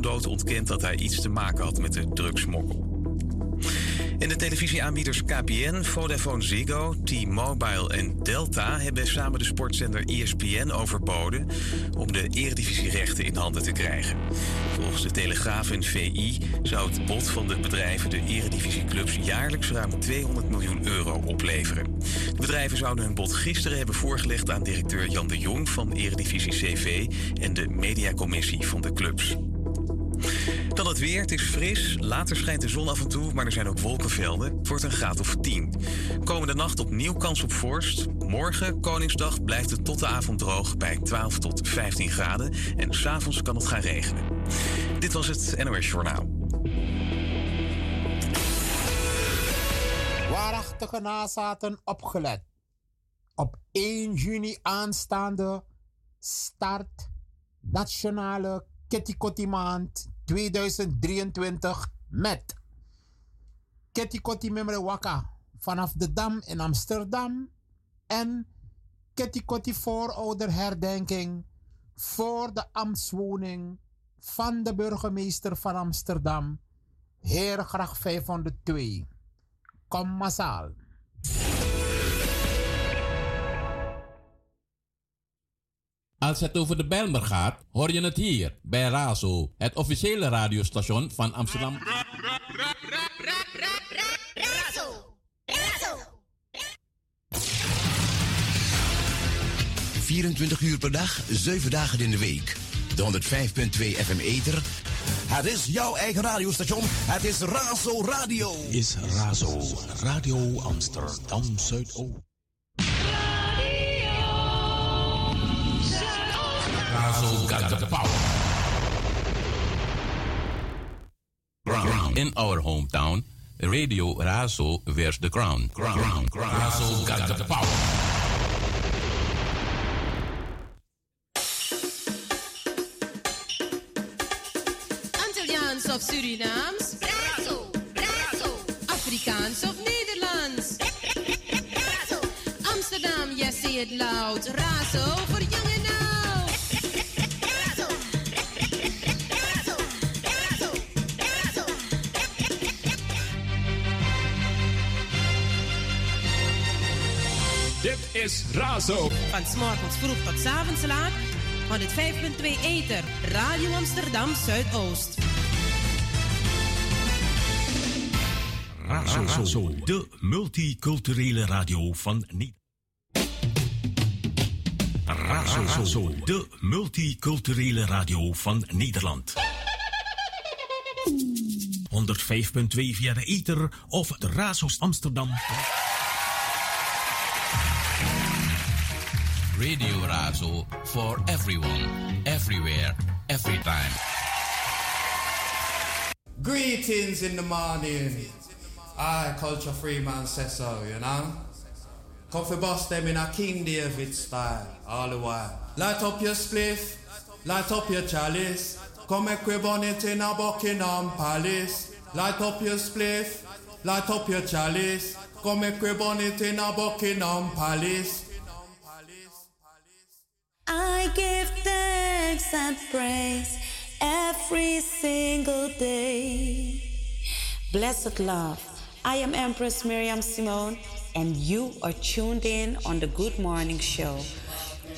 zijn dood ontkent dat hij iets te maken had met de drugsmokkel. En de televisieaanbieders KPN, Vodafone Ziggo, T-Mobile en Delta hebben samen de sportzender ESPN overboden om de eredivisierechten in handen te krijgen. Volgens de Telegraaf en VI zou het bod van de bedrijven de eredivisieclubs jaarlijks ruim 200 miljoen euro opleveren. De bedrijven zouden hun bod gisteren hebben voorgelegd aan directeur Jan de Jong van Eredivisie CV en de mediacommissie van de clubs. Dan het weer. Het is fris. Later schijnt de zon af en toe, maar er zijn ook wolkenvelden. Het wordt een graad of 10. Komende nacht opnieuw kans op vorst. Morgen, Koningsdag, blijft het tot de avond droog bij 12 tot 15 graden. En s'avonds kan het gaan regenen. Dit was het NOS Journaal. Waarachtige nazaten opgelet. Op 1 juni aanstaande start Nationale Ketty maand 2023 met Ketty Kotti Waka vanaf de Dam in Amsterdam en Ketty Kotti voorouderherdenking voor de ambtswoning van de burgemeester van Amsterdam, Heergracht 502. Kom massaal. Als het over de Bijlmer gaat, hoor je het hier bij Razo, het officiële radiostation van Amsterdam. Razo, Razo. 24 uur per dag, 7 dagen in de week. De 105.2 FM Eter. Het is jouw eigen radiostation. Het is Razo Radio. Is Razo Radio Amsterdam Zuidoost. Razo got the power. Ground. In our hometown, Radio Razo wears the crown. Ground. Razo got the power. Antilliaans of Surinaams? Razo, Razo. Afrikaans of Nederlands? Razo. Amsterdam, yes, say it loud. Razo is Razo. Van s'morgens vroeg tot 's avonds laat. 105.2 Eter. Radio Amsterdam Zuidoost. Razo, Razo, de multiculturele radio van Nederland. Razo, de multiculturele radio van Nederland. 105.2 via de ether of de Razos Amsterdam. Radio Razo for everyone, everywhere, every time. Greetings in the morning. I, Culture Free Man, says so, you know? Come for bust them in a King David style, all the while. Light up your spliff, light up your chalice. Come make it in a Buckingham Palace. Light up your spliff, light up your chalice. Come make it in a Buckingham Palace. I give thanks and praise every single day. Blessed love, I am Empress Miriam Simone, and you are tuned in on the Good Morning Show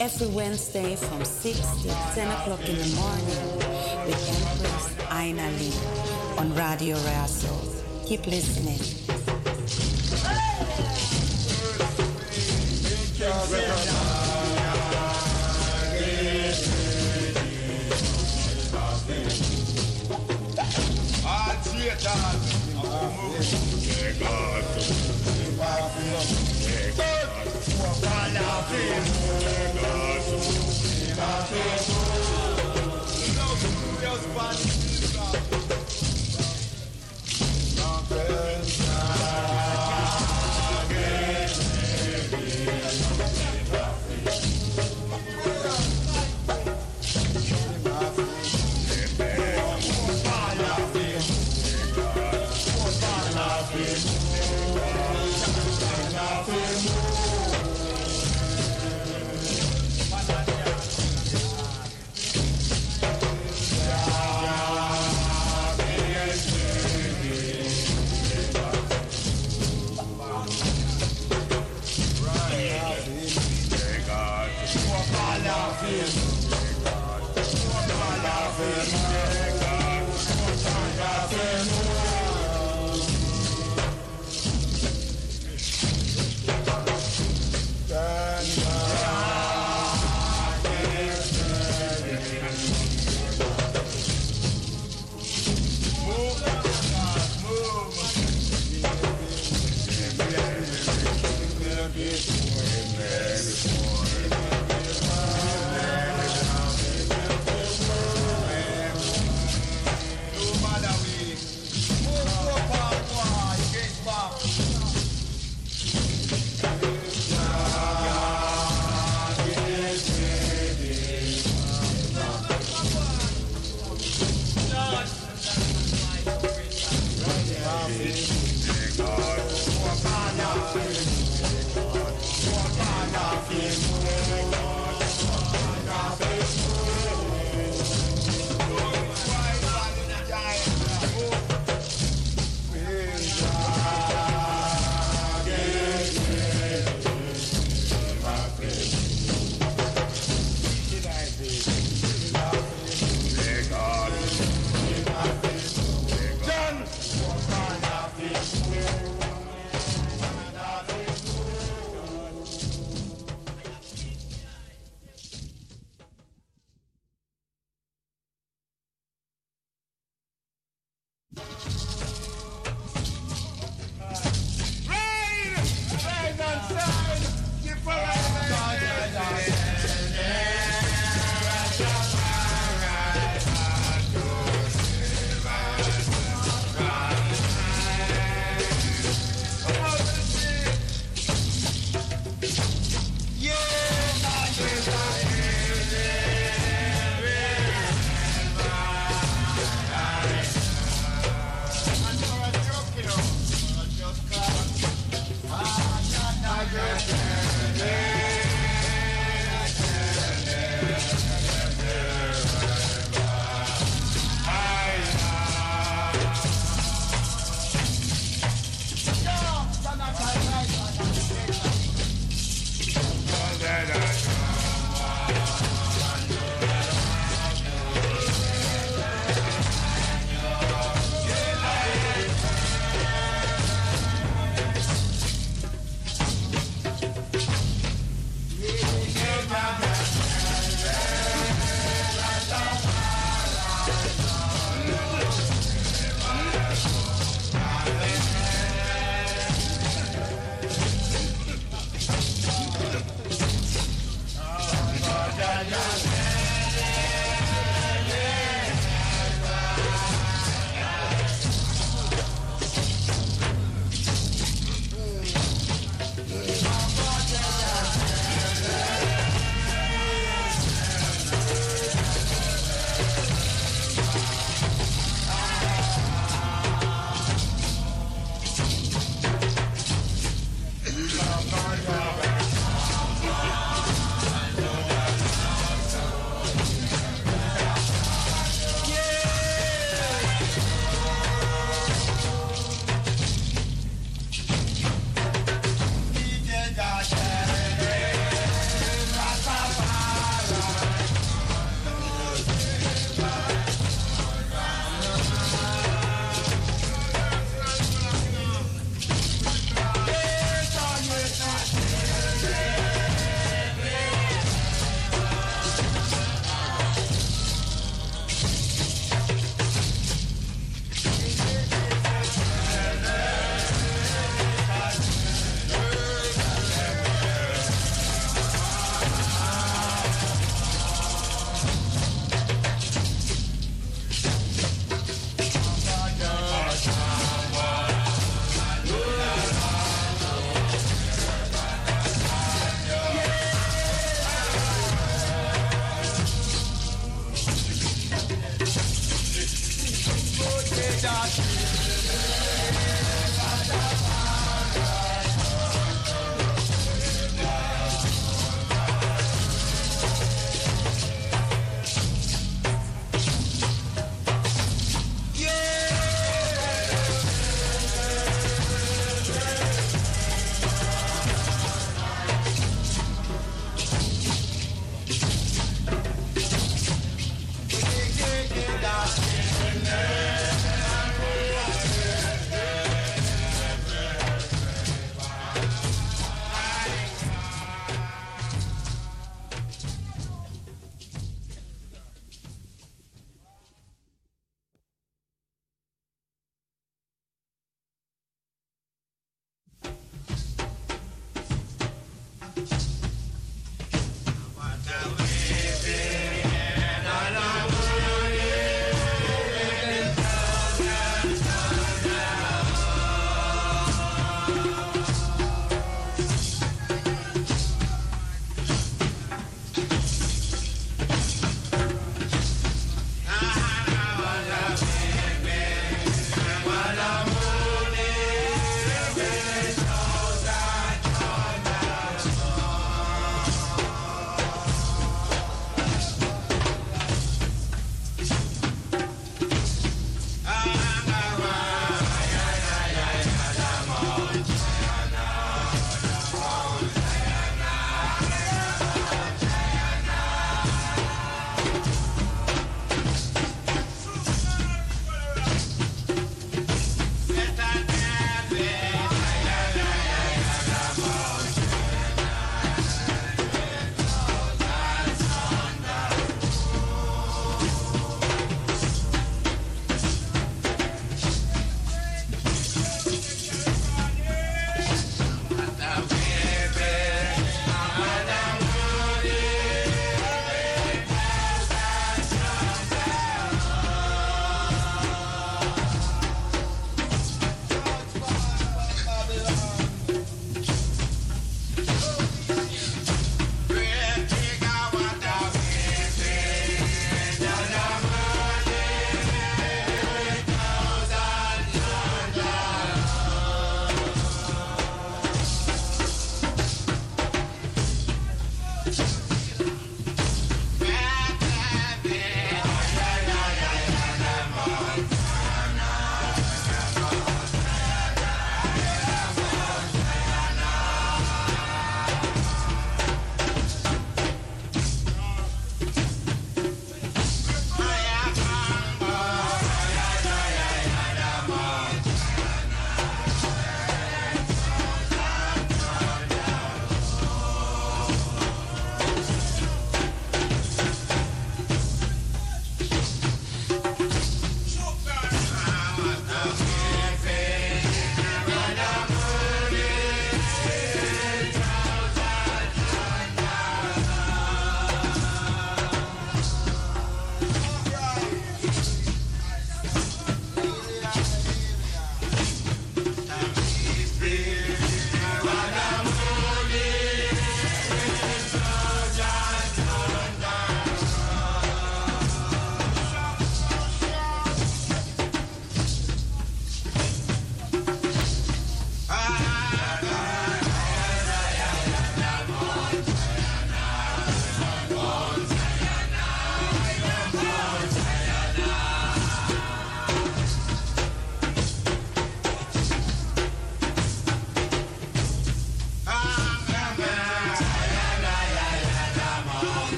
every Wednesday from 6 to 10 o'clock in the morning with Empress Aina Lee on Radio Razo. Keep listening. Hey! Just one.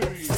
victory.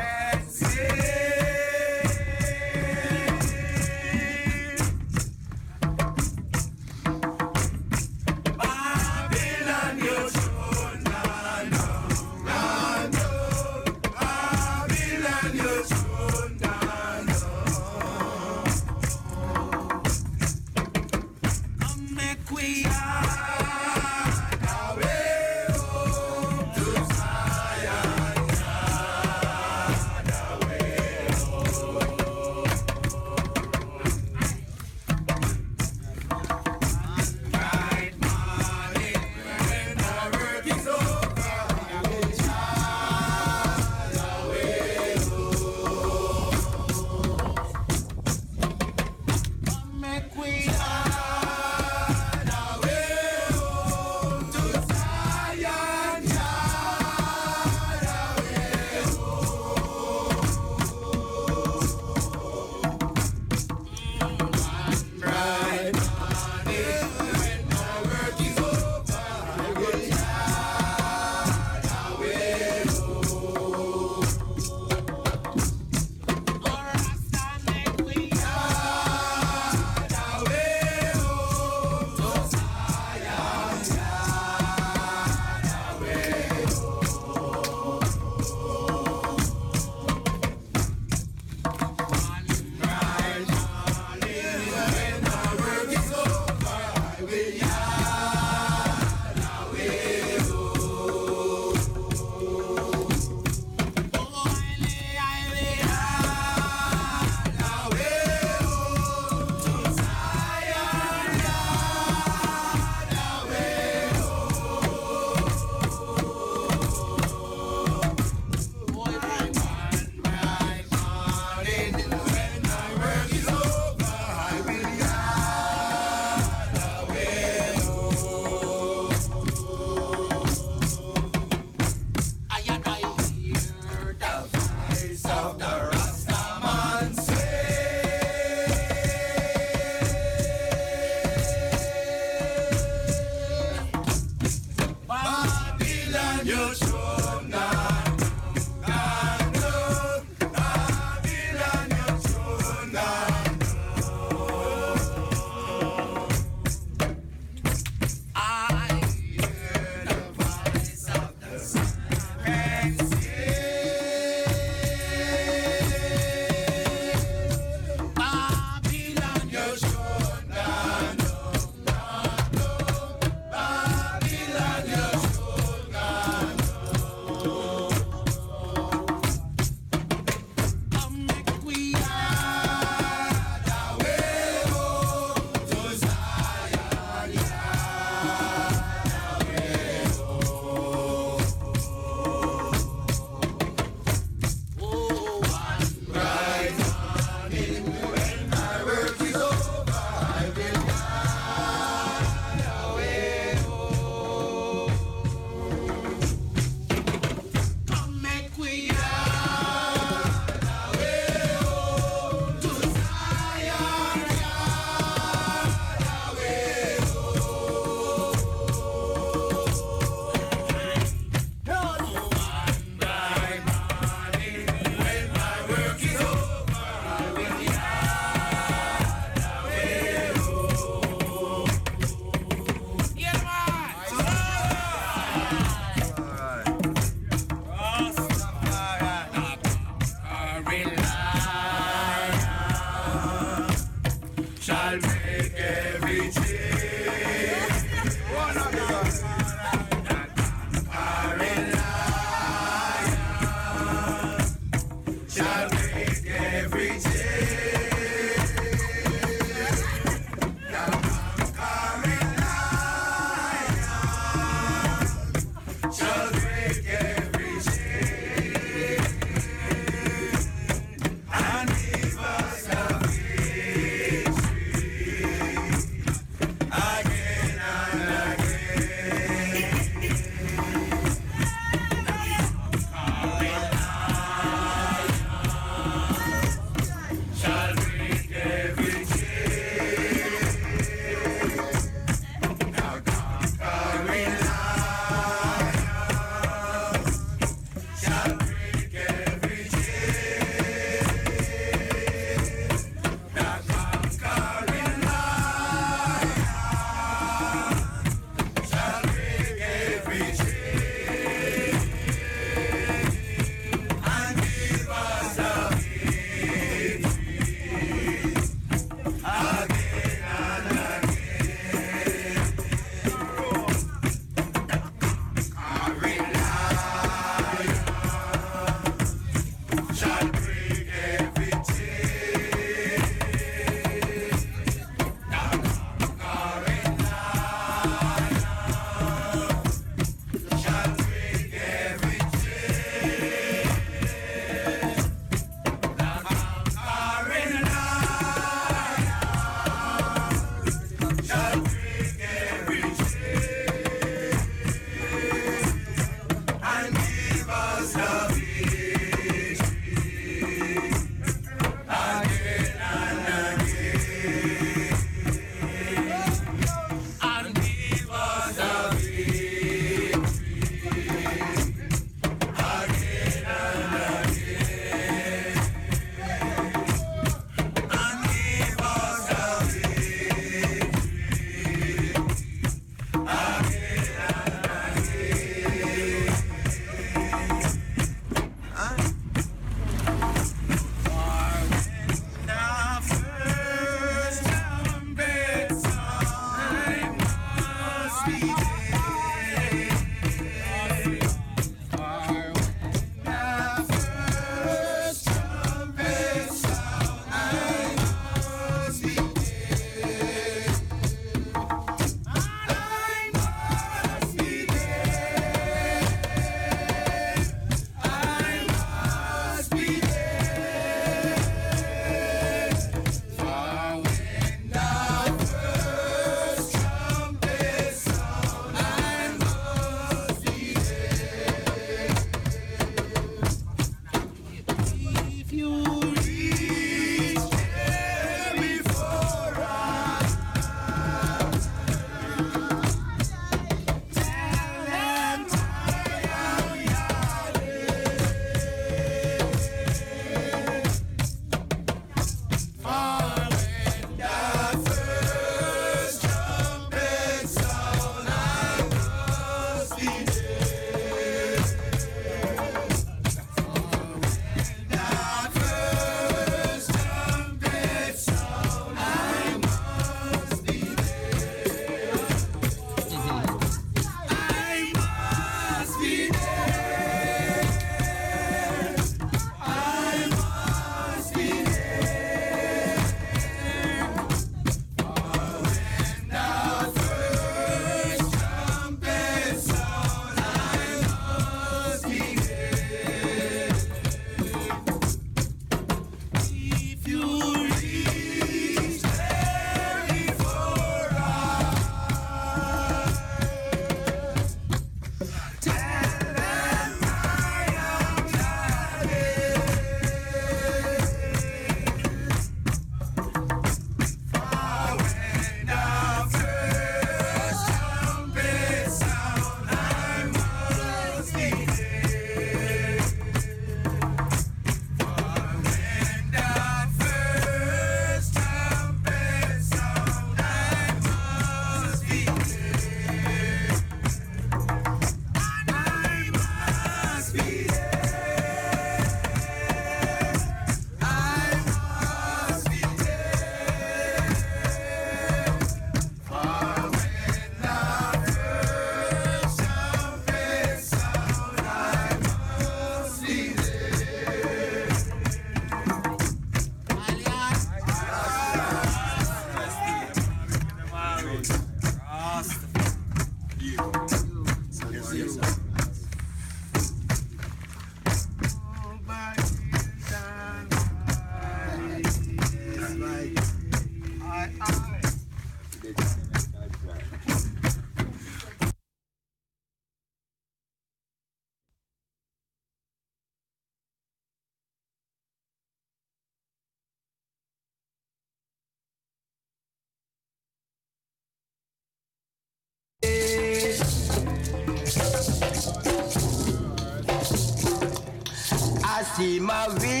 miles.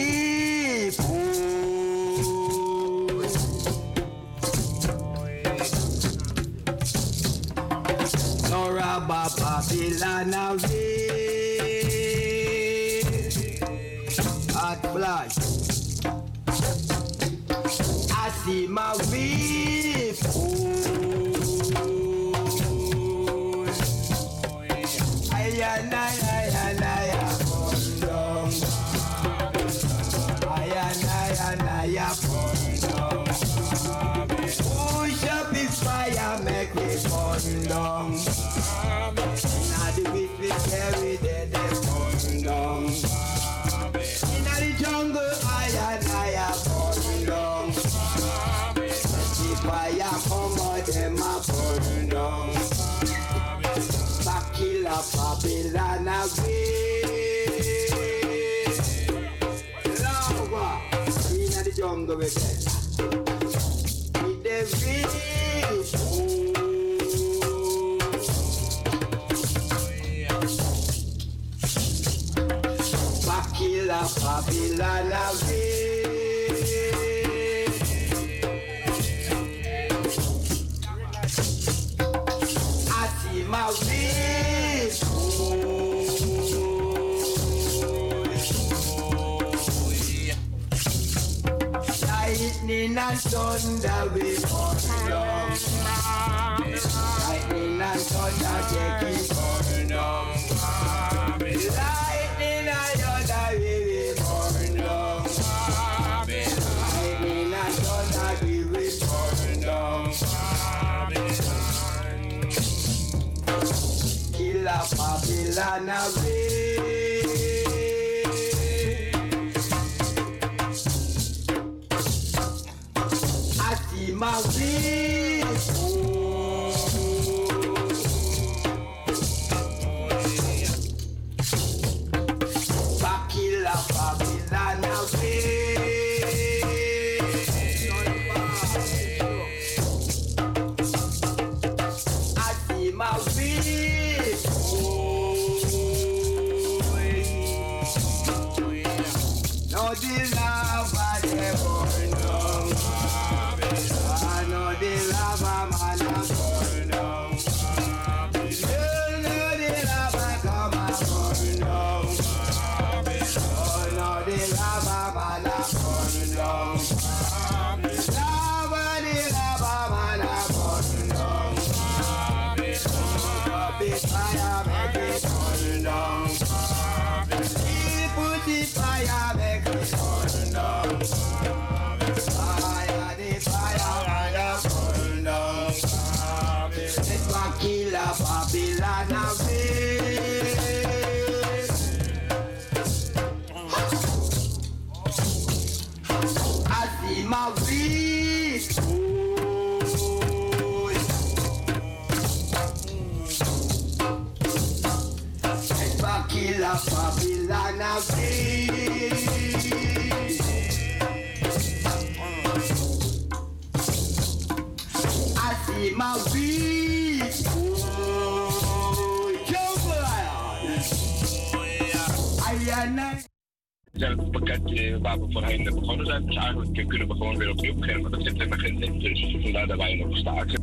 Begonnen zijn. Dus eigenlijk kunnen we gewoon weer opnieuw beginnen, maar dat zit helemaal geen zin. Dus vandaar dat wij nog staken.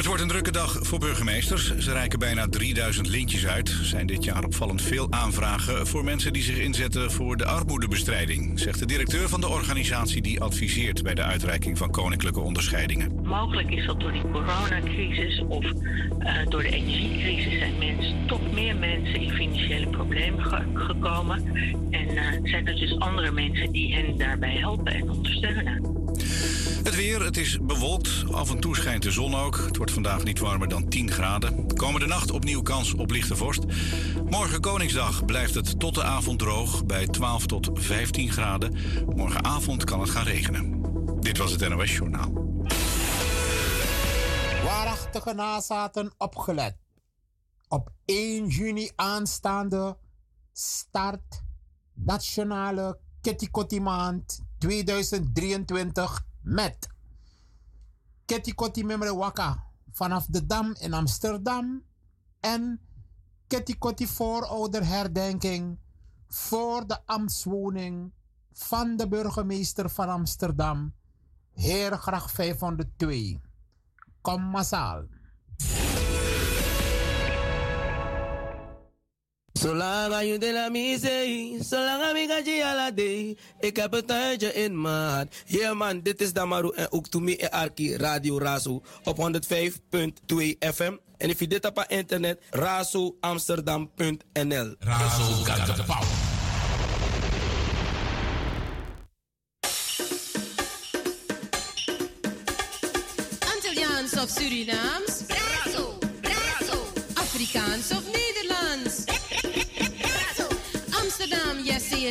Het wordt een drukke dag voor burgemeesters. Ze reiken bijna 3000 lintjes uit. Er zijn dit jaar opvallend veel aanvragen voor mensen die zich inzetten voor de armoedebestrijding, zegt de directeur van de organisatie die adviseert bij de uitreiking van koninklijke onderscheidingen. Mogelijk is dat door die coronacrisis of uh, door de energiecrisis zijn mensen, toch meer mensen in financiële problemen ge gekomen. En uh, zijn er dus andere mensen die hen daarbij helpen en ondersteunen. Het weer, het is bewolkt. Af en toe schijnt de zon ook. Het wordt vandaag niet warmer dan 10 graden. Komende nacht opnieuw kans op lichte vorst. Morgen Koningsdag blijft het tot de avond droog bij 12 tot 15 graden. Morgenavond kan het gaan regenen. Dit was het NOS Journaal. Waarachtige nazaten opgelet. Op 1 juni aanstaande start Nationale Kitty Maand 2023 met Ketikoti Memre Waka vanaf de Dam in Amsterdam en Ketikoti voorouderherdenking voor de ambtswoning van de burgemeester van Amsterdam, Heergracht 502. Kom massaal. Zolang je de la mise, zolang ik ga je ala day. Ik heb het tijdje in maat. Yeah man, dit is Damaru en ook to me en Arki Radio Razo op 105.2 FM. En if je dit op internet, razoamsterdam.nl. Razo got the power. Antilliaans of Surinaams? Razo, Razo. Afrikaans of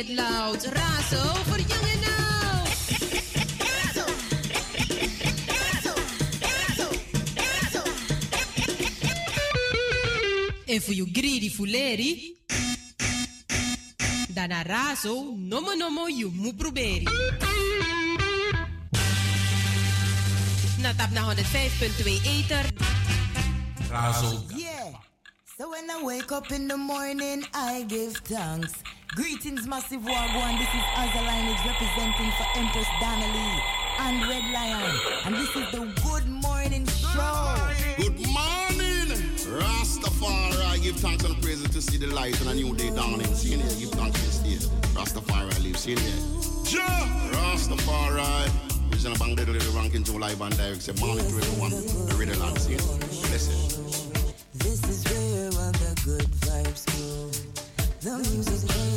Amsterdam, yes, say it loud. Razo voor jong en oud. En voor you greedy fuleri, dan a razo, nomo nomo you mu proberi. Na tap na 105.2 Ether. Razo. Yeah. So when I wake up in the morning, I give thanks. Greetings, Massive Wagwan. This is Azalineage representing for Empress Donnelly and Red Lion. And this is the Good Morning Show. Good morning, Rastafari. Give thanks and praises to see the light and a new day dawning. See here, give thanks to this day. Rastafari lives in here. Ja, Rastafari. Original bang little little ranking to live and direct. Say morning to everyone. The radio land scene. Listen. This is where all the good vibes go. The music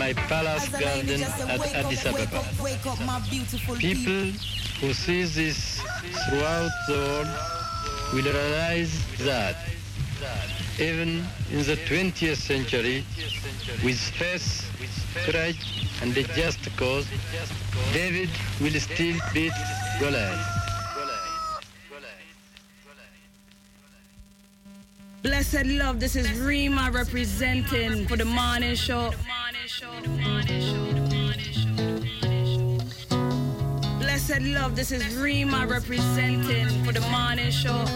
my palace garden at Addis Ababa. Wake up, my beautiful People who see this throughout the world will realize that even in the 20th century, with faith, courage, and a just cause, David will still beat Goliath. Blessed love, this is Rima representing for the morning show. Blessed love, this is Rima representing for the morning show.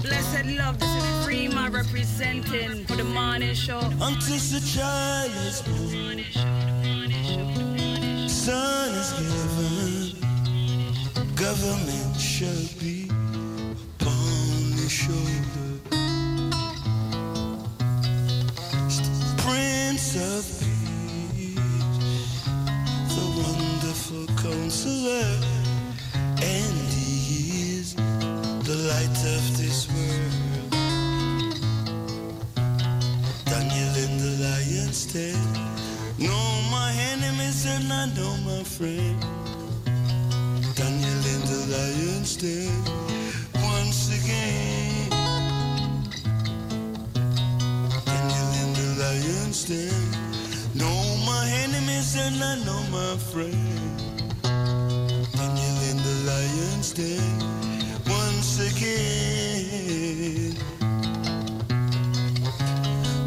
Blessed love, this is Rima representing for the morning show. Until the child is born, son is given, government shall be upon his shoulder. Prince of Peace, the wonderful counselor, and he is the light of this world. Daniel in the lion's den. No, my enemies and I know my friend. Daniel in the lion's den. Once again. Lion's. No, my enemies and I know my friend. Daniel in the lion's den. Once again.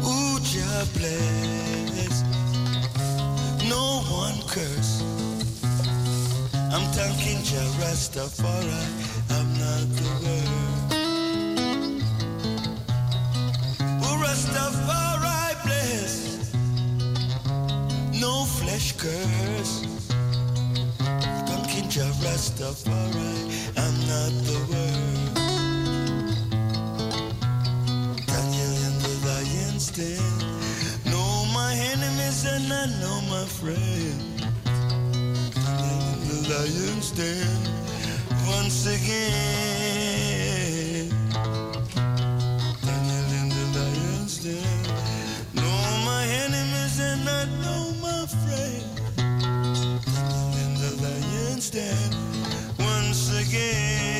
Ooh, Jah bless. No one curse. I'm thanking Jah Rastafari. I'm not the. Ooh, Rastafari No flesh curse. Thanking Jah Rastafari. I'm not the world. Daniel in the lion's den. Know my enemies and I know my friend. Daniel in the lion's den. Once again. Daniel in the lion's den. My friend. Daniel in the lion's den. Once again.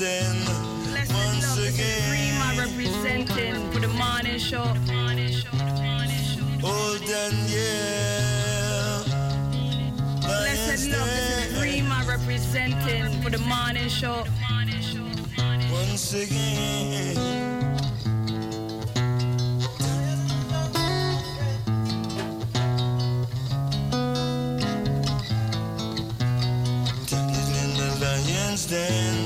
then Blessed once love again. Supreme are representing for the morning show. Old yeah. Blessed love is Supreme are representing for the morning show. Once again. dance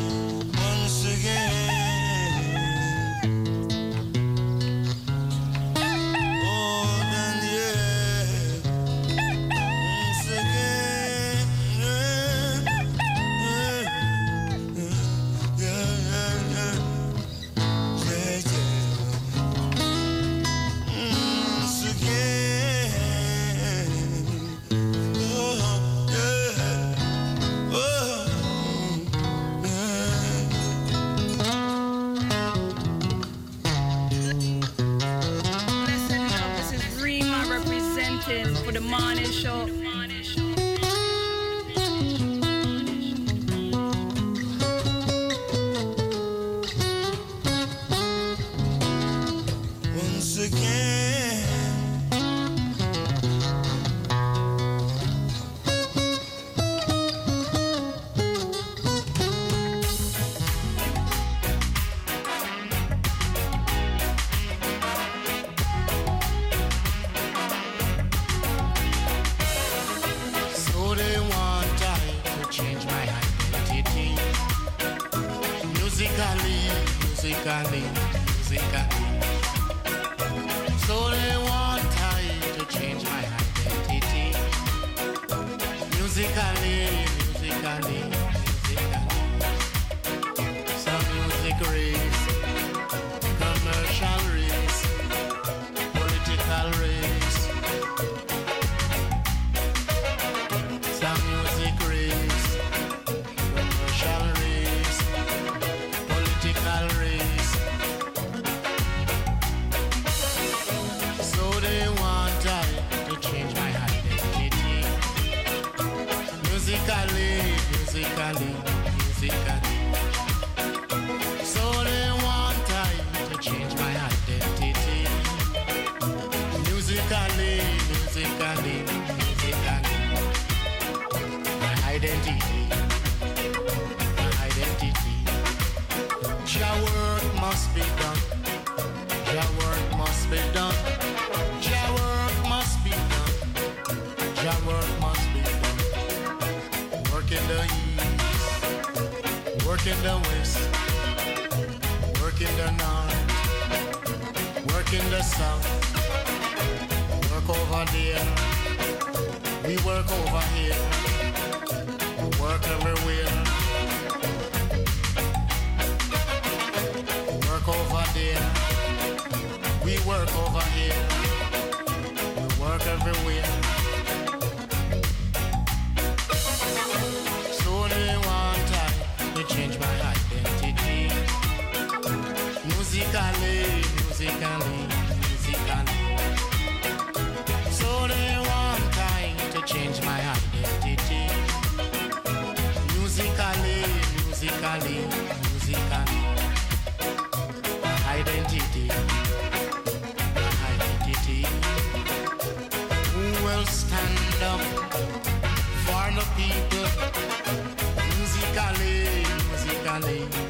work over here. Work every Charlie.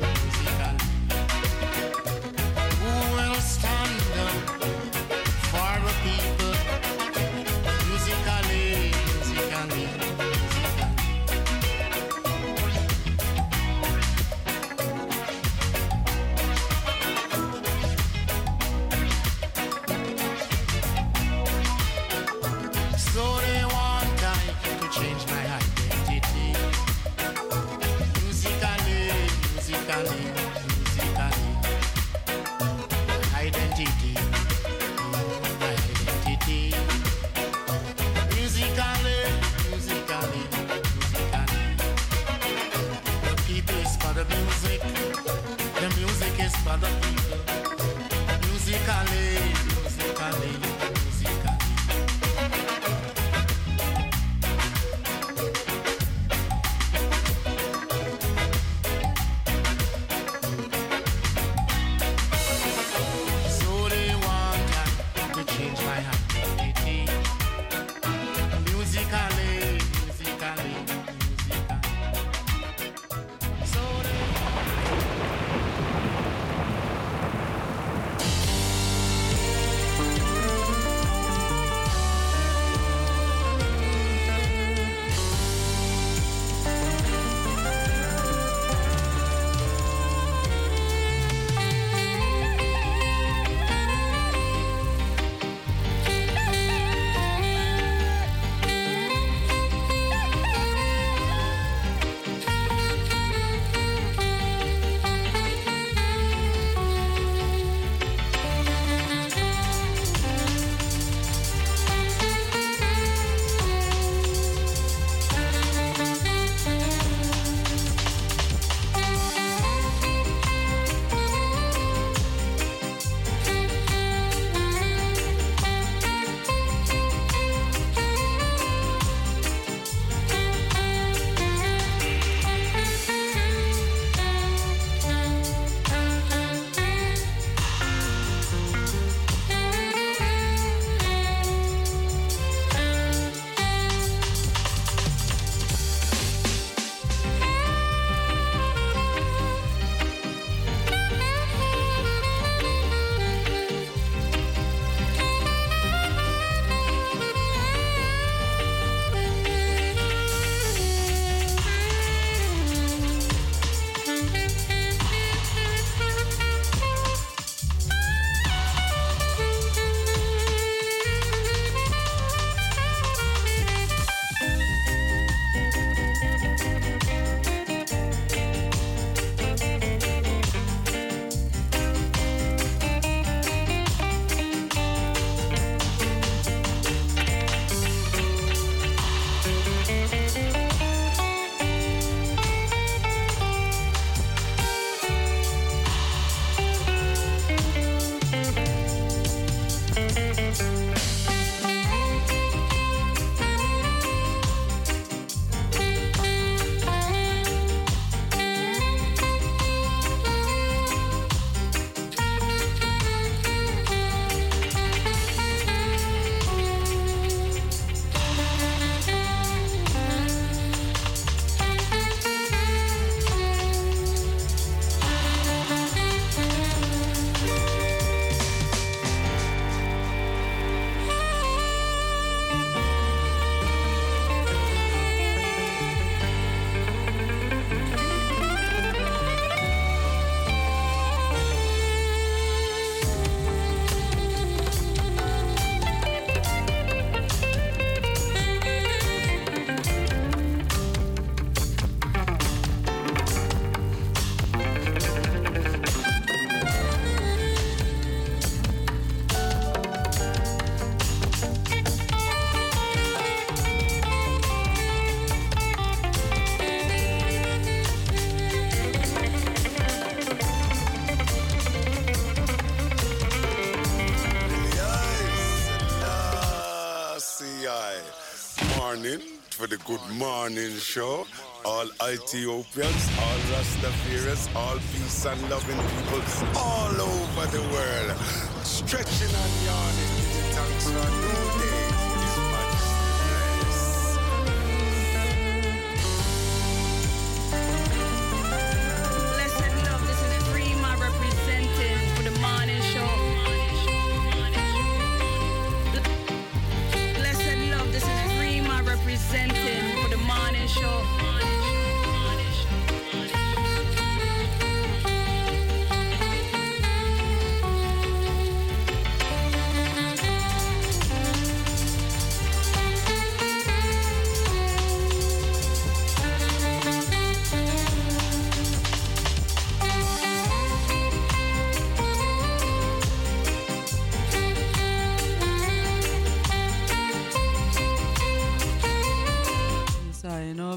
The Good Morning Show. All Ethiopians, all Rastafarians, all peace and loving people all over the world. Stretching and yawning, thanks for a new day.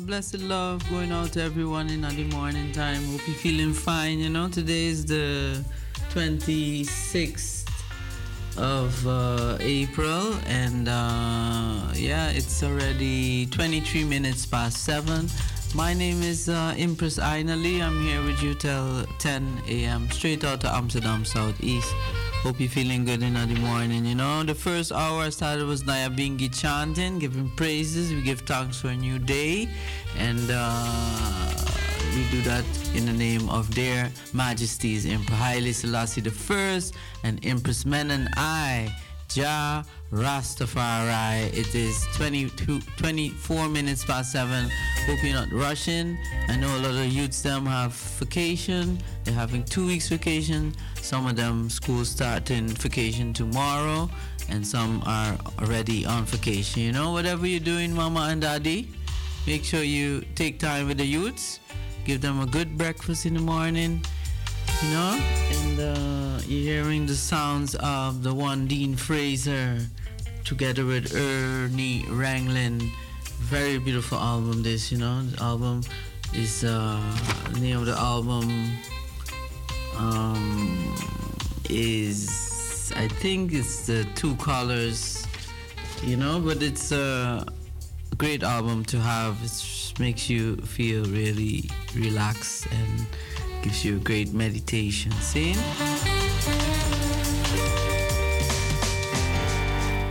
Blessed love going out to everyone in the morning time. Hope you're feeling fine. You know, today is the 26th of uh, April, and uh, yeah, it's already 23 minutes past 7. My name is uh, Empress Ainali. I'm here with you till 10 a.m. straight out to Amsterdam Southeast. Hope you're feeling good in the morning. You know, the first hour I started was Nyabingi chanting, giving praises. We give thanks for a new day, and uh, we do that in the name of their majesties, Emperor Haile Selassie I and Empress Menen I, Jah Rastafari. It is 22, 24 minutes past 7. Hope you're not rushing. I know a lot of youths them have vacation. They're having two weeks vacation. Some of them schools starting vacation tomorrow, and some are already on vacation. You know, whatever you're doing, mama and daddy, make sure you take time with the youths. Give them a good breakfast in the morning you know and uh, you're hearing the sounds of the one dean fraser together with ernie ranglin very beautiful album this you know? The album is uh the name of the album um is i think it's the two colors you know? But it's a great album to have. It makes you feel really relaxed and gives you a great meditation. See?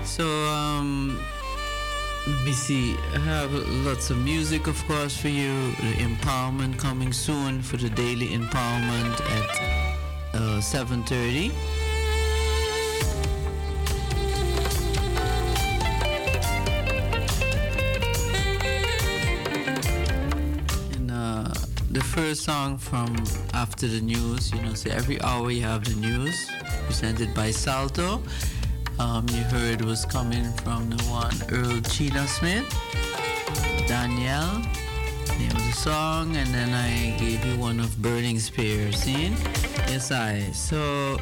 So, um, see. I have lots of music, of course, for you. The empowerment coming soon for the daily empowerment at uh, 7:30. The first song from after the news, you know, so every hour you have the news presented by Salto. Um, you heard was coming from the one Earl Chinna Smith, Danielle, name of the song, and then I gave you one of Burning Spears. See? Yes, I. So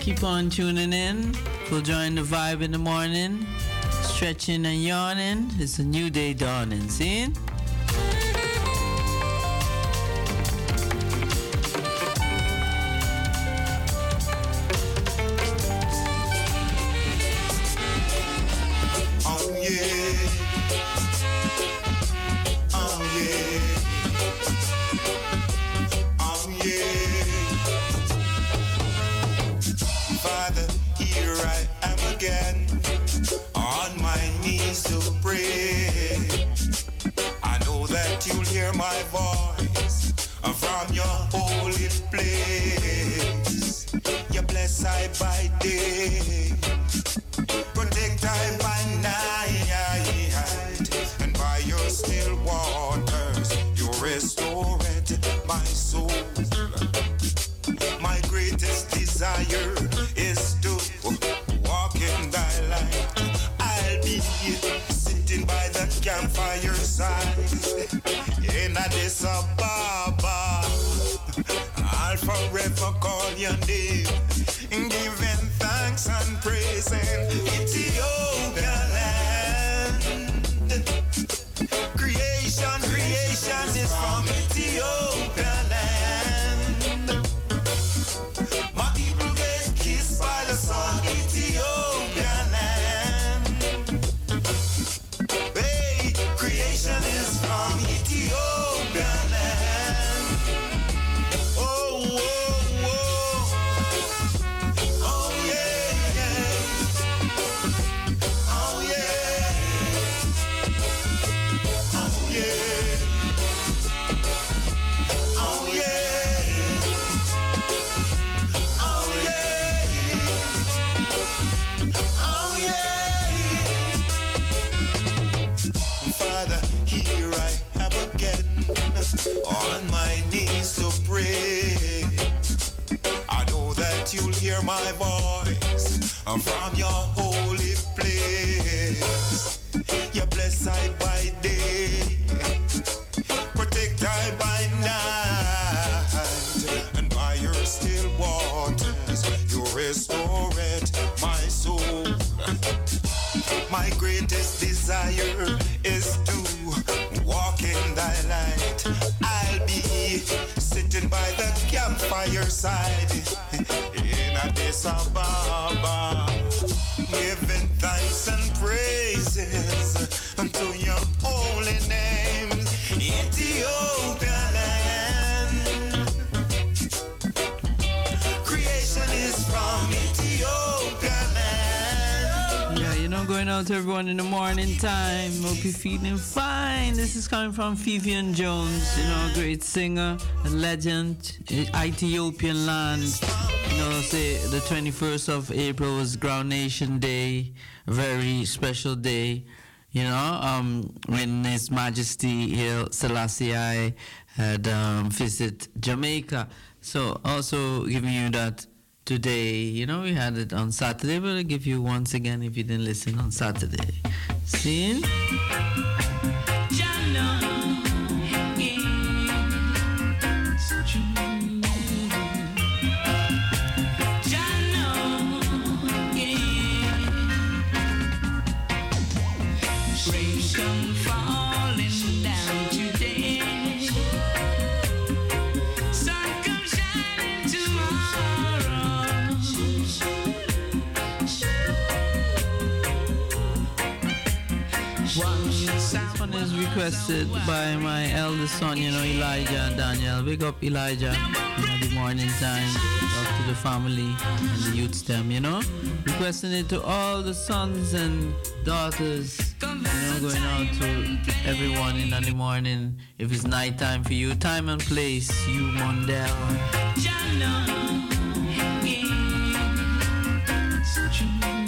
keep on tuning in. We'll join the vibe in the morning, stretching and yawning. It's a new day dawning. See? Side in Addis Ababa. I'll forever call your name, my voice I'm from your holy place. You bless I by day, protect I by night, and by your still waters you restore it, my soul. My greatest desire is to walk in thy light. I'll be sitting by the campfire side Addis Ababa, giving thanks and praises unto your holy name, out to everyone in the morning time. Hope you're feeling fine. This is coming from Vivian Jones, you know, a great singer, a legend, Ethiopian land. You know, say the 21st of April was Grounation Day, a very special day. You know, um, when His Majesty Haile Selassie had um, visit Jamaica. So also giving you that today. You know, we had it on Saturday, but I'll give you once again if you didn't listen on Saturday. See? Requested by my eldest son, you know, Elijah Daniel. Wake up Elijah in the morning time. Love to the family and the youth stem, you know. Requesting it to all the sons and daughters, you know, going out to everyone in the morning. If it's night time for you, time and place, you. Rain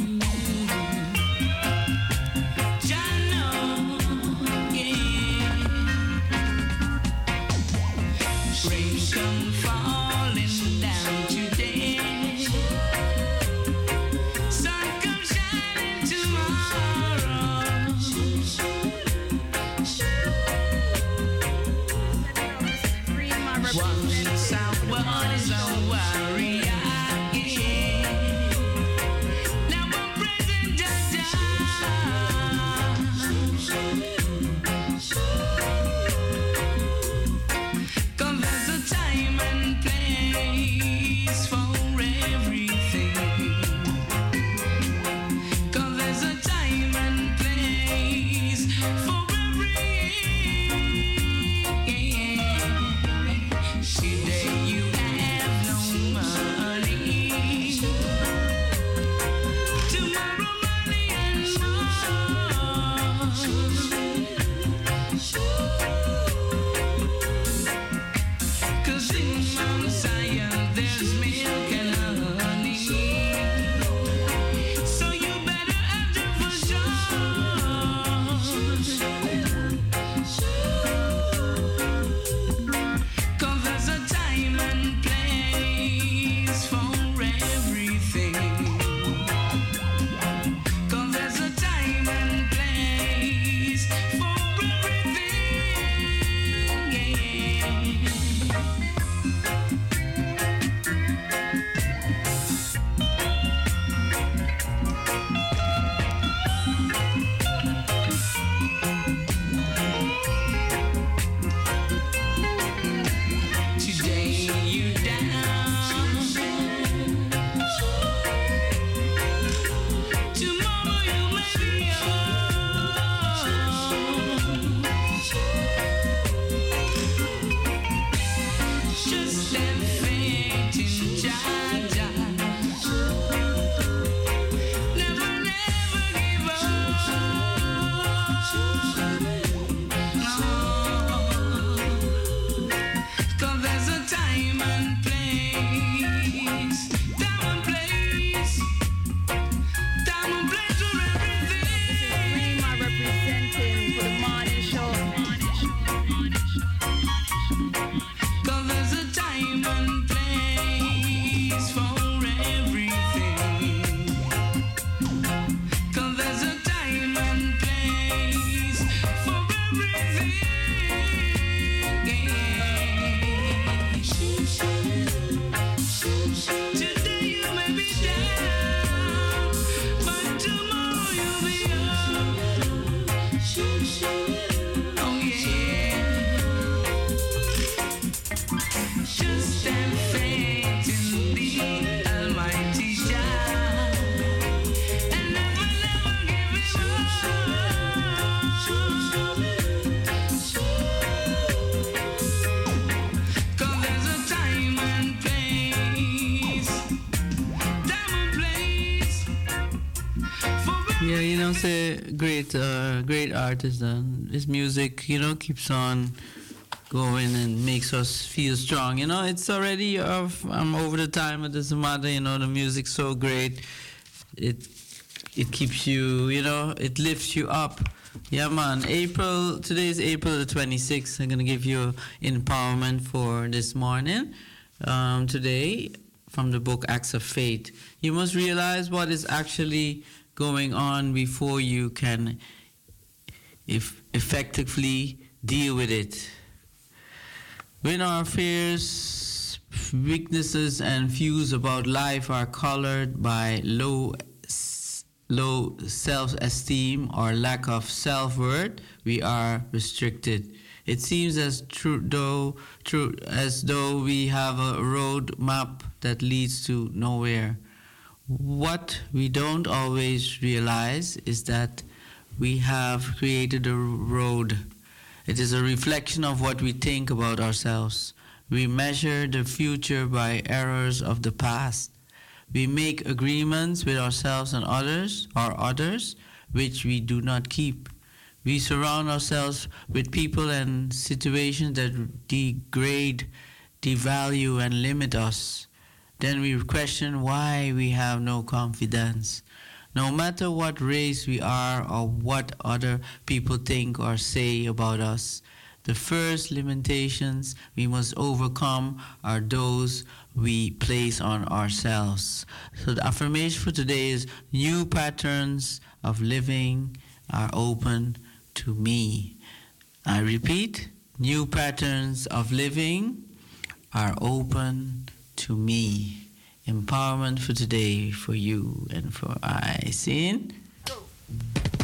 Say great, uh, great artist. And his music, you know, keeps on going and makes us feel strong. You know, it's already of I'm over the time. It doesn't matter. You know, the music's so great. It it keeps you. You know, it lifts you up. Yeah, man. April. Today is April the 26th. I'm gonna give you empowerment for this morning. Um, today, from the book Acts of Faith, you must realize what is actually going on before you can if effectively deal with it. When our fears, weaknesses, and views about life are colored by low, low self-esteem or lack of self-worth, we are restricted. It seems as true though, true as though we have a road map that leads to nowhere. What we don't always realize is that we have created a road. It is a reflection of what we think about ourselves. We measure the future by errors of the past. We make agreements with ourselves and others or others which we do not keep. We surround ourselves with people and situations that degrade, devalue, and limit us. Then we question why we have no confidence. No matter what race we are or what other people think or say about us, the first limitations we must overcome are those we place on ourselves. So the affirmation for today is new patterns of living are open to me. I repeat, new patterns of living are open to me. Empowerment for today for you and for I. Seen? They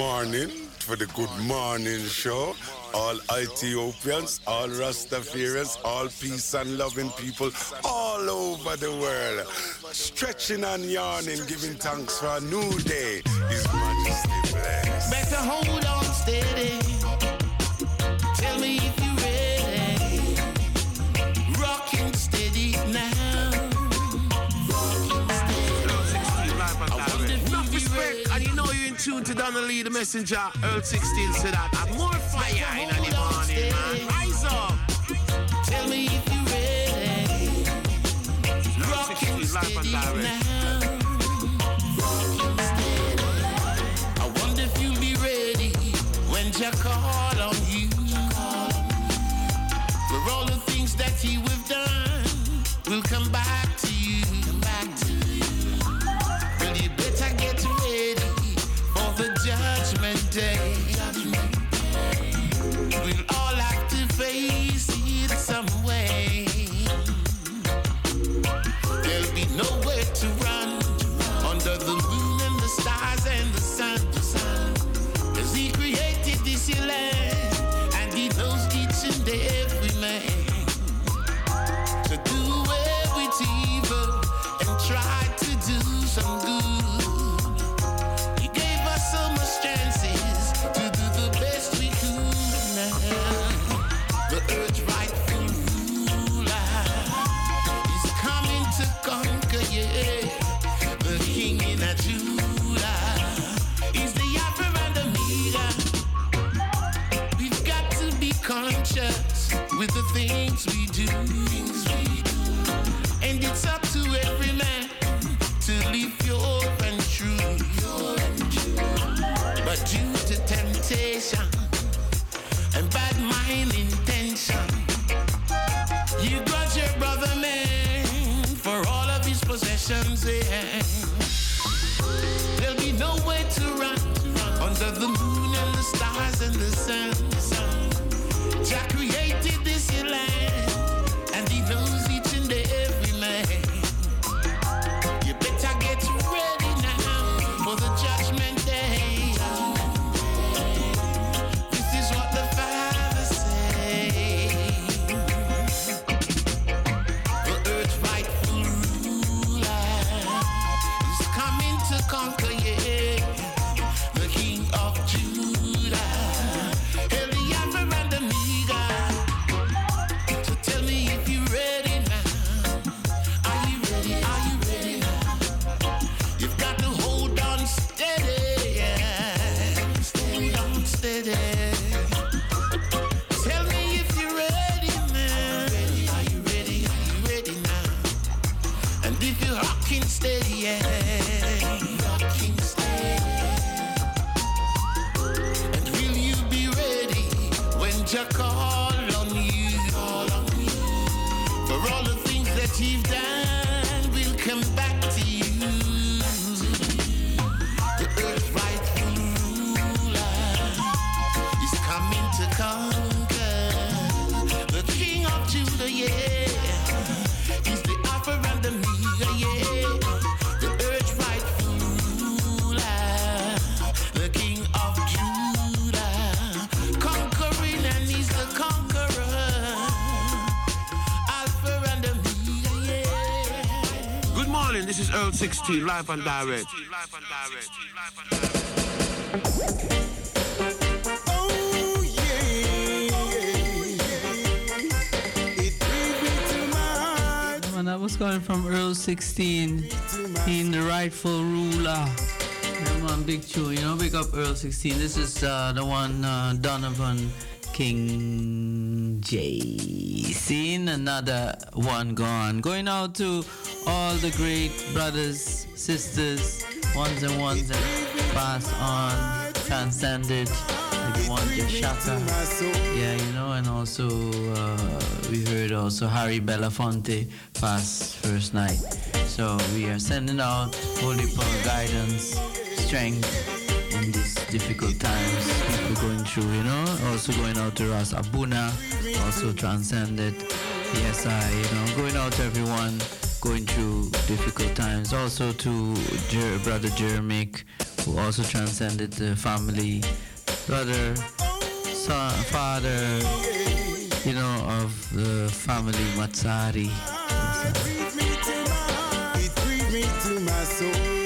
Morning for the good morning show. All Ethiopians, all Rastafarians, all peace and loving people all over the world. Stretching and yawning, giving thanks for a new day. His Majesty bless. Better hold on steady. You know you're tune to Donnelly, the messenger. Earl 16 said that. And more fire in the morning, man. Rise up. Tell me if you ready. Rocking steady now. I wonder if you'll be ready when Jack call we 16 live and direct. That was coming from Earl 16 in the rightful ruler. Come on, big two, you know, wake up Earl 16. This is uh, the one uh, Donovan King J. Seen another one gone. Going out to all the great brothers, sisters, ones and ones that passed on, transcended, Shaka. Yeah, you know, and also uh, we heard also Harry Belafonte pass first night. So we are sending out holy power guidance, strength in these difficult times people going through, you know. Also going out to Ras Abuna, also transcended. Yes, I, you know, going out to everyone going through difficult times. Also to Jer- brother Jeremy, who also transcended the family, brother, son, father, you know, of the family Matsari. It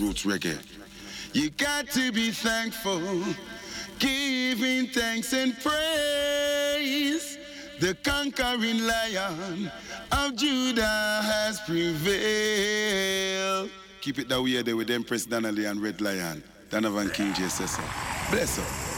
Roots Reggae. You got to be thankful, giving thanks and praise. The conquering lion of Judah has prevailed. Keep it that way there with Empress Donnelly and Red Lion. Donovan King J. Bless up.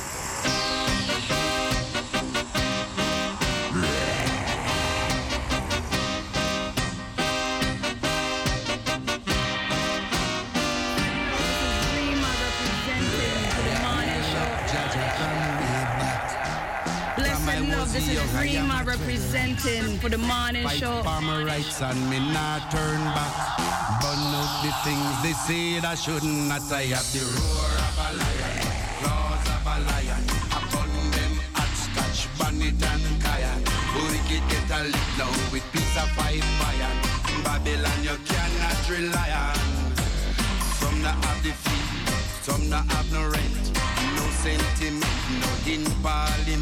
Representing for the morning Fight show. for my rights and me not turn back. Burn out the things they say that shouldn't not. I have the roar of a lion, claws of a lion. Upon them hot scotch, bonnet and kaya. Wicked get a lick now with piece of five iron. Babylon you cannot rely on. Some not have the feet, some not have no rent. No sentiment, no in parliament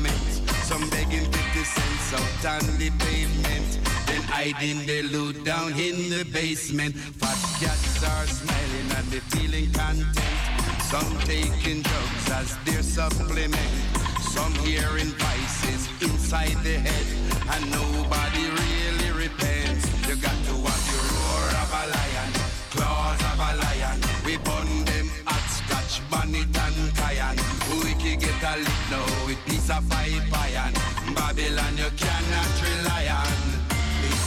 out on the pavement. Then hiding the loot down in the basement. Fat cats are smiling and they feeling content. Some taking drugs as their supplement. Some hearing voices inside their head. And nobody really repents. You got to have your roar of a lion, claws of a lion. We burn them at scotch, bonnet and cayenne. We can get a lick now with piece of five iron. Babylon, you cannot rely on.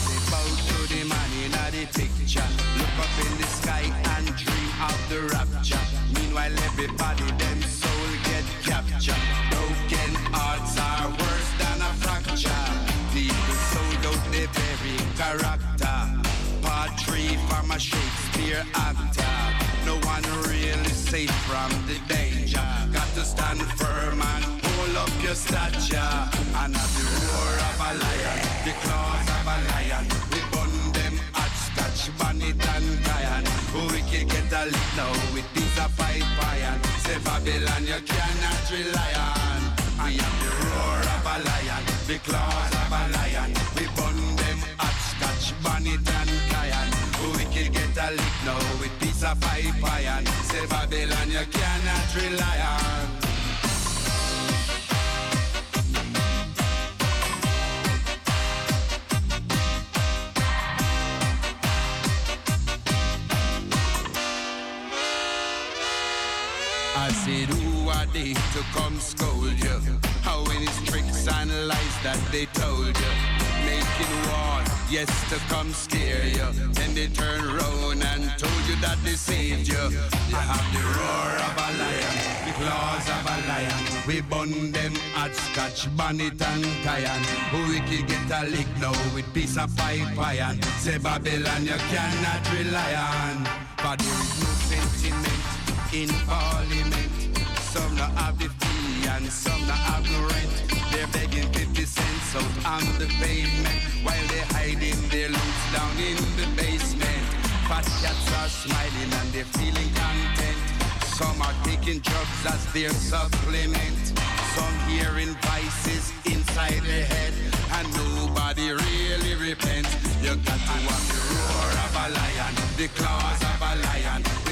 Say bow to the man in the picture. Look up in the sky and dream of the rapture. Meanwhile, everybody, them soul get captured. Broken hearts are worse than a fracture. People sold out their very character. Part three from a Shakespeare actor. Now with piece of five iron. Say Babylon, you cannot rely on. I am the roar of a lion, the claws of a lion. We bun them hot scotch, bonnet and giant. We can get a lick now with piece of five iron. Say Babylon, you cannot rely on. Come scold you? How many tricks and lies that they told you? Making war, yes, to come scare you. Then they turn round and told you that they saved you. You have the roar of a lion, the claws of a lion. We bun them at scotch, bonnet and cayenne. We can get a lick now with piece of pipe iron. Say Babylon, you cannot rely on. But there is no sentiment in parliament. Some not have the fee and some not have the rent. They're begging 50 cents out on the pavement while they're hiding their loot down in the basement. Fat cats are smiling and they're feeling content. Some are taking drugs as their supplement. Some hearing voices inside their head and nobody really repents. You got to walk the roar of a lion, the claws of a lion.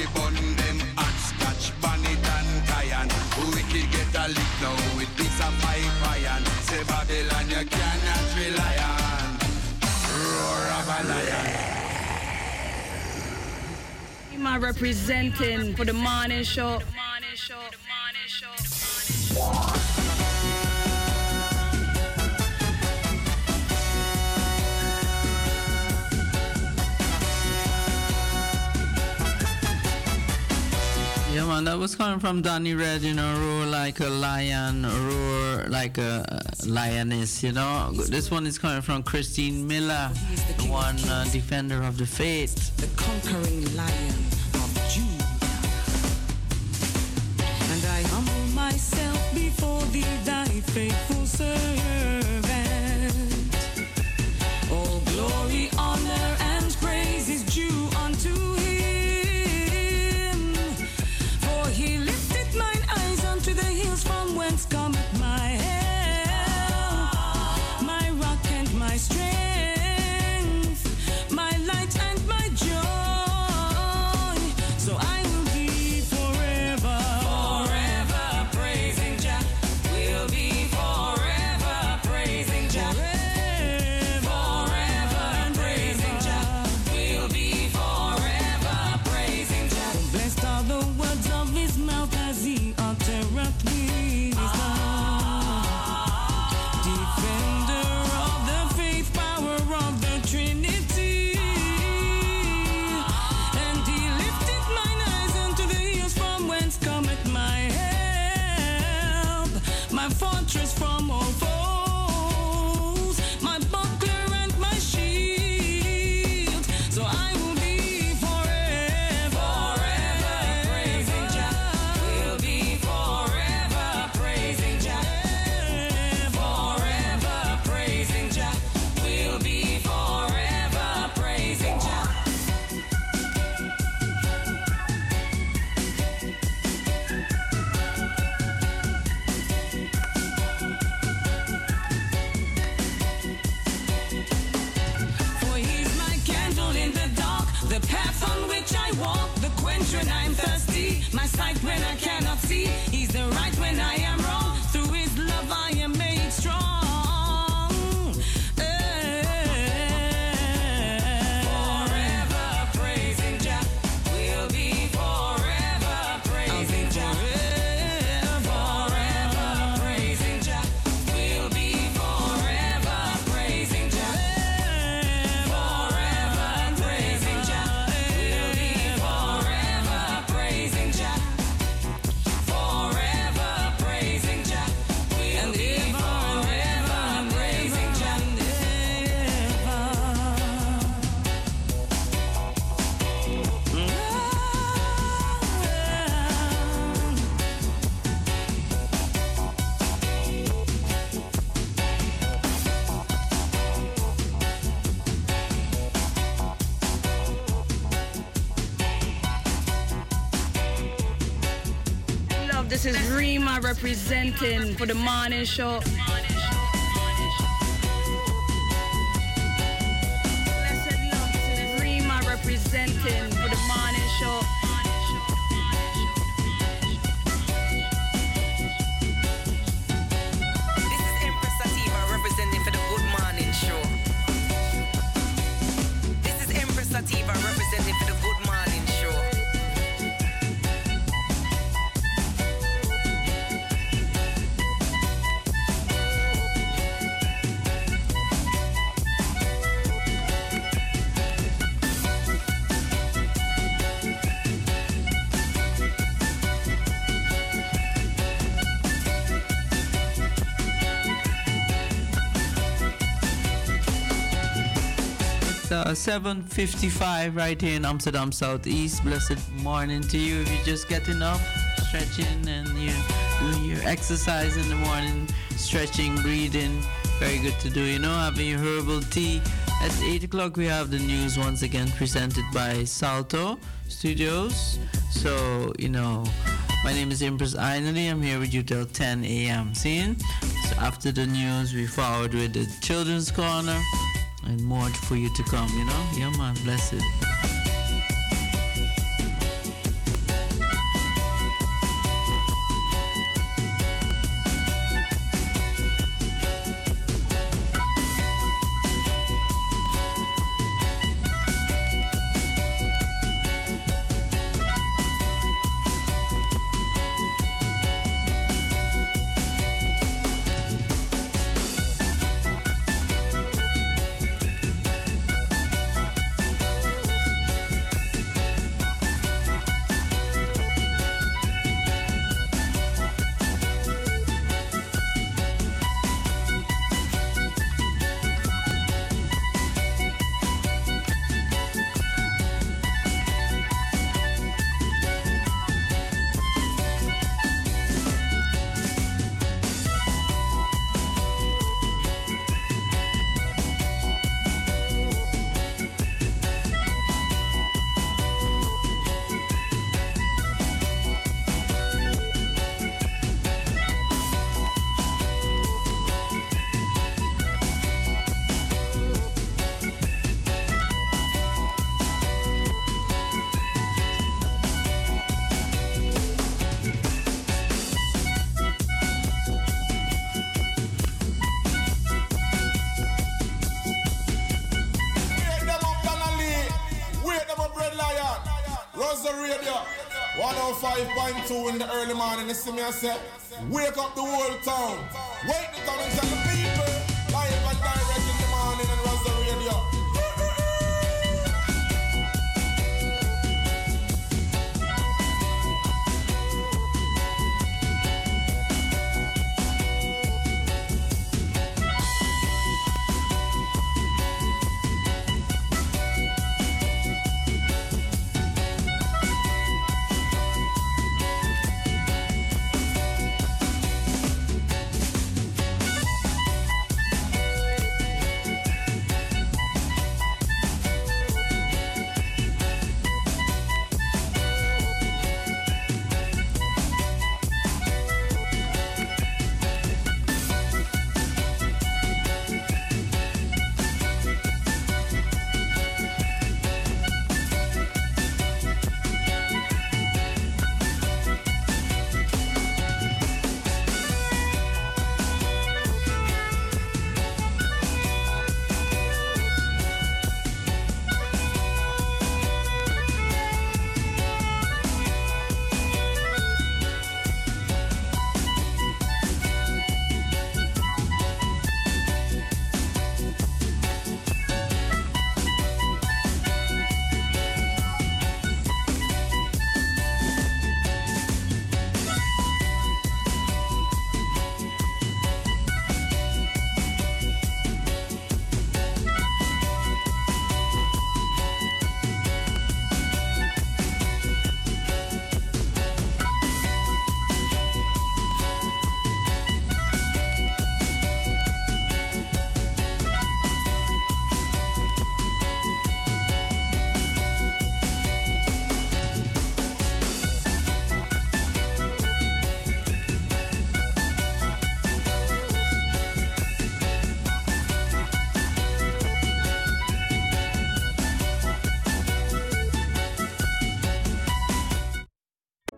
My representing for the morning show. Yeah, man, that was coming from Danny Red, you know, roar like a lion, roar like a lioness, you know. This one is coming from Christine Miller, the one uh, defender of the faith. The conquering lion of Judah. And I humble myself before thee, thy faithful servant. All glory, honor, and praise is due unto representing for the morning show. 7.55 right here in Amsterdam Southeast. Blessed morning to you. If you're just getting up, stretching, and you're doing your exercise in the morning, stretching, breathing, very good to do. You know, having your herbal tea. At 8 o'clock, we have the news once again presented by Salto Studios. So, you know, my name is Empress Ainali. I'm here with you till 10 a.m. Seeing? So after the news, we forward with the Children's Corner and more for you to come, you know? Yeah, man, bless it.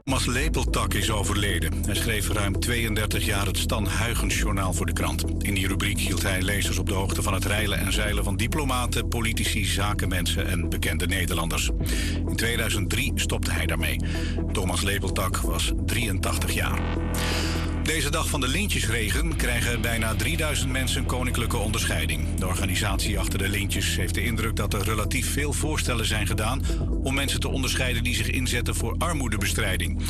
Thomas Lepeltak is overleden. Hij schreef ruim 32 jaar het Stan Huygens-journaal voor de krant. In die rubriek hield hij lezers op de hoogte van het reilen en zeilen van diplomaten, politici, zakenmensen en bekende Nederlanders. In 2003 stopte hij daarmee. Thomas Lepeltak was 83 jaar. Deze dag van de lintjesregen krijgen bijna 3000 mensen koninklijke onderscheiding. De organisatie achter de lintjes heeft de indruk dat er relatief veel voorstellen zijn gedaan om mensen te onderscheiden die zich inzetten voor armoedebestrijding.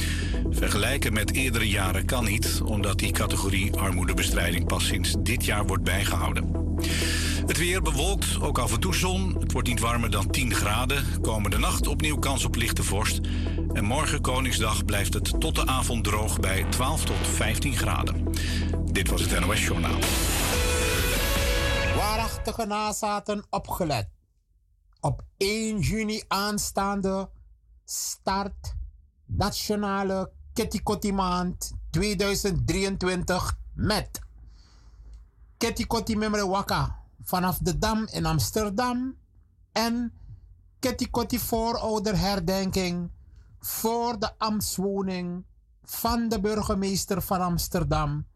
Vergelijken met eerdere jaren kan niet, omdat die categorie armoedebestrijding pas sinds dit jaar wordt bijgehouden. Het weer bewolkt, ook af en toe zon. Het wordt niet warmer dan 10 graden. Komende nacht opnieuw kans op lichte vorst. En morgen Koningsdag blijft het tot de avond droog bij 12 tot 15 graden. Dit was het NOS Journaal. Waarachtige nazaten opgelet. Op 1 juni aanstaande start Nationale Ketikotti Maand 2023 met Ketikotti Memre Waka vanaf de Dam in Amsterdam en Ketikotti voorouderherdenking voor de ambtswoning van de burgemeester van Amsterdam,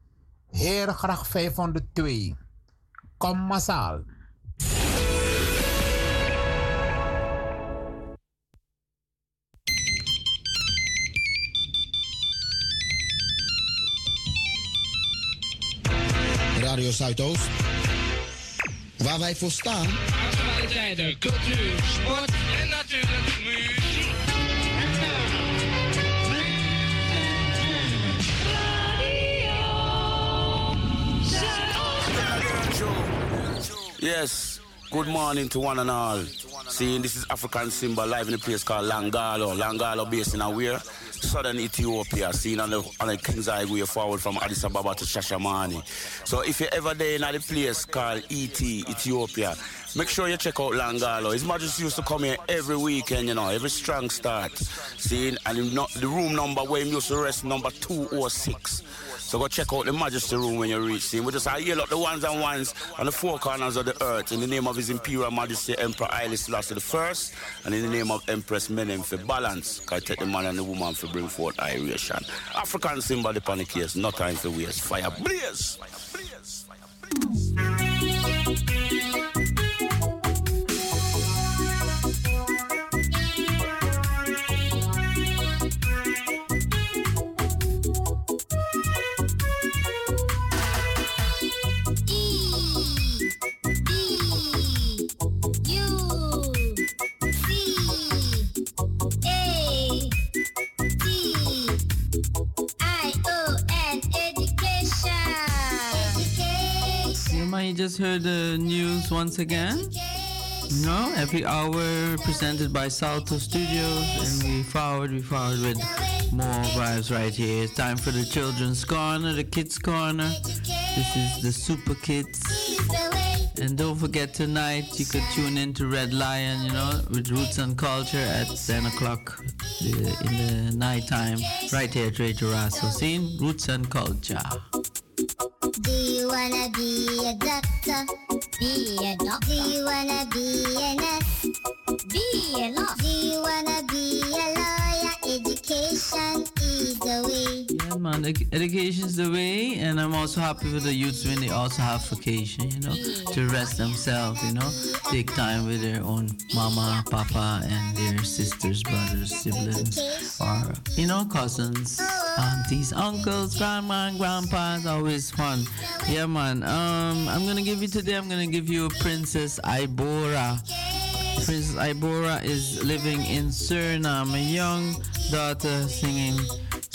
Heergracht 502. Kom massaal. Radio Zuidoost. Waar wij voor staan. Actualiteiten, cultuur, sport en natuurlijk muziek. Yes, good morning to one and all. Seeing this is African Simba live in a place called Langano. Langano based in Aware, southern Ethiopia. Seen on the, on the King's Highway forward from Addis Ababa to Shashamani. So if you're ever there in a place called ET, Ethiopia, make sure you check out Langano. His Majesty used to come here every weekend, you know, every strong start. Seeing, and the room number where he used to rest, number 206. So go check out the Majesty Room when you reach him. We just heal up the ones and ones on the four corners of the earth in the name of His Imperial Majesty Emperor Haile Selassie the First, and in the name of Empress Menen for balance. Can take the man and the woman for bring forth iration. African Simba the case, no time for waste. Fire blaze. You might just heard the news once again. No, every hour presented by Salto Studios, and we forward, we forward with more vibes right here. It's time for the children's corner, the kids' corner. This is the Super Kids. And don't forget tonight, you could tune in to Red Lion, you know, with Roots and Culture at 10 o'clock in the nighttime, right here at Radio Razo. Scene Roots and Culture. Do you wanna be a doctor? Be a doctor. Do you wanna be a nurse? Be a nurse. Do you wanna be a lawyer? Education is the way. Yeah, man, ed- education's the way, and I'm also happy with the youths when they also have vacation, you know, to rest themselves, you know, take time with their own mama, papa, and their sisters, brothers, siblings, or, you know, cousins, aunties, uncles, grandma, and always fun. Yeah, man, um, I'm gonna give you today, I'm gonna give you Princess Ibora. Princess Ibora is living in Suriname, a young daughter singing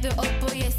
de oppoëzie, ik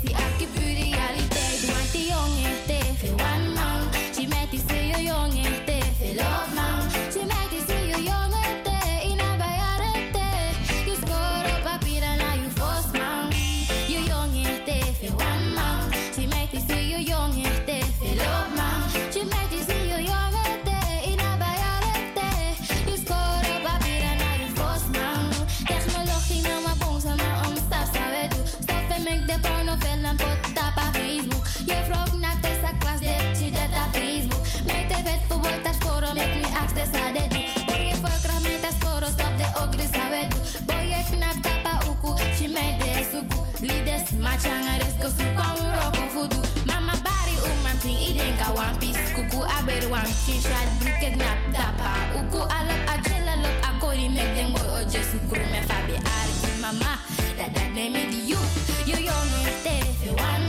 machanga resko su kon roko fudu. Mama bari umam ting idenka one piece. Kuku aber one chin shot, briket nap tapa. Uku alap a jela lop a kori make them boy oje sukuru me fabi ari mama. That that name is you. You young and stiff, one man. She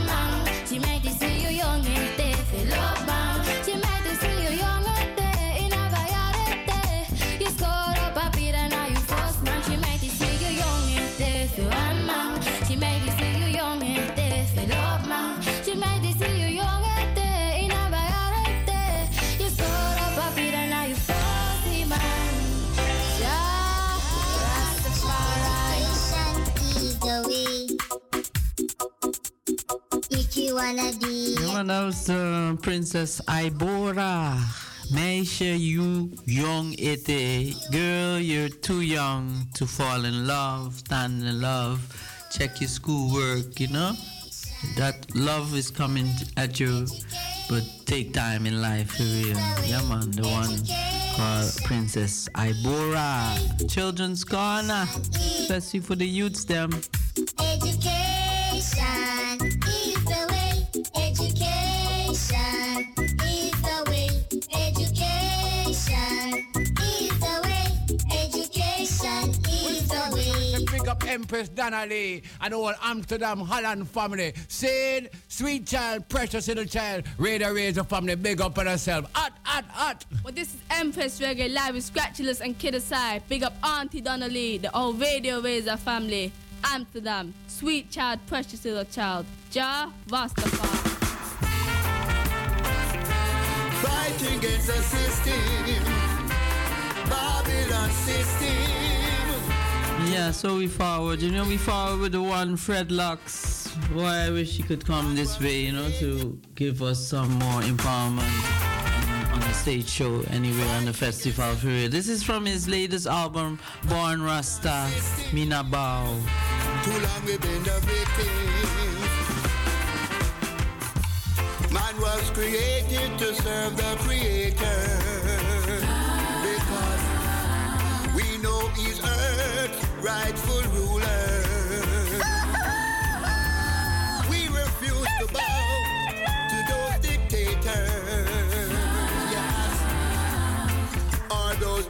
wanna be dat was uh, Ibora. Meisje, you young ete. Girl, you're too young to fall in love, stand in love, check your schoolwork, you know? That love is coming at you, but take time in life for real. Yeah, man, the one called Princess Ibora. Children's Corner, especially for the youths, them. Education Empress Donnelly and all Amsterdam Holland family. Saying, sweet child, precious little child, Radio Razo family, big up on herself. Hot, hot, hot. Well, this is Empress Reggae live with Scratchulous and Kid Aside. Big up Auntie Donnelly, the old Radio Razo family. Amsterdam, sweet child, precious little child. Ja Rastafari. Fight against the system, Babylon system. Yeah, so we forward. You know, we forward the one Fred Locks. Boy, I wish he could come this way, you know, to give us some more empowerment on the stage show anywhere on the festival real. This is from his latest album, Born Rasta, Mina Bao. Too long we've been the victims. Man was created to serve the Creator. Know He's Earth's rightful ruler. We refuse to bow to those dictators. Or those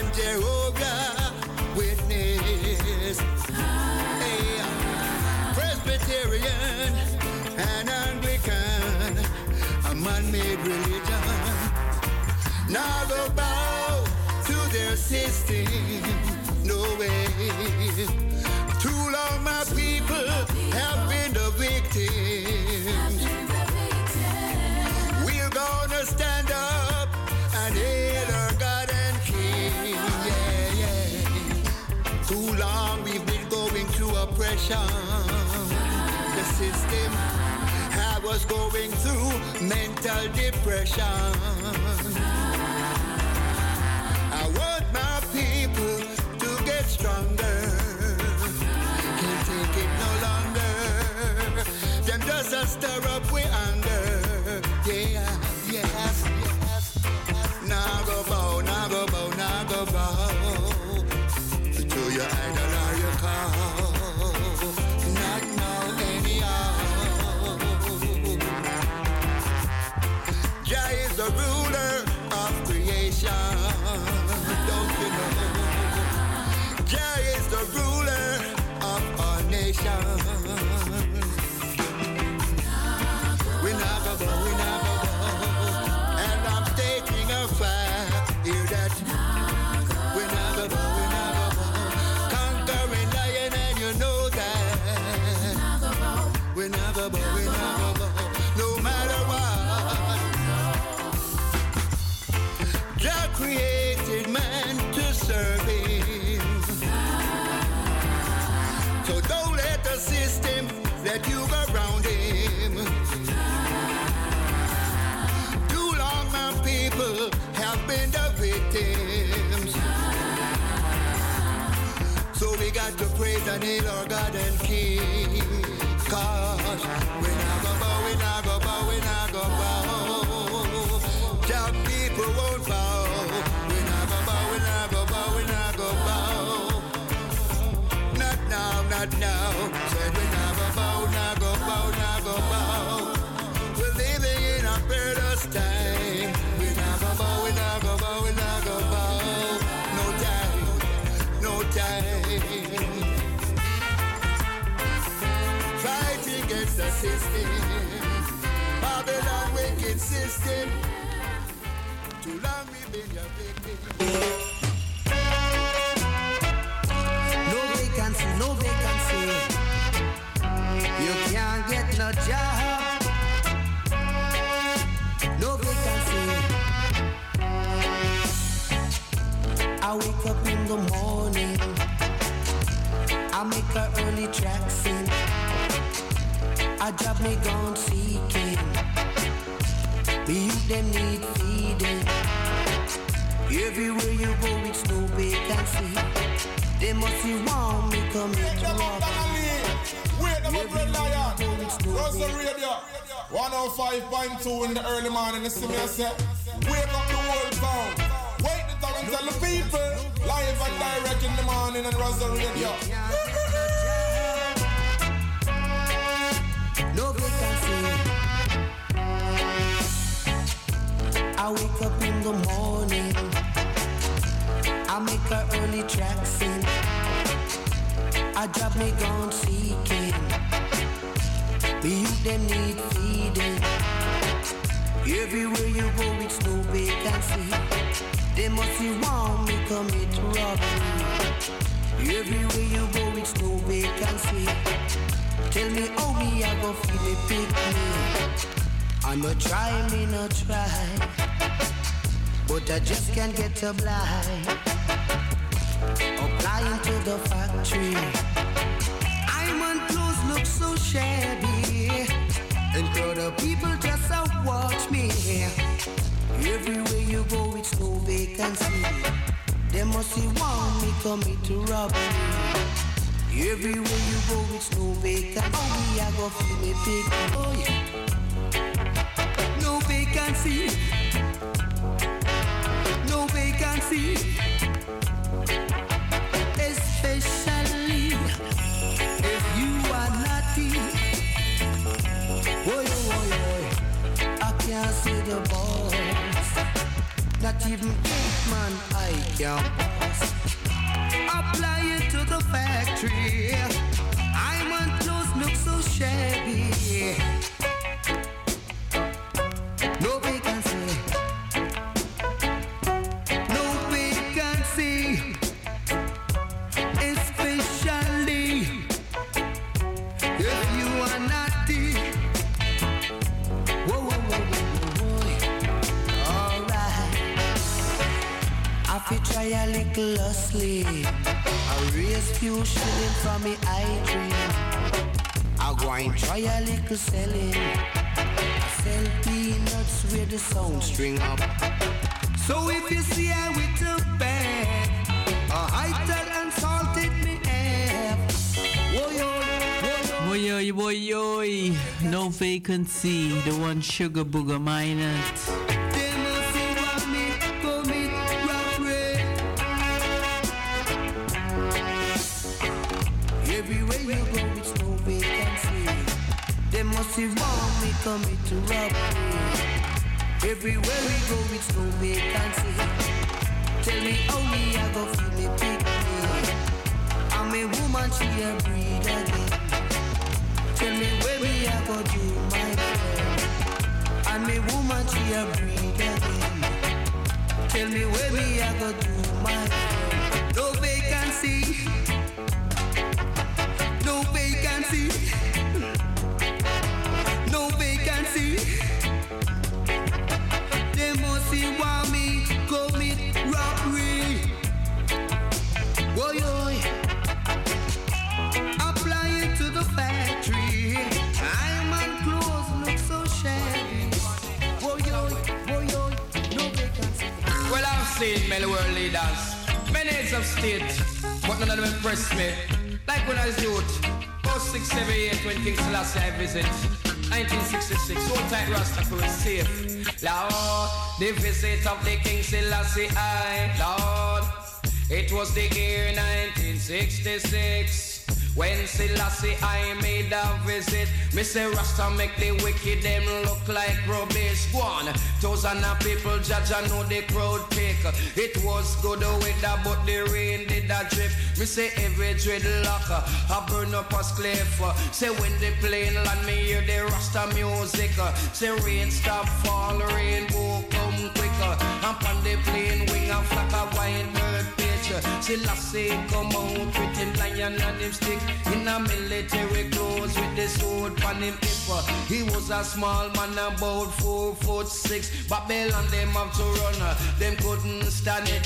And Jehovah Witness. Hey, Presbyterian and Anglican, a man-made religion. Now go bow to their system. No way. Too long my people have been the victims. We're gonna stand oppression. The system have us going through mental depression. I want my people to get stronger. Can't take it no longer. Them just a stir up with anger. Yeah, the victims. So we got to praise and hail our God and King. Cause we not go bow, we not go bow, we not go bow. Jah people won't bow. We not go bow, we not go bow, we not go bow. Not now, not now. Said we system. Babylon wicked system. Too long we've been your victim. No vacancy, no vacancy. You can't get no job. No vacancy. I wake up in the morning. I make a early track scene. I drop me gone seeking. The youth them need feeding. Everywhere you go, it's no vacancy. They must be want me come into Wait, them up Red Lion. Razo Radio. 105.2 in the early morning. You see me, I say, wake up the whole town. Wake the town and tell the people. Live and direct in the morning on Razo Radio. I wake up in the morning. I make a early track scene. I drop me gone seeking. The youth them need feeding. Everywhere you go, it's no vacancy. They must be want me commit robbery. Everywhere you go, it's no vacancy. Tell me how me I go feel it pick me. I no try, me no try. But I just can't get a blind. Applying to the factory. I'm on clothes look so shabby. And crowd of people just out watch me. Everywhere you go, it's no vacancy. They must see want me commit to robbery. Everywhere you go, it's no vacancy. Oh, me, I go feel me big. Oh, yeah. No vacancy. No vacancy. Especially if you are naughty. I can't see the boss. Not even I can boss. Apply it to the factory. Look so shabby. Hustling. I raise few shilling from me I dream. I go and try a little selling. Sell peanuts where the sound string up. So if you see I with bag, a high and salted me. Oi, oi, oi, oi. No vacancy. The one sugar booger minus. Me commit to robbery. Everywhere we go, it's no vacancy. Tell me how me I go feel me pick me. I'm a woman, she a breed again. Tell me where me I go do my friend. I'm a woman, she a breed again. Tell me where me I go do my friend. Why me. Well, I've seen many world leaders, many heads of state, but none of them impressed me. Like when I was youth, 0678 when King Selassie I visit. 1966, so tight Rasta for safe. Lord, the visit of the King Selassie I, Lord, it was the year 1966. When Selassie I made a visit, me say Rasta make the wicked them look like rubbish. One thousand of people judge I know the crowd pick. It was good weather, but the rain did a drip. Me say every dreadlock I burn up a cliff. Say when the plane land, me hear the Rasta music. Say rain stop fall, rainbow come quicker. Up on the plane wing a flock white bird. Selassie come out with him lion and him stick in a military clothes with the sword on him hip. He was a small man about four foot six. Babylon them have to run, them couldn't stand it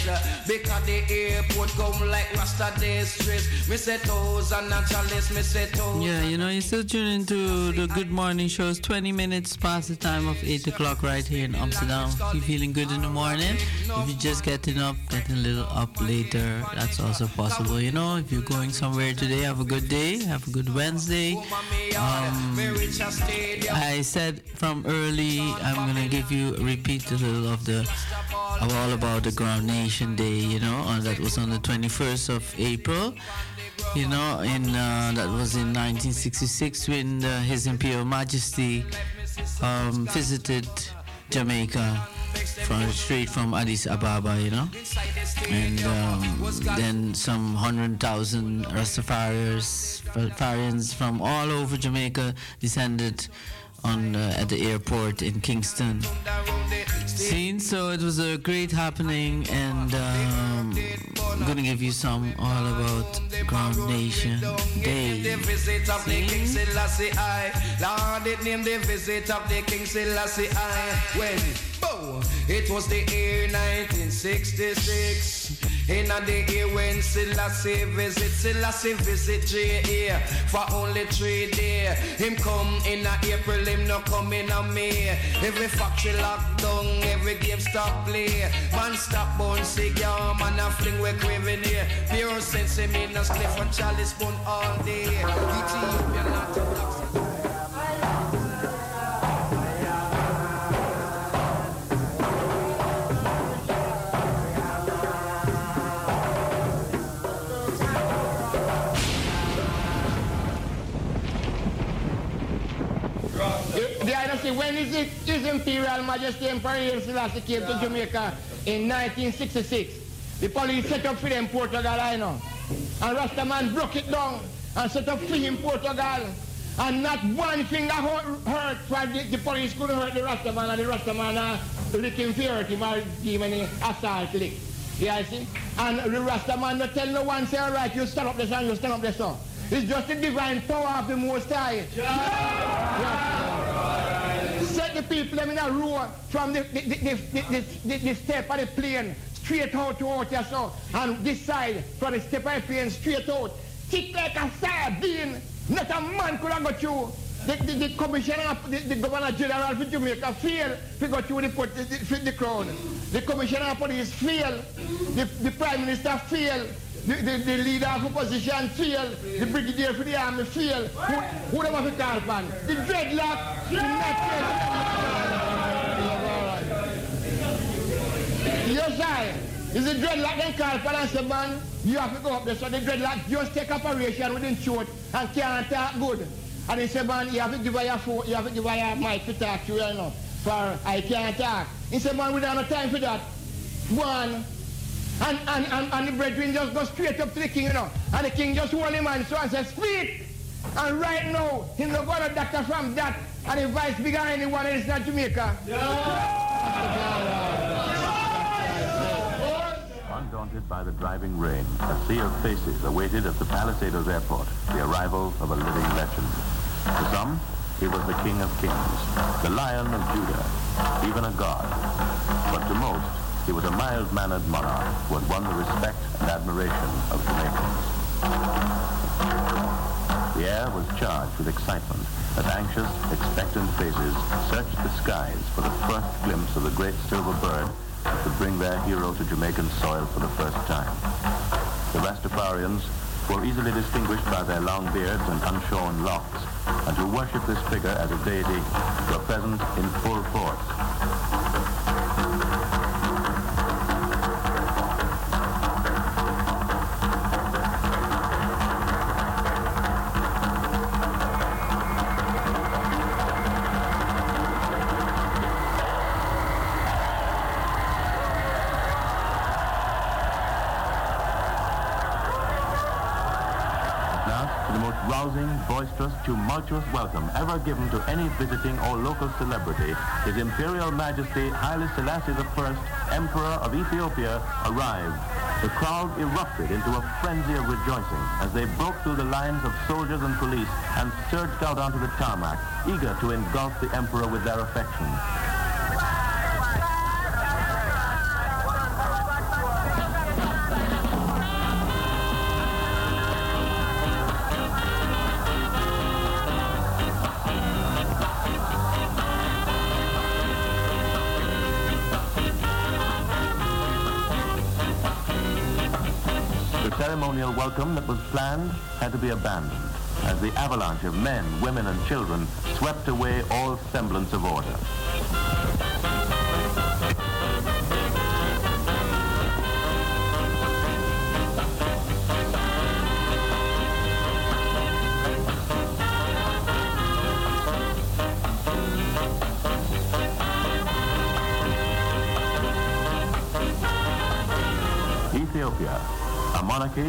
because the airport come like Rasta distress. Me say thousand and chalice, me say thousand. Yeah, you know, you're still tuning into the Good Morning Shows. 20 minutes past the time of 8 o'clock right here in Amsterdam. You're feeling good in the morning, if you're just getting up, getting a little up later, that's also possible. You know, if you're going somewhere today, have a good day, have a good Wednesday. Um, I said from early, I'm gonna give you repeat a little of the of all about the Grounation Day. You know, uh, that was on the 21st of April. You know, in uh, that was in 1966 when uh, His Imperial Majesty um, visited Jamaica from straight from Addis Ababa. You know, and um, then some hundred thousand Rastafarians from all over Jamaica descended on uh, at the airport in Kingston. Scene, so it was a great happening, and um, I'm gonna give you some all about Ground Nation Day. The visit of the King Selassie I. Lord, it named the visit of the King Selassie I. When, bow, it was the year 1966. In the year when Selassie visit, Selassie visit J.A. for only three days. Him come in a April, him no come in a May. Every factory locked down, every game stop play. Man stop bone cigar, man a fling we craving here. Pure sense, him in a spliff and chalice spoon all day. Ethiopian not The when is it His Imperial Majesty Emperor Haile Selassie came to Jamaica in 1966? The police set up for them Portugal, I know. And Rastaman broke it down and set up for him Portugal. And not one finger hurt, hurt the, the police couldn't hurt the Rastaman and the Rastaman uh, lick him for him or give him any assault lick. Yeah, I see? And the Rastaman not tell no one, say, all right, you stand up this and you stand up this one. It's just the divine power of the Most High. Set the people them in a row from the, the, the, the, the, step of the plane straight out to out your son. And this side from the step of the plane straight out. Thick like a sardine. Not a man could have got you. The, the, the commissioner, the, the governor general of Jamaica failed to go through the, the, the, the crown. The commissioner of police failed. The, the prime minister failed. The, the, the leader of opposition failed. The brigadier for the army failed. Who, who them have to call upon? The dreadlock. The not Yes, I. Is the dreadlock then call upon and say, man, you have to go up there. So the dreadlock just take operation within short and can't talk good. And he said, man, you have to give her your phone, you have to give her your mic to talk to you, you know. for I can't talk. He said, man, we don't have time for that. One. And, and, and, and the brethren just go straight up to the king, you know. And the king just hold him and so and said, speak. And right now, he's no got a doctor from that and the vice bigger than anyone else in Jamaica. Undaunted by the driving rain, a sea of faces awaited at the Palisadoes airport the arrival of a living legend. To some, he was the King of Kings, the Lion of Judah, even a god. But to most, he was a mild-mannered monarch who had won the respect and admiration of Jamaicans. The air was charged with excitement as anxious, expectant faces searched the skies for the first glimpse of the great silver bird that would bring their hero to Jamaican soil for the first time. The Rastafarians were easily distinguished by their long beards and unshorn locks, and who worshipped this figure as a deity were present in full force. Tumultuous welcome ever given to any visiting or local celebrity, His Imperial Majesty Haile Selassie I, Emperor of Ethiopia, arrived. The crowd erupted into a frenzy of rejoicing as they broke through the lines of soldiers and police and surged out onto the tarmac, eager to engulf the emperor with their affection. Planned had to be abandoned as the avalanche of men, women, and children swept away all semblance of order.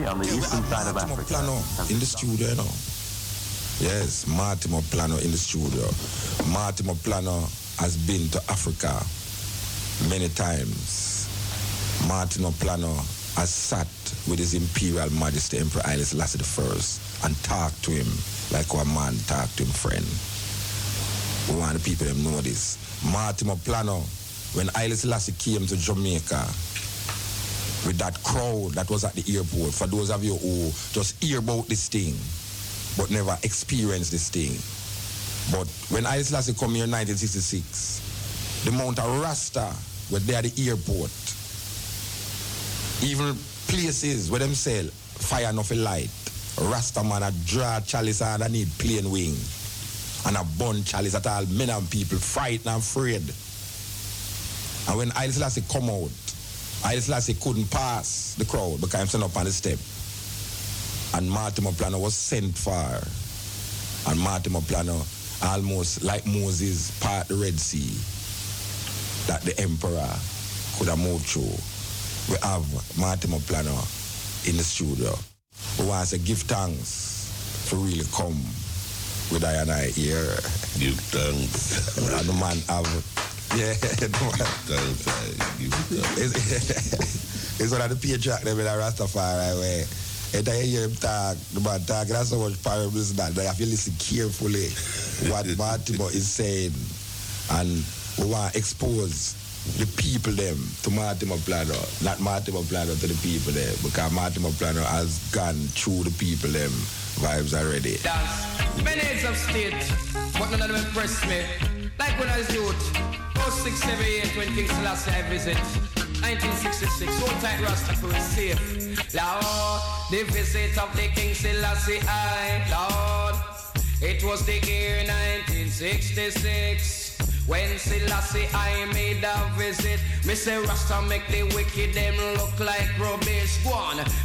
On the eastern side of Africa. In the studio, you know. Yes, Mortimo Planno in the studio. Mortimo Planno has been to Africa many times. Mortimo Planno has sat with His Imperial Majesty Emperor Haile Selassie I and talked to him like a man talked to him friend. We want the people to know this. Mortimo Planno, when Haile Selassie came to Jamaica, with that crowd that was at the airport. For those of you who just hear about this thing, but never experienced this thing. But when Selassie come here in 1966, the Mount of Rasta were there at the airport. Even places where them sell fire enough light. Rasta man a draw chalice and I need plain wing. And a bun chalice at all men and people frightened and afraid. And when Selassie come out, Haile Selassie couldn't pass the crowd because I'm standing up on the step. And Mortimo Planno was sent for. And Mortimo Planno, almost like Moses, part the Red Sea, that the emperor could have moved through. We have Mortimo Planno in the studio. who want to give thanks for really come with I and I here. Give thanks. and the man have yeah, it's, it's one of the patriarch them in a Rastafari way. And I hear him talk, the man talk, that's so much parables that I have to listen carefully what Mortimo is saying. And we want to expose the people them to Mortimo Planno, not Mortimo Planno to the people there, because Mortimo Planno has gone through the people them vibes already. Dance. Many heads of state, but none of them impress me. Like when I was youth, 0678 when King Selassie I visit. 1966, so tight Rasta for safe. Lord, the visit of the King Selassie I, Lord. It was the year 1966 When Selassie I made a visit, me say Rasta make the wicked them look like rubbish.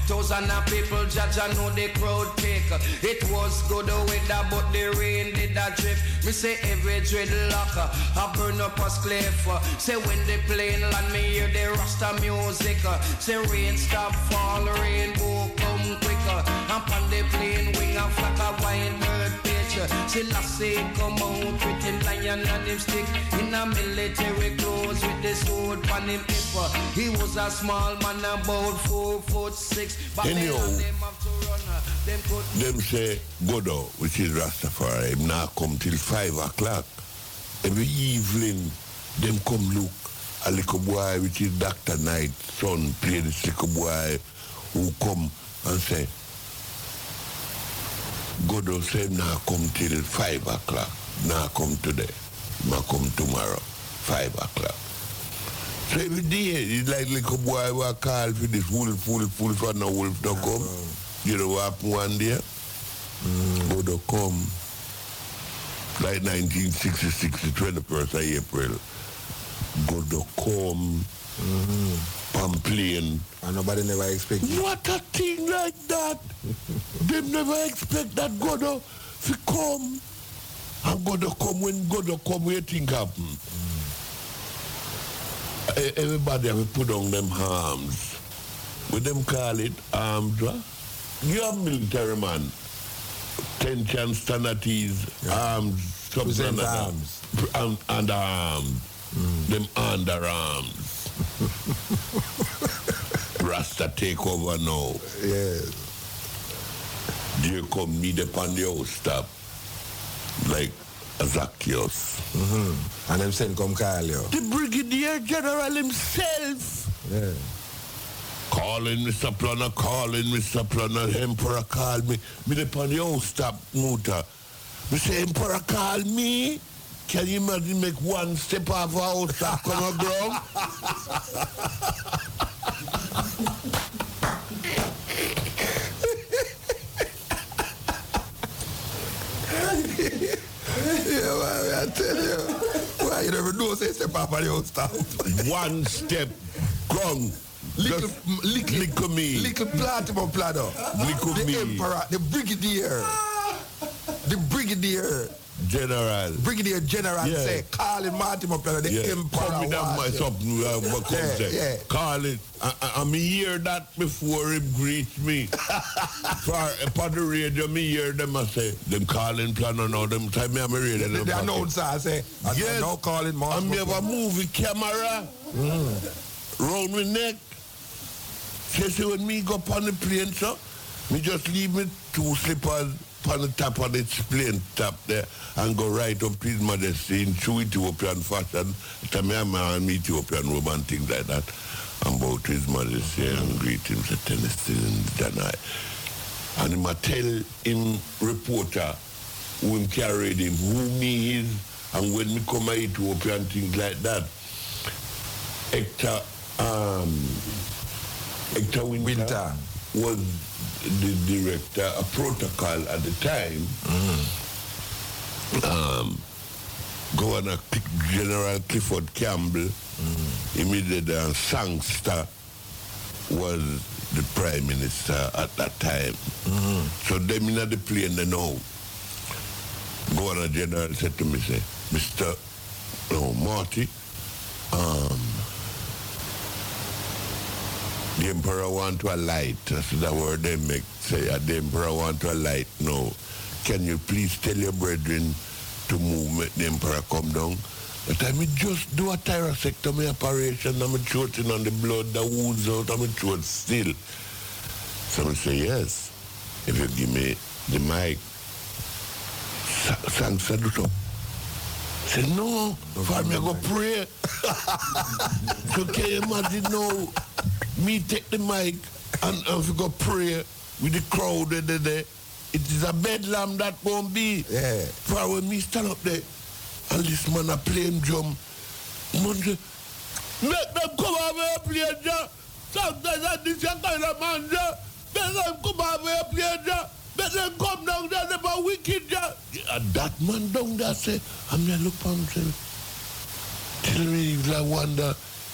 Thousand of people judge I know the crowd take. It was good weather, but the rain did a drip. Me say every dreadlock I burn up a cliff. Say when they playing land, me hear the Rasta music. Say rain stop fall, rainbow come quicker. And on the plane wing a flock of white bird. Selassie come out with him lion and him stick in a military clothes with the sword on him hip. He was a small man about four foot six. Anyhow, Babylon them have to run. uh, Them could Them say Godo, which is Rastafari, now come till five o'clock. Every evening, them come look a little boy, which is Dr. Knight, son, play this little boy who come and say, Godo say him now come till five o'clock. Now come today. Now come tomorrow, five o'clock. So every day, it's like little boy I call for this wolf, wolf, wolf, and no wolf don't come. You know what happened one day? Mm. Godo come. Like 1966, the 21st of April. Godo come. Mm-hmm. Pamplane. And nobody never expect it. What a thing like that. Them never expect that Godo to come. And Godo come when Godo come, what think happen? Mm. E- Everybody have to put on them arms. What them call it? Arms, what? You are military man. Tension, stanities, arms, something that. arms. And, and mm. arms. Them underarms. Rasta take over now. Yes. There come me upon the house stop. Like Zacchaeus. Mm-hmm. And them send come call you. The Brigadier General himself. Yeah. Calling Mr. Plummer, calling Mr. Plummer, Emperor call me. Me upon the stop, Muta. Say, Emperor call me. Can you imagine make one step off a house stop come on ground? yeah, man, I tell you. Why you never know say step up on your stop. One step, gone. Little, little, little me. Little platinum platter. Little the me. emperor, the brigadier. The brigadier. General. Brigadier General Yeah. say, calling Martin Platter, the Yeah, emperor. Call me down was- myself. Uh, what come Yeah, yeah. Call it. I, I, I me hear that before him greet me. For upon the radio, me hear them I say, them calling plan on all them time me I'm a radio. The, the announcer I say, I Yes. now calling I Martin. me have a movie camera round my neck. Say, say when me go upon the plane, so, me just leave me two slippers on the top of the plane top there and go right up His Majesty in true Ethiopian fashion. Tell me I'm an Ethiopian and things like that. And bow to His Majesty and greet him, say, Tennessee and Janai. And him tell him reporter who him carried him, who me is, and when me come to Ethiopia and things like that. Hector, um, Hector Wynter, was the director of protocol at the time. Um, Governor General Clifford Campbell, immediately and Sangster was the prime minister at that time. So them in the plane they know. Governor General said to me, say, Mr. No, Marty, um, the emperor want to alight. That's the word they make. Say, uh, the emperor want to alight. No. Can you please tell your brethren to move, make the emperor come down? But I mean, just do a thyroidectomy operation. I'm choking on the blood, the wounds out. I'm throat still. Someone say, yes. If you give me the mic, thanks, I. Say, no, for me, I go pray. so can you imagine now, me take the mic and, and we go pray with the crowd there, there, there. It is a bedlam that won't be. Yeah. For when me stand up there and this man a playing drum, man say, make them come over here play drum. Sometimes I this kind of man. Make them come over here play drum. Make them come down there, they are wicked there. That man down there say, I'm here look for him Tell me if I wonder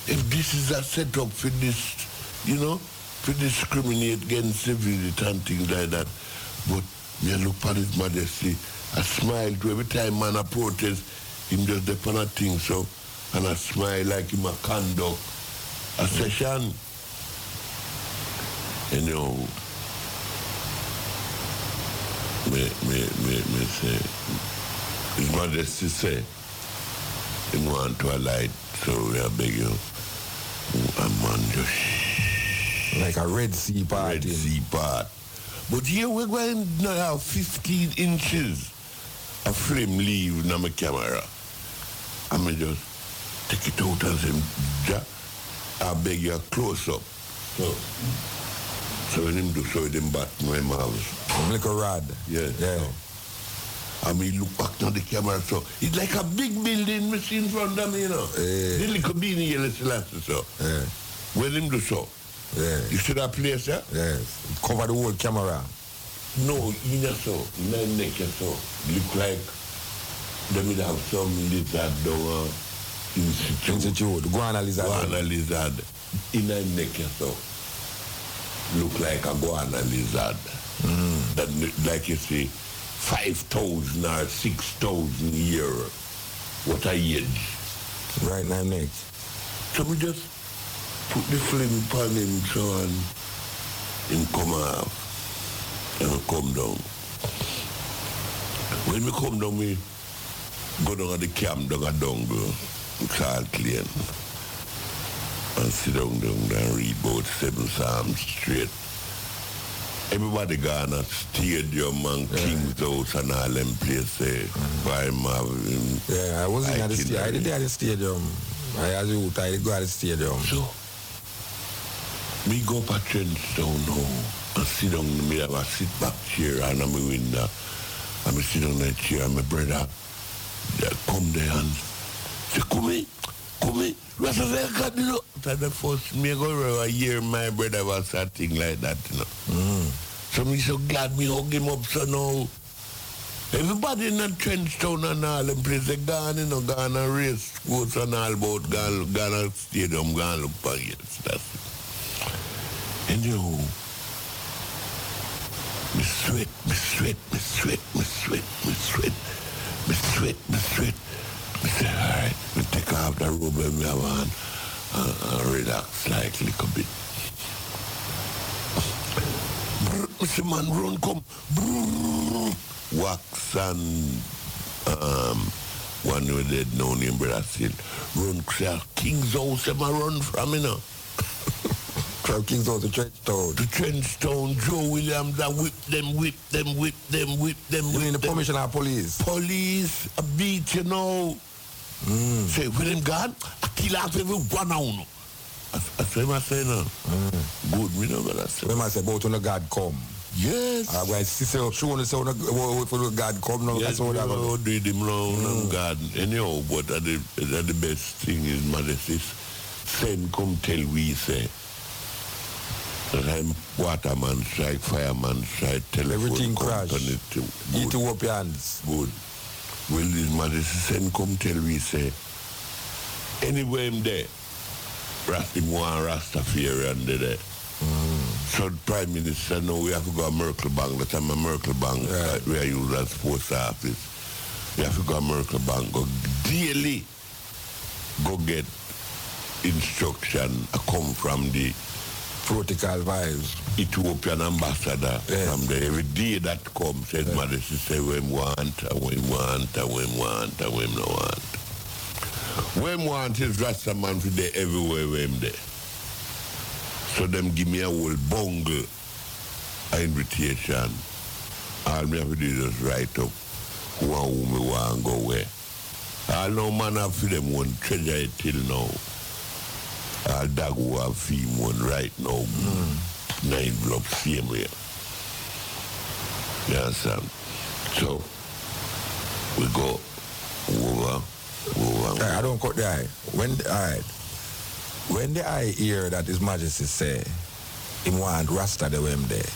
if this is a setup for this, you know, to discriminate against civilians and things like that. But me I look at His Majesty, I smile to every time man a protest, him just depend on thing so, and I smile like him a conduct a session. You know, me, me, me, me say, His Majesty say, he want to alight, so we are beg you, a man just like a Red Sea part. Red Sea part. But here we're going to have 15 inches of flame leave in my camera. I'm mean just take it out and say, "Ja, I beg you a close up. So, so when him do so with him bat my mouth. Like a rod. Yeah. Yeah. So. I mean look back on the camera so it's like a big building me see in front of me, you know. The little beanie yellow so. Yeah. When him do so. Yeah. You see that place, yeah? Yes. Cover the whole camera. No, in a so, in a neck so. Look like them will have some lizard down uh, institute. Institute, guana lizard. Guana lizard. In a neck so. Look like a guana lizard. Mm. That like you see, 5,000 or 6,000 year. What a age. Right now neck. So we just put the flame upon him so and him come off and come down. When we come down, we go down at the camp down at Dongle, Salt Lane, and sit down down there and read about seven psalms straight. Everybody gone at stadium and King's House and all them places. Eh? Mm-hmm. Why Marvin? Yeah, I wasn't at the stadium. I did at the stadium. I as you I did go at the stadium. So, me go up a Trenchtown now and sit down me have a sit back chair and I'm a window. And me sit down in that chair and my brother come there and say, come in, come in. What is that got, you know? That's the first me go a year my brother was a thing like that, you know. Hmm. So me so glad me hug him up so now. Everybody in the Trenchtown and all them places, they gone, you know, gone and race goats and all about, gone, gone and stadium, gone look for it. That's it. And you know, me sweat, me sweat, me sweat, me sweat, me sweat, me sweat, me sweat. Say, all right, me take off the robe and me have on and, and relax slightly a bit. Brr, Me man, run, come. Wax and um, one who dead now named Brother Sil. Run, say, King's house, I run from, you know? From King's House to Trenchtown. To Trenchtown, Joe Williams, and whip them, whip them, whip them, whip them. You mean the permission of police? Police, a beat, you know. Mm. Say, when them gone, I kill off every one of them. I say, I say now. Good, me know what I say. When I say, about when the God come. Yes. I'm going to see, show the sound of God come now. Yes, That's what I'm mm. no, do them round and God. Anyhow, but that the, that the best thing is, Majesty, send come tell we say. I'm waterman strike, fireman strike, telephone Everything crash. company to Ethiopians. Good. Well, this send come tell we say, anywhere him there, Rasta one Rastafarian there. there. So the Prime Minister now we have to go to Merkel Bank. That time a Merkel Bank uh, we are used as post office. We have to go to Merkel Bank, go daily go get instruction uh, come from the protocol vibes. Ethiopian ambassador from there. Every day that comes, says Majesty say when want, and when want, and when want, and when no want. When want is Rasta man for there everywhere him there. So them give me a whole bungle invitation. All me have to do is write up who and who me want go where. All no man have for them one treasure it till now. All dog who have one right now. Hmm. Nine block same way. You understand? So we go over, over. I don't cut the eye. When all right. When the eye hear that His Majesty say him want Rasta the way him there,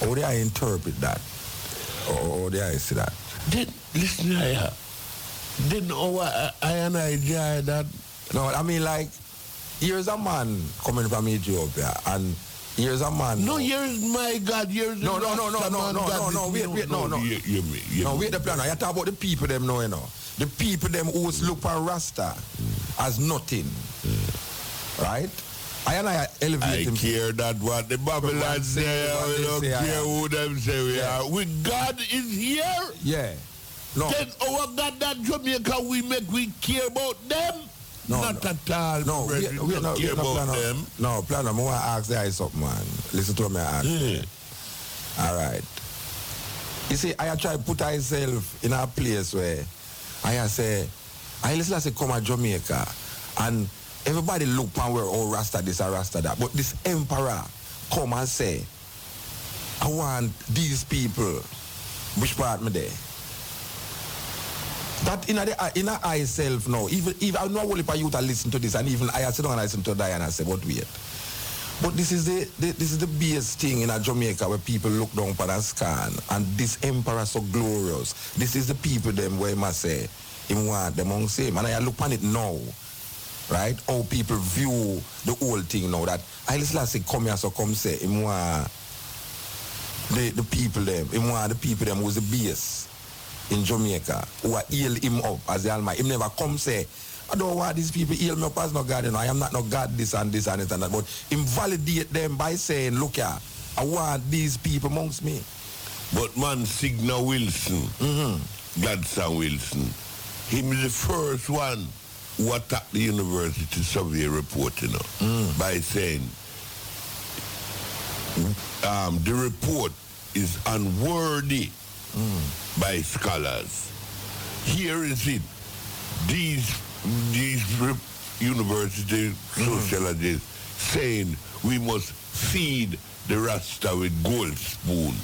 how do I interpret that? Or how do I see that? Then listen here. Then our I and I that No, I mean like, here's a man coming from Ethiopia, and here's a man. No, here's my God, here's No, no, no, no, no, no, no, no, wait, wait, no, no. You, you, me- you no, me. wait the plan. You talk about the people them know, you know. The people them who look for Rasta as nothing. Right? I and I elevate I him. care that what the Babylon say, what we don't say care who them say we Yeah. are. We God is here. Yeah. No. Then our God that Jamaica we make we care about them. No, Not no. at all. No, we, we, don't no, we, no, about plan them. No, plan on. I want to ask the eyes up, man. Listen to me ask. Yeah. All right. You see, I try to put myself in a place where I say, I listen I say come to Jamaica and everybody look and where oh Rasta this or Rasta that. But this emperor come and say, I want these people, which part me there? That in the uh, in a I self now, even even I know only for you to listen to this, and even I sit down and I listen to Diana and I say, but wait. But this is the, the this is the biggest thing in a Jamaica where people look down upon and scan, and this emperor so glorious. This is the people them where must say him want them on same, and I look on it now, right? How people view the whole thing now that I listen say come here so come say him want the the people them, him want the people them who's the base in Jamaica who are heal him up as the Almighty. Him never come say, I don't want these people heal me up as no God, you know. I am not no God, this and this and this and that. But him validate them by saying, look here, I want these people amongst me. But man, Signa Wilson, Mm-hmm. Gladson Wilson, him is the first one who attacked the university survey report, you know, Mm. by saying um, the report is unworthy Mm. by scholars. Here is it. These these university sociologists saying we must feed the Rasta with gold spoon.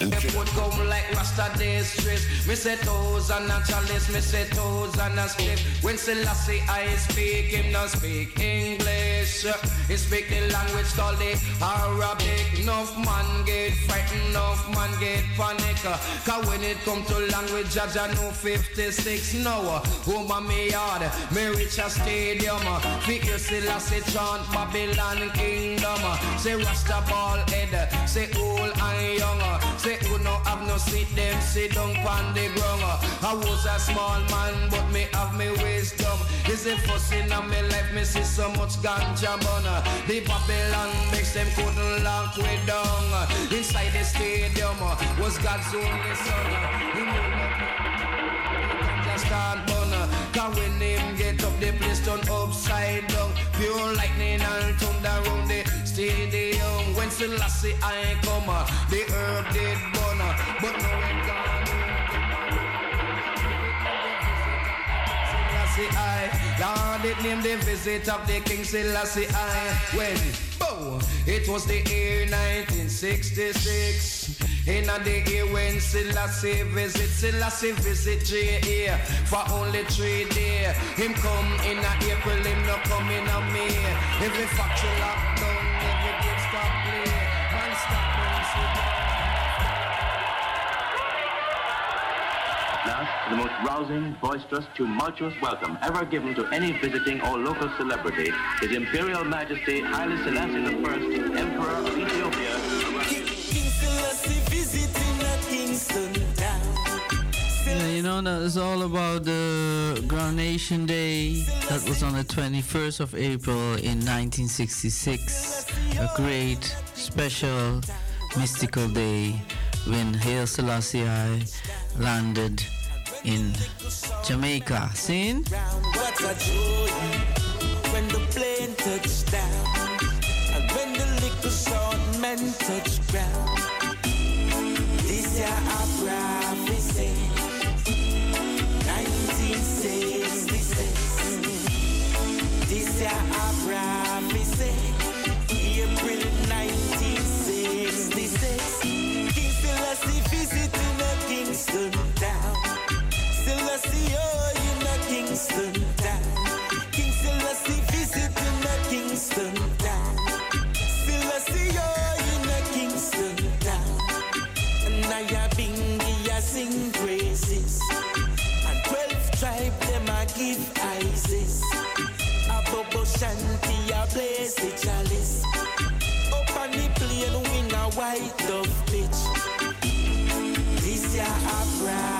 And They would come like Rasta days stress. Me say toes and a chalice, me say toes and a split. When Selassie I speak, him not speak English. He speak the language called the Arabic. Enough man get frightened, enough man get panic. Cause when it come to language, judge I know 56 now. Of me yard, me reach a stadium. Figure Selassie chant Babylon kingdom. Say Rasta ball head, say old and young. Say who no have no seat, them sit down on the ground. Uh, I was a small man, but me have me wisdom. Is it fussing on me life, me see so much ganja bun. Uh, the Babylon makes them couldn't lock way down. Uh, inside the stadium was God's only son. He ganja start bun. Cause when him get up, the place turn upside down. Pure lightning and thunder round the stadium. When Selassie I come, uh, the herb did burn. uh, But now it I, Lord, it named the visit of the King Selassie I. When, bow, it was the year 1966. In the year when Selassie visit, Selassie visit J.A. for only three days. Him come in April, him no come in May. Every factory locked down, the most rousing, boisterous, tumultuous welcome ever given to any visiting or local celebrity, His Imperial Majesty Haile Selassie I, Emperor of Ethiopia. You know, that is all about the Grounation Day. That was on the 21st of April in 1966. A great, special, mystical day when Haile Selassie I landed in Jamaica. Seen? When the plane touched down and when the liquor men ground. This year a prophecy, 1966. This year prophecy, April 1966. King visiting Kingston Kingston Town. King Selassie visit in the Kingston Town. Selassie, in the Kingston Town. And I have India sing praises. And twelve tribe them I give Ises. A bubble shanty, a blaze the chalice. Up on the plane, win a white dove pitch. This year I pride.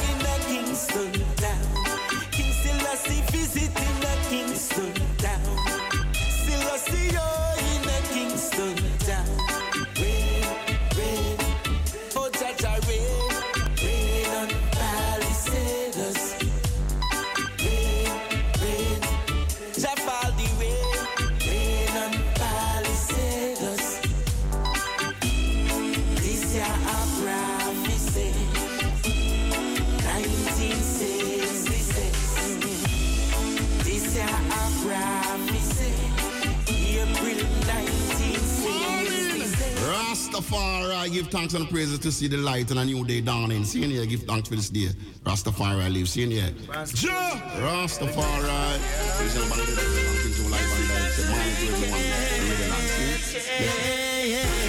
Rastafari, give thanks and praises to see the light and a new day dawning. See in here, give thanks for this day. Rastafari live. See here. Rastafari. Please, everybody, do something to life and direct. Say morning to everyone. Ready now,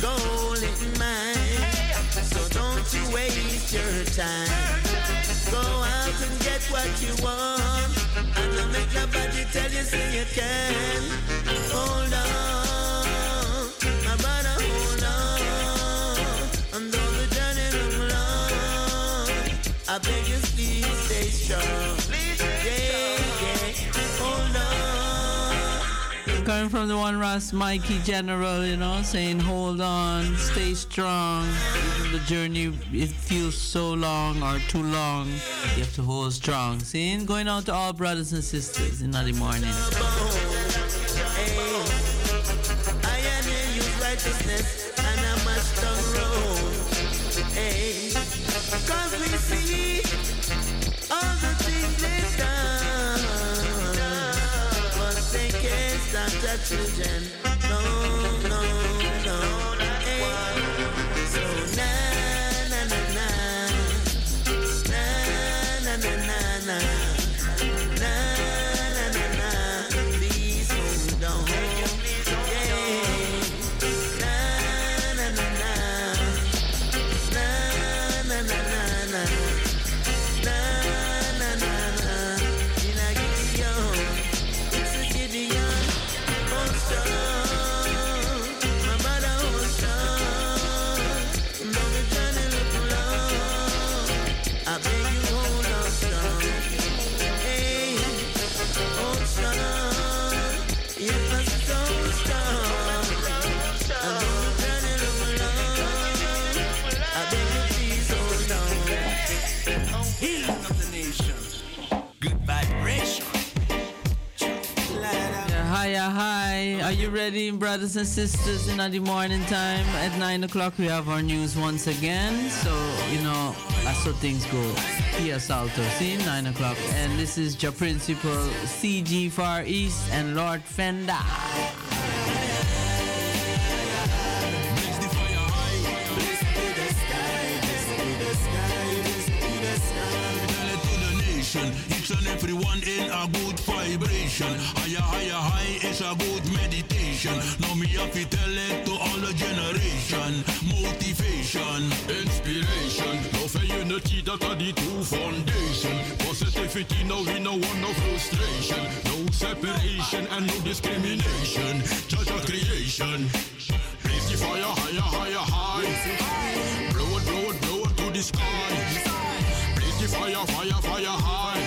goal in mind, so don't you waste your time. Go out and get what you want, and don't make nobody tell you say you can. Hold on, my brother, hold on, and though the journey long. I beg you, please stay strong. Yeah, yeah. Coming from the one Ras Mikey General, you know, saying hold on, stay strong. Even the journey it feels so long or too long, you have to hold strong. Seeing going out to all brothers and sisters in the morning. The children. No. Hi. Are you ready, brothers and sisters, in the morning time? At 9 o'clock, we have our news once again. So, you know, that's how things go. Pia Salto, see, 9 o'clock. And this is your principal, CG Far East and Lord Fender. Everyone in a good vibration. Higher, higher, high is a good meditation. Now me have to tell it to all the generation. Motivation, inspiration. Love and unity that are the true foundation. Positivity now we no want no frustration. No separation and no discrimination. Judge our creation. Raise the fire higher, higher, high. Blow it, blow it, blow it to the sky. Raise the fire, fire, fire high.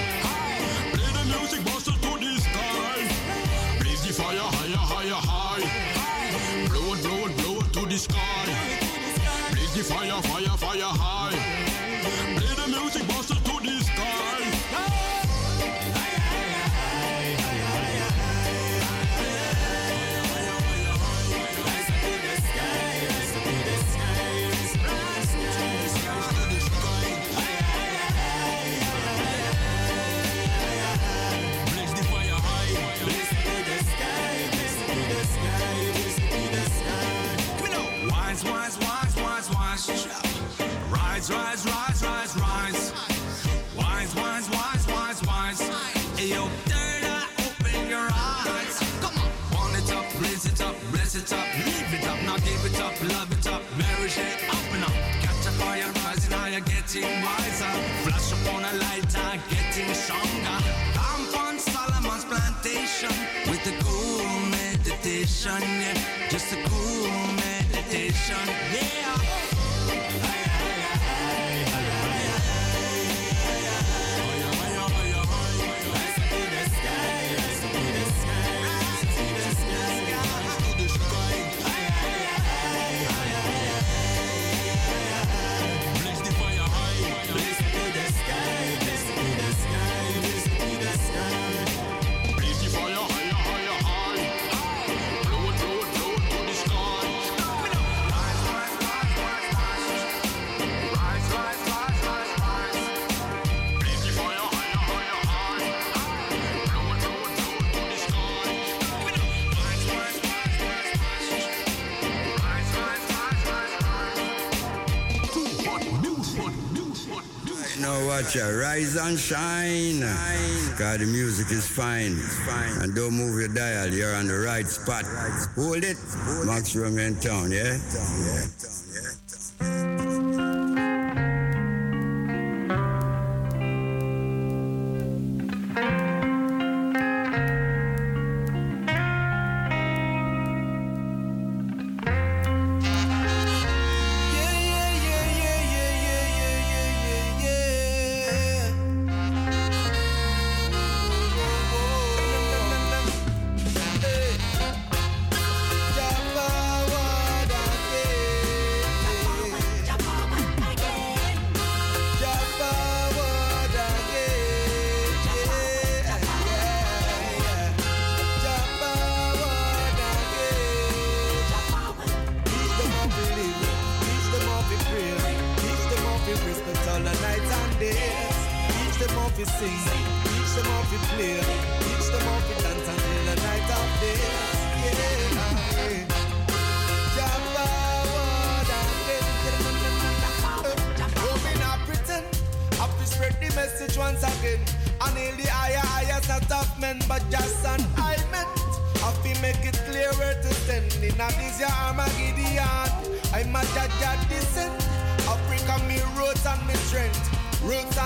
Watch watcher, rise and shine. God, the music is fine. And don't move your dial, you're on the right spot. Hold it. Max Roman Town, yeah? Town, yeah? Town, yeah? Town.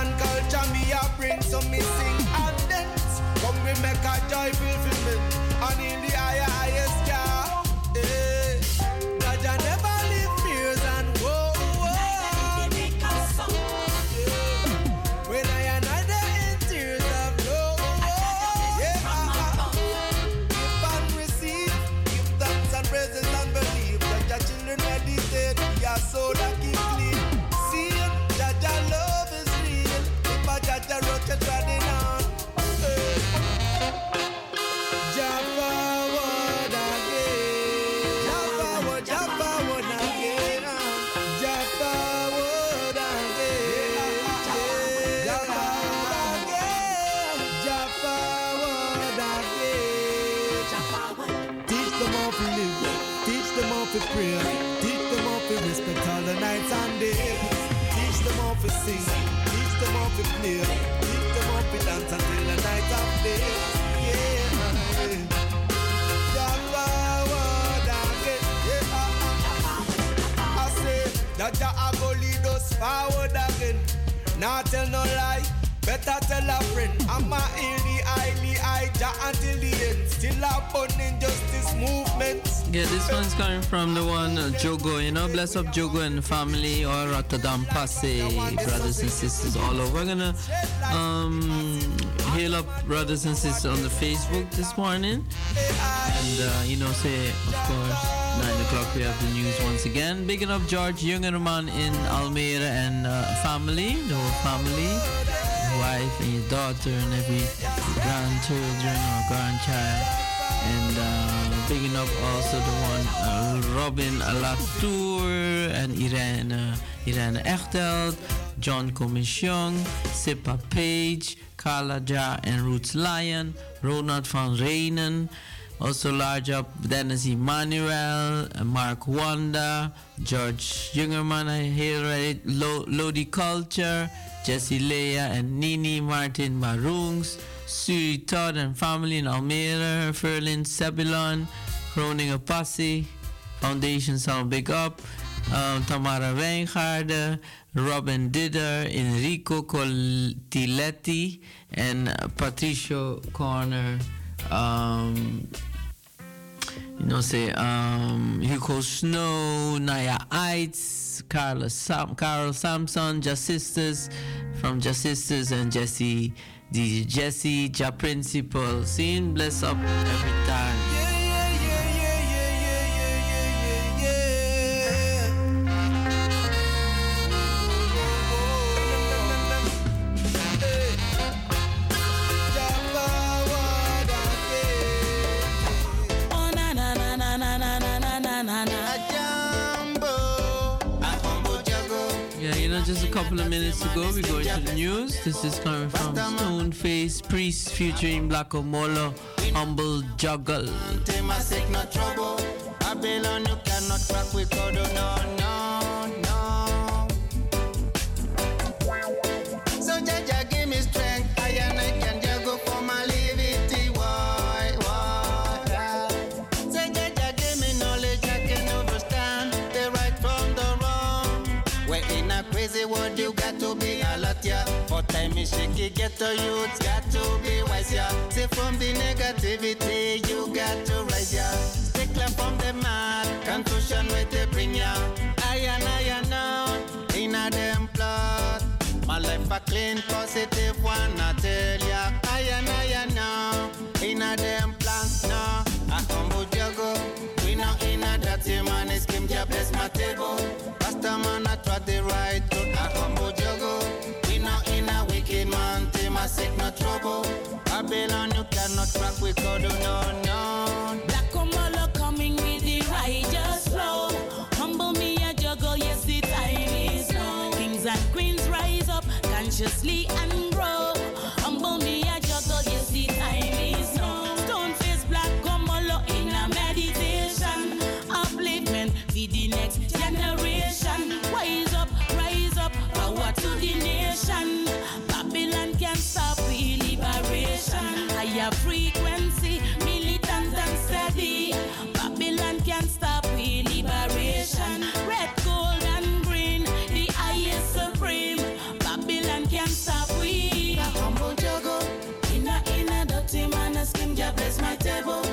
and culture me a bring. So me sing and dance. Come we make a joyful fulfillment. And in the A friend. I'm a highly, high until the end. Still a movement. Yeah, this one's coming from the one uh, Jogo, you know, bless up Jogo and family, all Rotterdam, Passe, brothers and sisters all over. We're gonna um, hail up brothers and sisters on the Facebook this morning. And, uh, you know, say, of course, 9 o'clock we have the news once again. Bigging up George Jungerman in Almere and uh, family, the whole family, wife and your daughter and every grandchildren or grandchild. And uh, bigging up also the one uh, Robin Latour and Irene, Irene Echteld, John Commission, Sipa Page, Carla Ja and Roots Lion, Ronald van Reenen. Also large up Dennis Emmanuel, Mark Wanda, George Jungerman, right, Lodi Culture, Jesse Leia and Nini Martin Maroons, Suri Todd and family in Almere, Ferlin Sebulon, Groninger Passie, Foundation Sound Big Up, um, Tamara Wijngaarden, Robin Didder, Enrico Coltiletti, and Patricio Corner. Um, you know, say um, Hugo Snow, Naya Eitz, Carla Sam, Carol Samson, Just Sisters from Just Sisters, and Jesse, DJ Jesse, Ja Principal. Seeing bless up every time. Couple of minutes ago, we go into the news. This is coming from Stoneface Priest featuring Black Omolo, Humble Juggle. Cannot crack with. No, no. Shaky. Get got to be wise, yeah. See from the negativity, you got to rise, yeah. Stay clear from the mad confusion where they bring ya. I and I and now in a them plot. My life a clean, positive one, I tell ya. I and I and now in a them cannot crack with code, no, no. Black Omolo coming with the righteous flow. Humble me a juggle, yes, the time is now. Kings and queens rise up consciously and my table.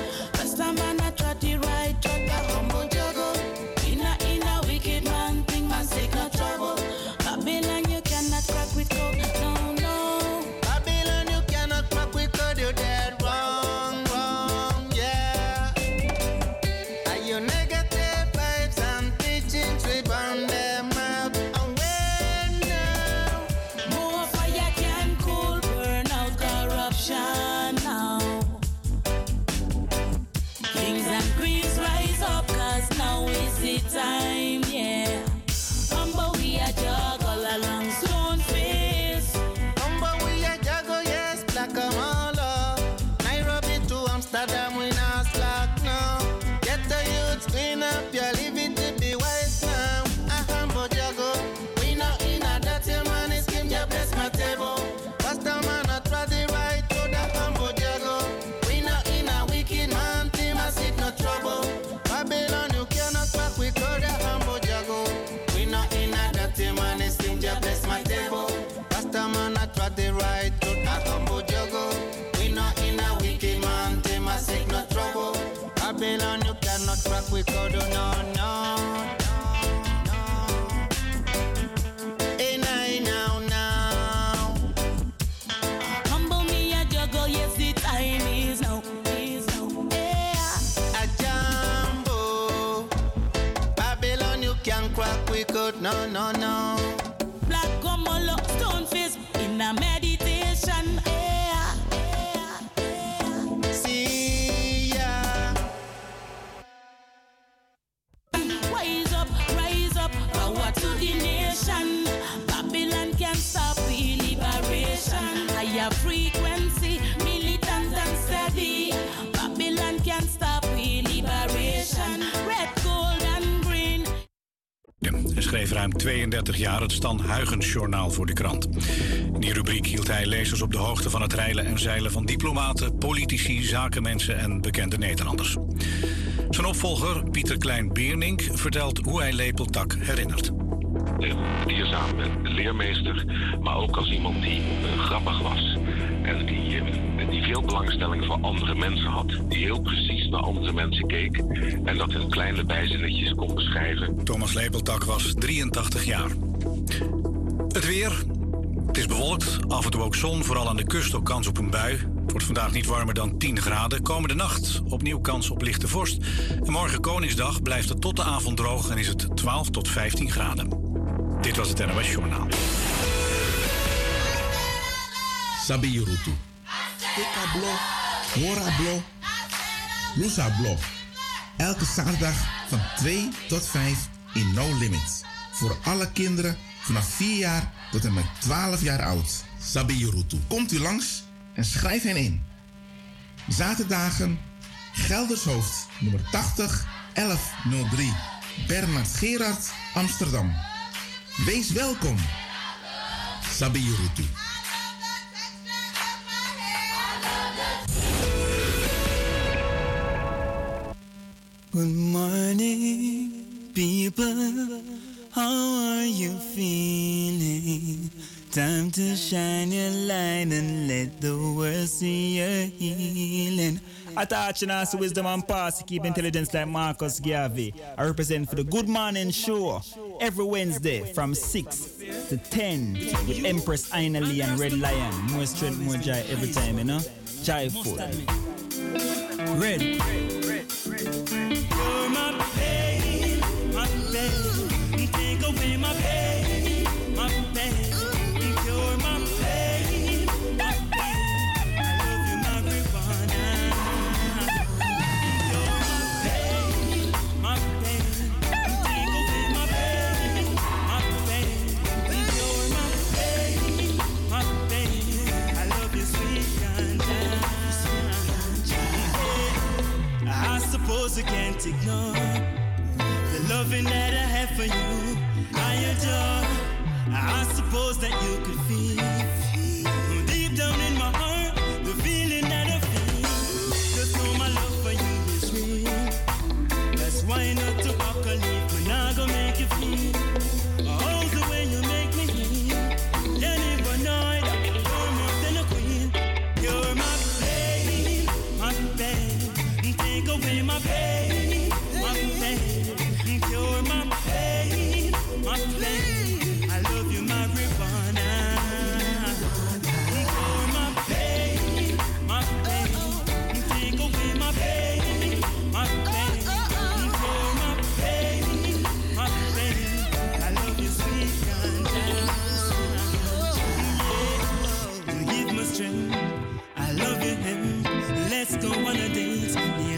No, no, no. Schreef ruim 32 jaar het Stan Huygens Journaal voor de krant. In die rubriek hield hij lezers op de hoogte van het reilen en zeilen van diplomaten, politici, zakenmensen en bekende Nederlanders. Zijn opvolger, Pieter Klein-Beernink, vertelt hoe hij Lepeltak herinnert. dierzame leermeester, maar ook als iemand die eh, grappig was. En die, eh, veel belangstelling voor andere mensen had. Die heel precies naar andere mensen keek. En dat in kleine bijzinnetjes kon beschrijven. Thomas Lepeltak was 83 jaar. Het weer. Het is bewolkt, af en toe ook zon, vooral aan de kust ook kans op een bui. Het wordt vandaag niet warmer dan 10 graden. Komende nacht opnieuw kans op lichte vorst. En morgen Koningsdag blijft het tot de avond droog en is het 12 tot 15 graden. Dit was het NOS Journaal. Sabi Yurutu. Tika Blo, Hora Blo, Lusa. Elke zaterdag van 2 tot 5 in No Limits. Voor alle kinderen vanaf 4 jaar tot en met 12 jaar oud. Sabi Yurutu. Komt u langs en schrijf hen in. Zaterdagen Geldershoofd nummer 80 1103 Bernard Gerard Amsterdam. Wees welkom. Sabi Yurutu. Good morning, people. How are you feeling? Time to shine your light and let the world see your healing. Attaching us to wisdom and past to keep intelligence like Marcus Garvey. I represent for the Good Morning Show every Wednesday from 6 to 10 with Empress Aina Lee and Red Lion. More strength, more joy every time, you know? Joyful. Red. You're my pain, my pain. Suppose I can't ignore the loving that I have for you. I adore. I suppose that you could feel deep down in my heart the feeling that I feel. Just know my love for you is real. That's why not to away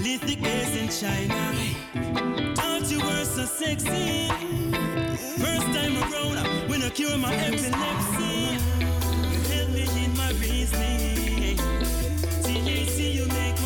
date. Neolithic days in China. Thought you were so sexy. First time around, when I cure my epilepsy. You help me in my reasoning. THC, you make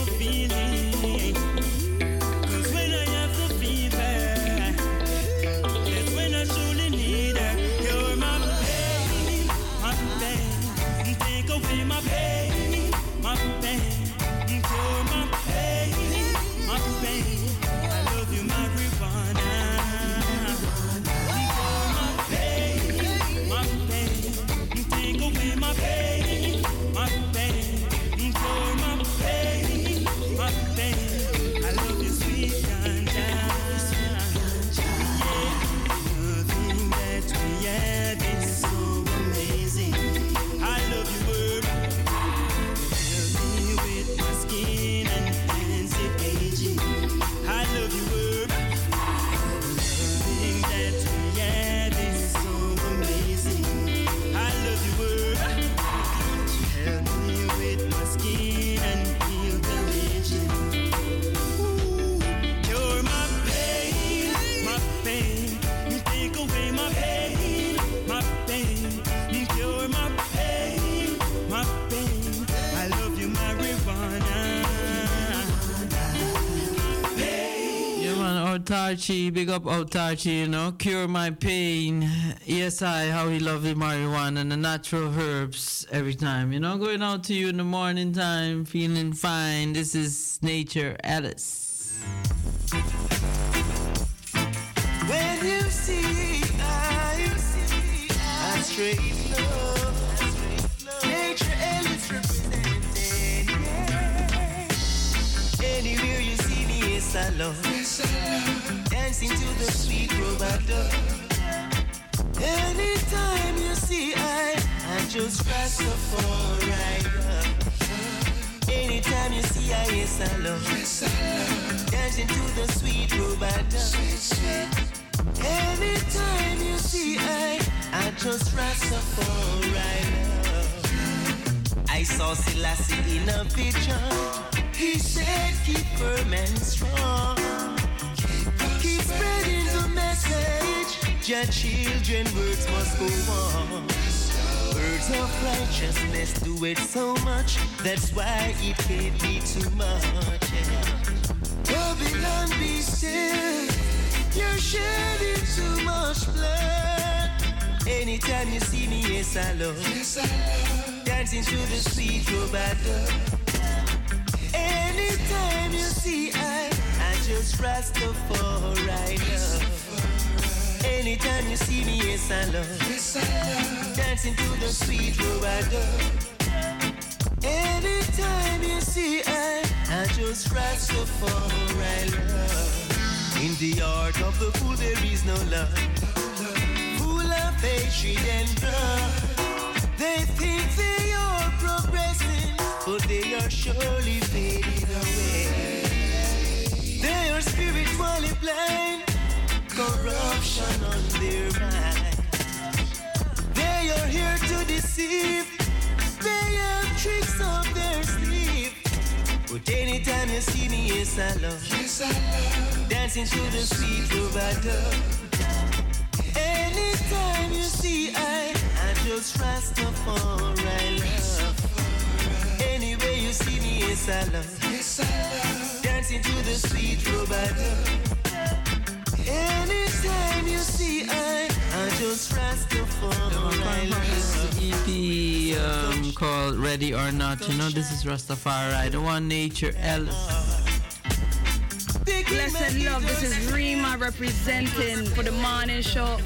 Autarchi, big up Autarchi, you know, cure my pain. Yes, I, how he love the marijuana and the natural herbs every time, you know, going out to you in the morning time, feeling fine. This is Nature Alice. When you see, I see, I straight love. Nature Alice representing, yeah. Anywhere you see me, yes, I love. Dancing to the sweet rubato. Anytime you see I, I just Rastafari. Anytime you see I, yes, I love. Yes, I love. Dancing to the sweet rubato. Anytime you see I, I just Rastafari. I saw Selassie in a vision. He said, keep firm and strong. Keep spreading the message. Your children, words must go on. Words of righteousness do it so much. That's why it can't be too much. Babylon, be still. You're shedding too much blood. Anytime you see me, yes, I love. Yes, I love. Dancing to the sweet rubato. Anytime you see I, I just Rastafari love. Anytime you see me, yes I love. Yes, I love. Dancing to the sweet rubato. Anytime you see I, I just Rastafari love. In the art of the fool there is no love. Full of hatred and blood. They think they are progressing, but they are surely fading away. Are spiritually blind, corruption on their mind. They are here to deceive, they have tricks up their sleeve. But anytime you see me, yes I love. Yes I love. Dancing to the sweet rubato. Anytime you see I, I just Rastafari love. Anyway you see me, yes I love. Yes I love. Dancing to the sweet rubato. Anytime you see I, I just Rastafari love. EP um, called Ready or Not. You know, this is Rastafari, the one Nature Alice. Blessed love, this is Rima representing for the morning show.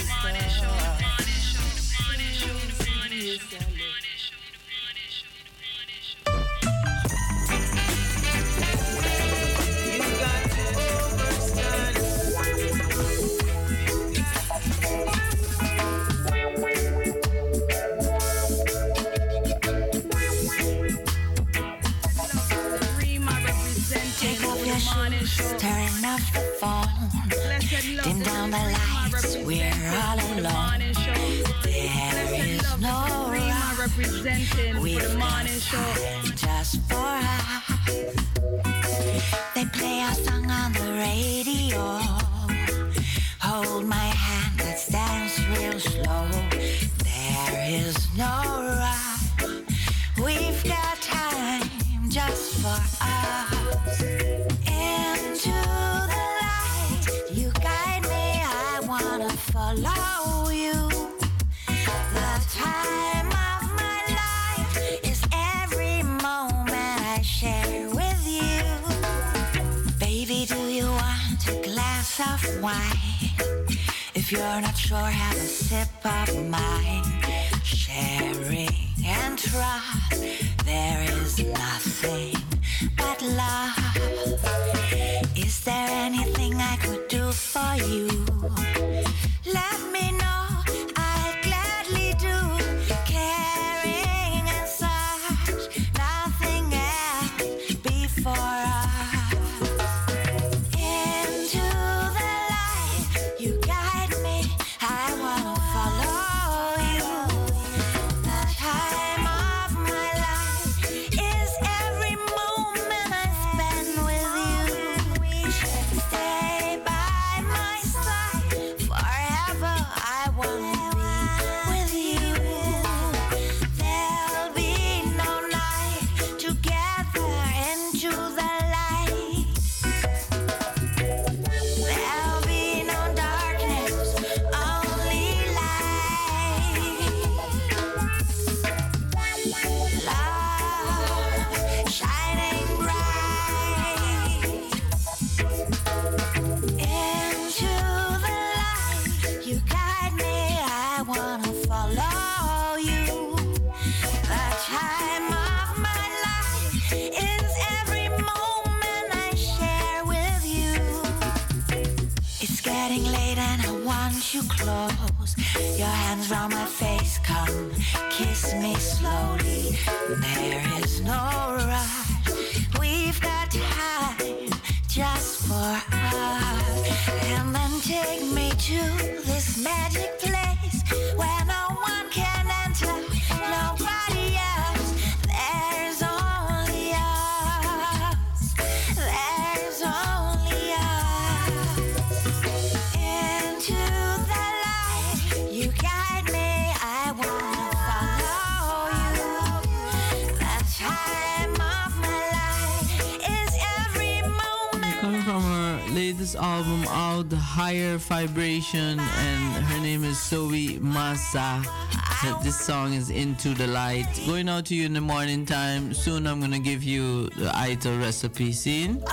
Alone. There is no rush, representing for we've the morning show. just for us. They play our song on the radio. Hold my hand, let's dance real slow. There is no rush, we've got time just for us. If you're not sure, have a sip of mine. Sharing and trust, there is nothing but love. Is there anything I could do for you? Let me know, Higher Vibration, and her name is Zoe Massa. This song is Into the Light. Going out to you in the morning time. Soon I'm gonna give you the Ital recipe scene.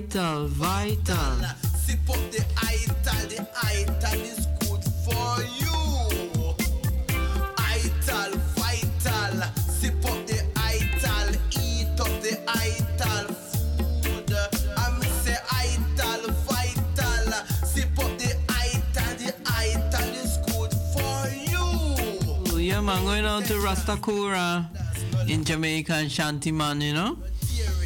Ital, vital. Sip up the ital, the ital is good for you. Ital, vital, sip up the ital, eat up the ital food. I'm say ital, vital, sip up the ital, the ital is good for you. Yeah, man, going out to Rastakura in Jamaica and Shantyman, you know.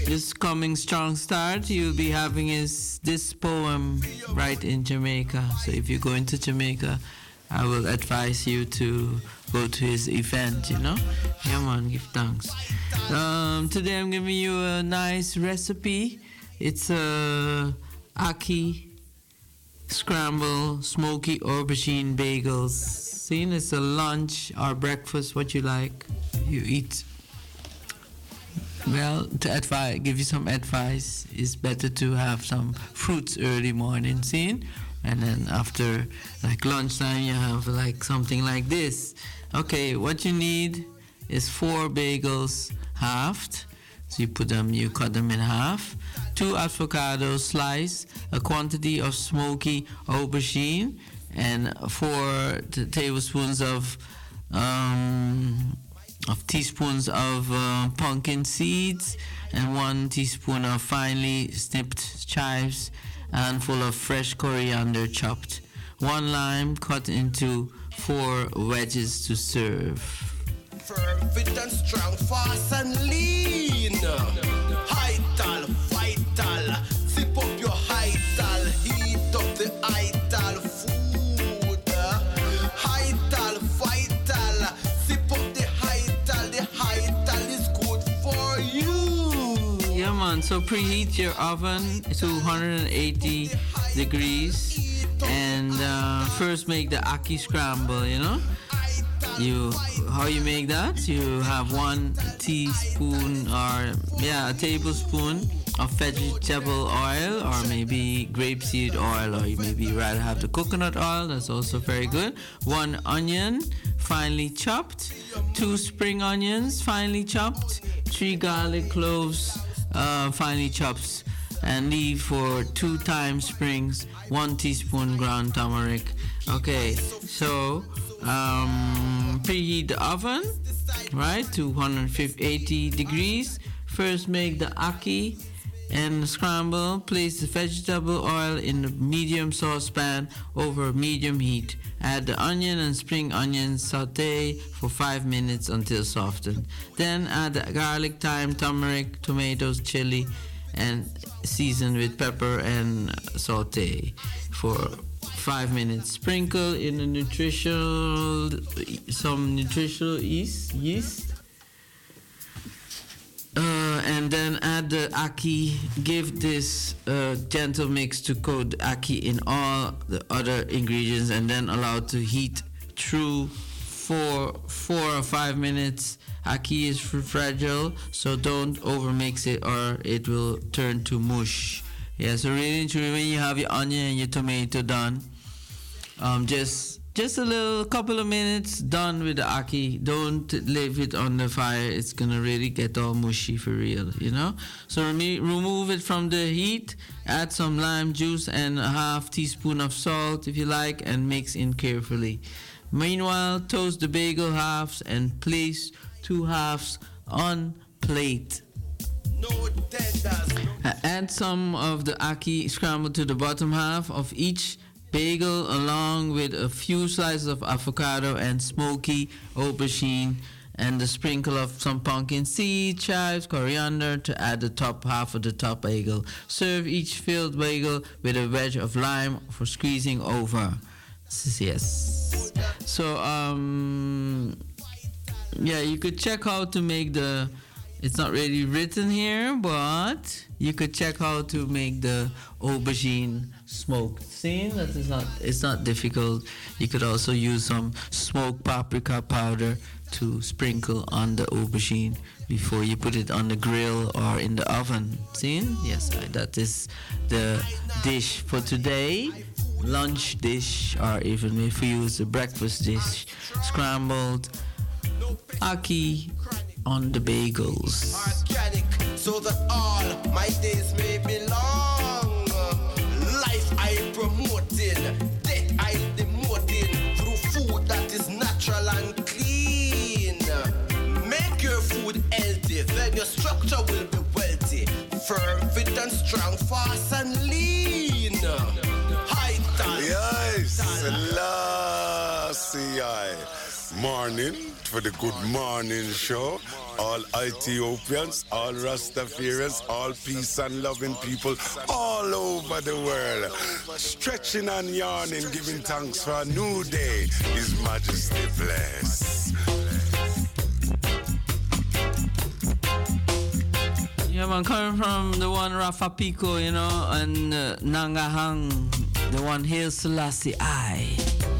This coming strong start, you'll be having his this poem right in Jamaica. So if you're going to Jamaica, I will advise you to go to his event, you know. Yeah, man, give thanks. Um, today I'm giving you a nice recipe. It's a ackee scramble smoky aubergine bagels. Seen it's a lunch or breakfast, what you like. You eat. Well, to give you some advice, it's better to have some fruits early morning, seen? And then after like lunchtime, you have like something like this. Okay, what you need is four bagels halved. So you put them, you cut them in half. Two avocados sliced, a quantity of smoky aubergine, and four tablespoons of um, of teaspoons of uh, pumpkin seeds, and one teaspoon of finely snipped chives, and full of fresh coriander chopped. One lime cut into four wedges to serve. Firm, fit and strong, fast and lean. Ital, vital, sip up your heat man. So preheat your oven to 180 degrees, and uh, first make the ackee scramble. You know, you how you make that? You have one teaspoon or yeah, a tablespoon of vegetable oil, or maybe grapeseed oil, or you maybe rather have the coconut oil. That's also very good. One onion, finely chopped. Two spring onions, finely chopped. Three garlic cloves, uh, finely chopped. And leave for two times springs, one teaspoon ground turmeric. Okay, so um, preheat the oven, right, to 180 degrees. First, make the ackee and scramble. Place the vegetable oil in a medium saucepan over medium heat. Add the onion and spring onions, saute for 5 minutes until softened. Then add the garlic, thyme, turmeric, tomatoes, chili, and season with pepper and saute for 5 minutes. Sprinkle in the nutritional some nutritional yeast, yeast uh, and then add the ackee. Give this uh, gentle mix to coat ackee in all the other ingredients, and then allow to heat through for four or five minutes. Ackee is fragile, so don't overmix it or it will turn to mush. Yeah, so really, when you have your onion and your tomato done, um, just just a little couple of minutes done with the ackee. Don't leave it on the fire. It's gonna really get all mushy for real you know? So remo- remove it from the heat add some lime juice and a half teaspoon of salt if you like and mix in carefully. Meanwhile toast the bagel halves and place two halves on plate. Add some of the ackee scrambled to the bottom half of each bagel along with a few slices of avocado and smoky aubergine and a sprinkle of some pumpkin seed, chives, coriander to add the top half of the top bagel. Serve each filled bagel with a wedge of lime for squeezing over. Yes. So um yeah, you could check how to make the it's not really written here, but you could check how to make the aubergine smoked. See, that is not it's not difficult. You could also use some smoked paprika powder to sprinkle on the aubergine before you put it on the grill or in the oven. See? Yes, that is the dish for today. Lunch dish, or even if we use the breakfast dish, scrambled ackee on the bagels. So that all my days may be long. I promoting, death I demoting through food that is natural and clean. Make your food healthy, then your structure will be wealthy. Firm, fit and strong, fast and lean. High time. Yes, Selassie. Morning for the Good Morning Show. All Ethiopians, all Rastafarians, all peace and loving people all over the world. Stretching and yawning, giving thanks for a new day. His Majesty bless. Yeah, man, coming from the one Rafa Pico, you know, and uh, Nangahang, the one Haile Selassie I.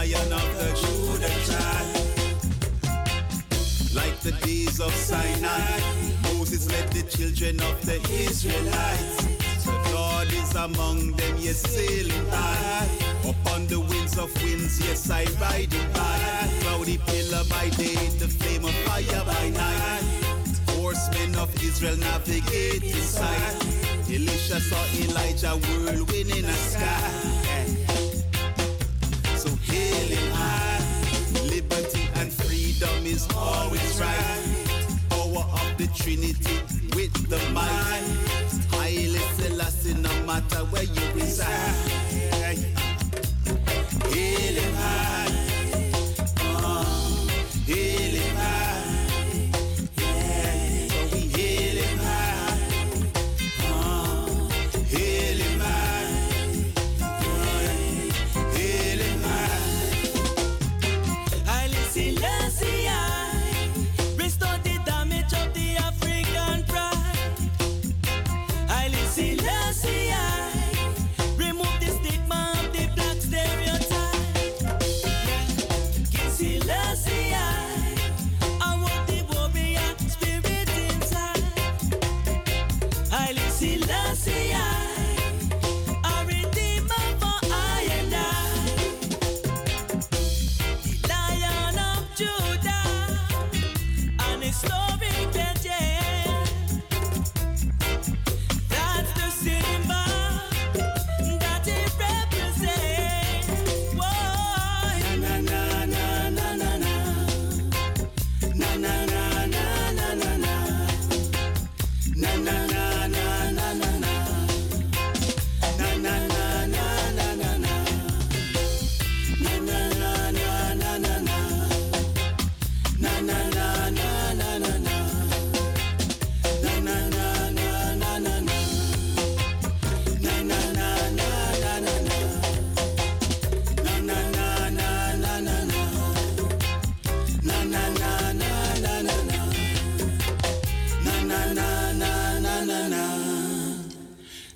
lion of the Judah tribe. Like the days of Sinai, Moses led the children of the Israelites. The Lord is among them, yes, sailing high. Upon the winds of winds, yes, I riding by. Cloudy pillar by day, the flame of fire by night. Horsemen of Israel navigate inside. Elisha saw Elijah whirlwind in the sky. Him high. Liberty and freedom is always right. Power of the Trinity with the might. Haile Selassie, no matter where you reside. Him high.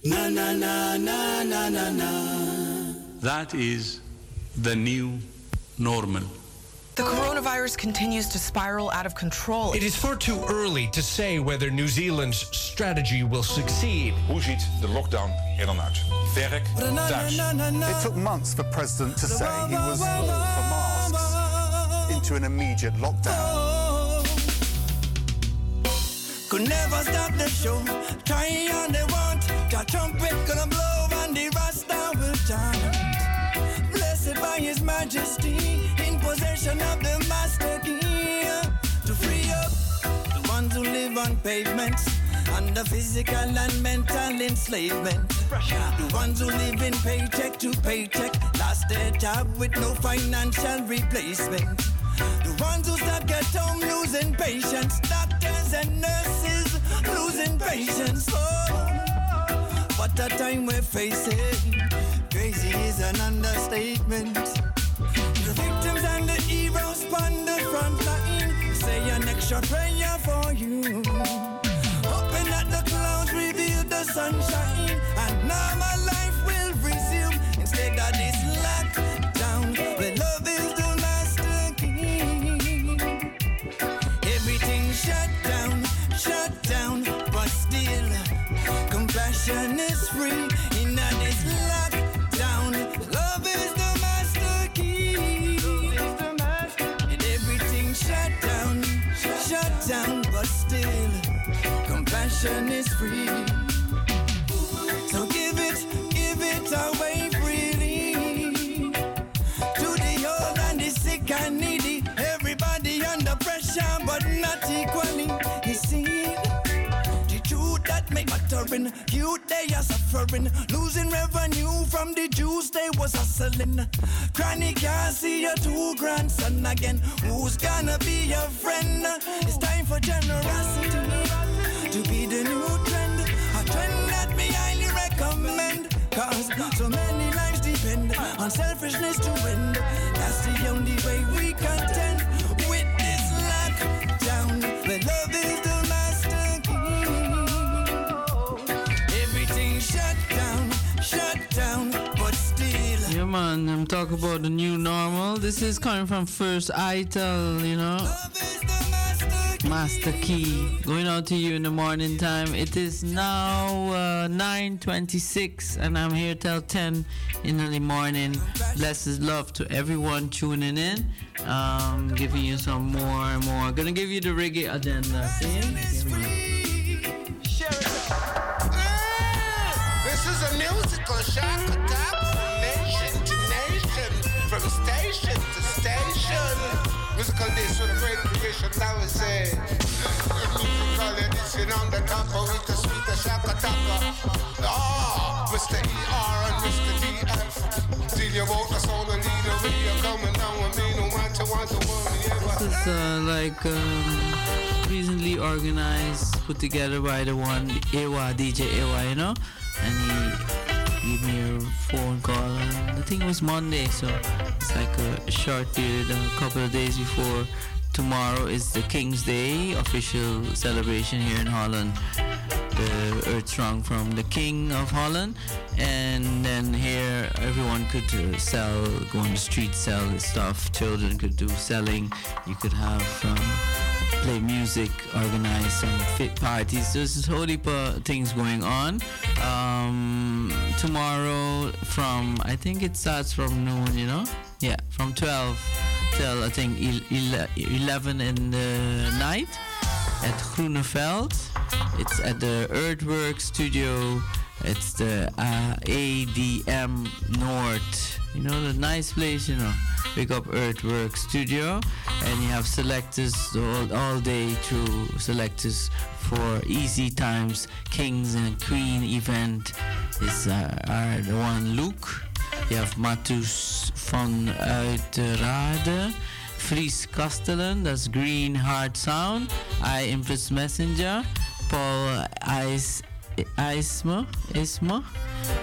Na na na na na na na. That is the new normal. The coronavirus continues to spiral out of control. It is far too early to say whether New Zealand's strategy will succeed. Hoe ziet de lockdown er dan uit? Werk thuis. It took months for President to say he was all for masks into an immediate lockdown. Could never stop the show. Try and they want. The trumpet gonna blow and the Rasta will chant. Blessed by His Majesty, in possession of the Master Key. To free up the ones who live on pavements. Under physical and mental enslavement. The ones who live in paycheck to paycheck. Lost their job with no financial replacement. The ones who stuck at home losing patience. Doctors and nurses losing patience. Oh, what a time we're facing. Crazy is an understatement. The victims and the heroes on the front line say an extra prayer for you. Hoping that the clouds reveal the sunshine and now compassion is free. Youth they are suffering, losing revenue from the Jews they was hustling. Granny can't see your two grandson again. Who's gonna be your friend? It's time for generosity to be the new trend, a trend that me highly recommend. Cause so many lives depend on selfishness to end. That's the only way we contend I'm talking about the new normal. This is coming from First Itel, you know. Master Key going out to you in the morning time. It is now uh, 9:26, and I'm here till 10 in the morning. Blessed love to everyone tuning in. Um, giving you some more and more. Gonna give you the reggae agenda. This is a musical shock attack from station to station. Musical days for the great creation, I would say. Musical edition on the top of it, the sweet shock attack. Ah, Mr. ER and Mr. DF. Tell you about the sound and leader, we are coming down with me, no matter what the world. This is uh, like um, recently organized, put together by the one Ewa DJ Ewa, you know, and he gave me a phone call. And I think it was Monday, so it's like a short period, a couple of days before. Tomorrow is the King's Day official celebration here in Holland. The Earth from the King of Holland, and then here everyone could uh, sell, go on the street, sell stuff. Children could do selling. You could have um, play music, organize some fit parties. There's this whole heap of things going on. Um, tomorrow from I think it starts from noon, you know? Yeah, from 12 till I think 11 in the night at Groeneveld. It's at the Earthwork Studio. It's the uh, ADM North. You know, the nice place, you know. Big up Earthwork Studio. And you have selectors all, all day through selectors for Easy Times Kings and Queen event. Is uh, the one Luke. You have Matus van Uiterade. Fries Kastelen, that's Green Heart Sound. I Empress Messenger. Paul Ice Isma, Isma.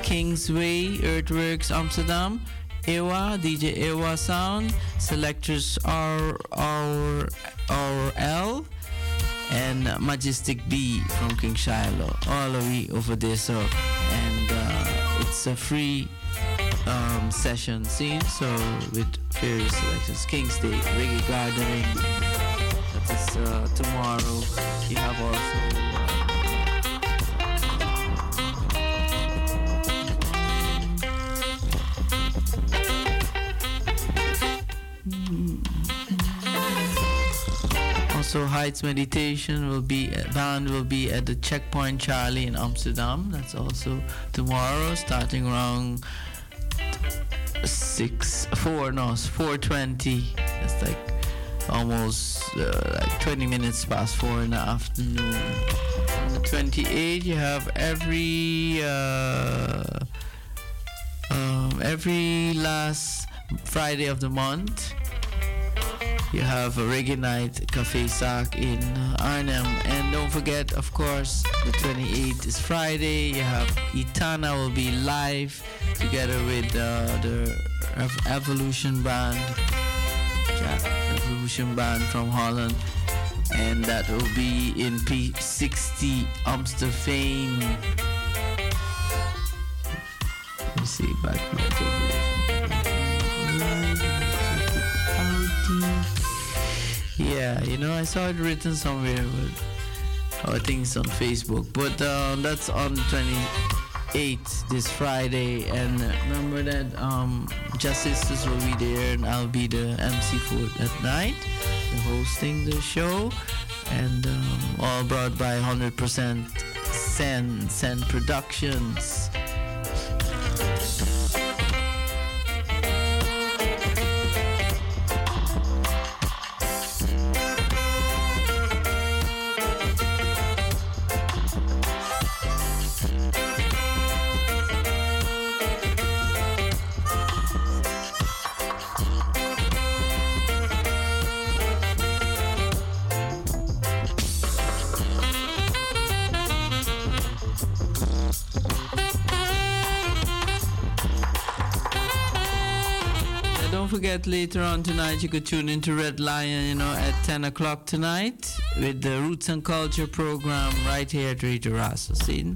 Kingsway Earthworks Amsterdam. Ewa, DJ Ewa Sound. Selectors R R R L. And Majestic B from King Shiloh. All of we over there. So, and it's a free um, session scene. So with various selections, King's Day, Reggae Gathering. That is uh, tomorrow. You have also. Also, Heights Meditation will be band will be at the Checkpoint Charlie in Amsterdam. That's also tomorrow, starting around six, four, no, four twenty. That's like almost uh, like twenty minutes past four in the afternoon. On the twenty eighth, you have every uh, um, every last Friday of the month. You have a reggae night Cafe Sac in Arnhem. And don't forget, of course, the 28th is Friday. You have Itana will be live together with uh, the Ev- Evolution Band. Ja- Evolution Band from Holland. And that will be in P60 Amstelveen. Let me see back Yeah, you know, I saw it written somewhere, but I think it's on Facebook. But uh, that's on 28th, this Friday. And remember that um, Justices will be there, and I'll be the MC for that night, hosting the show. And um, all brought by 100% Sen, Sen Productions. Forget later on tonight you could tune into Red Lion, you know, at 10 o'clock tonight with the Roots and Culture program right here at Radio Razo. See?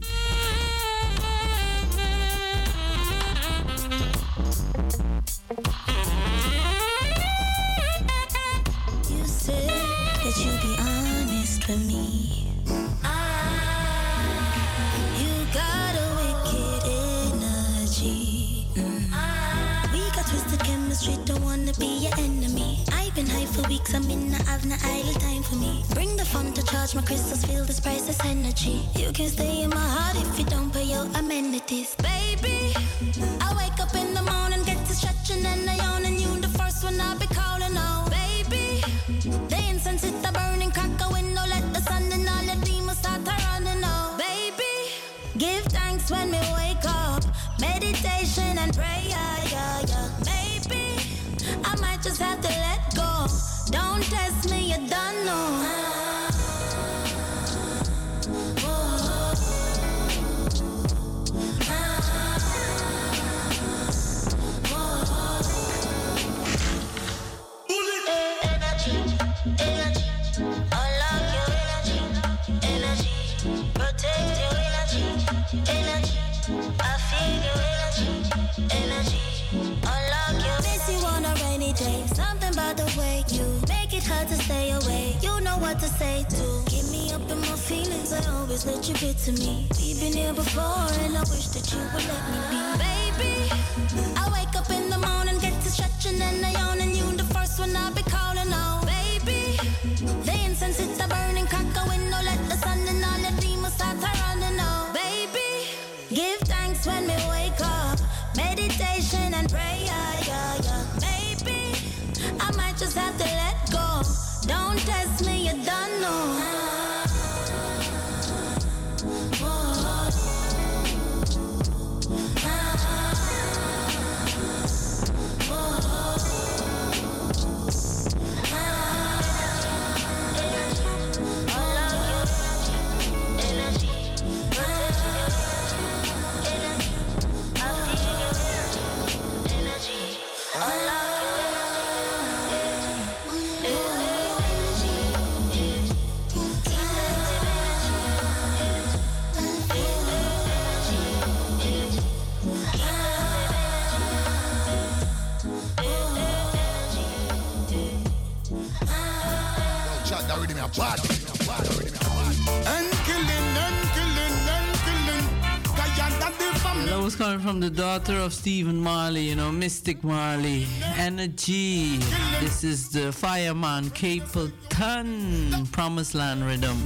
From the daughter of Stephen Marley, you know, Mystic Marley. Energy. This is the fireman Capleton Promised Land Rhythm.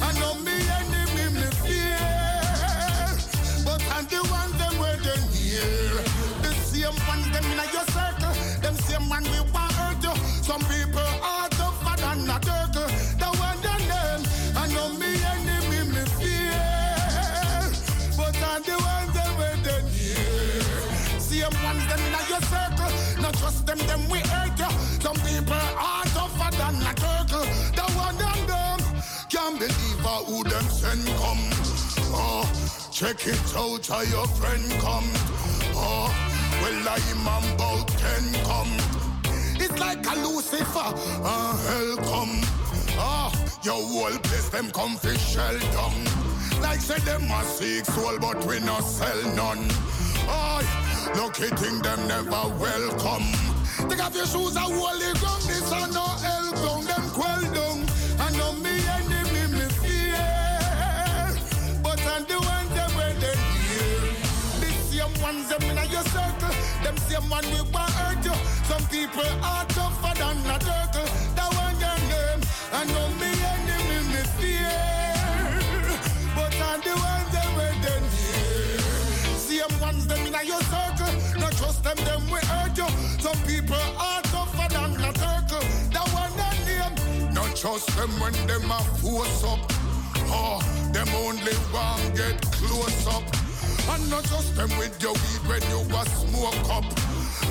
Your friend come. Oh, well I'm about ten come. It's like a Lucifer, uh, hell come. Ah, your whole place them come fi shell down. Like say them a seek soul, but we no sell none. Oh, lucky thing them never welcome. Take off your shoes and holy Them same one we want hurt you. Some people are tougher than a turtle. That one them them. I know me enemy me fear, but I'm the ones them where they hear. Same ones them in your circle. Not trust them, them we hurt you. Some people are tougher than a turtle. That one them name. Not trust them when them a force up. Oh, them only want get close up. And not trust them with your weed when you a smoke up.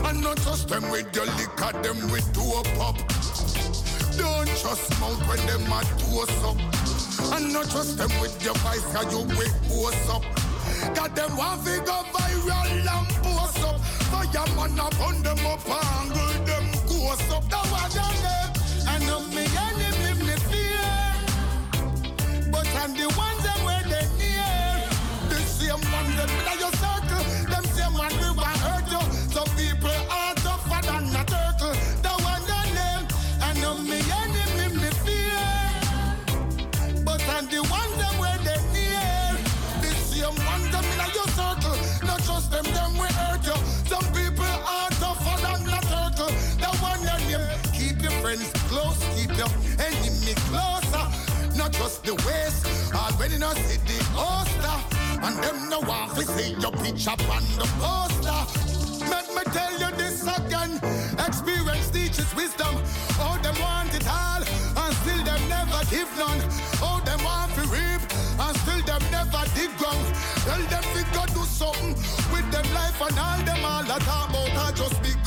And not trust them with your liquor, them with dope up. Don't trust mouth when them a toast up. And not trust them with your vice, cause you wake post up. Got them one figure viral and post up. Fireman up on them up and angle them ghost up. That one just the waist, all when you know see the poster. And them no want to see your picture on the poster. Let me tell you this again. Experience teaches wisdom. Oh, them want it all, and still them never give none. Oh, them want to reap, and still them never dig ground. Tell them we go do something with them life and all them all that about are just begun.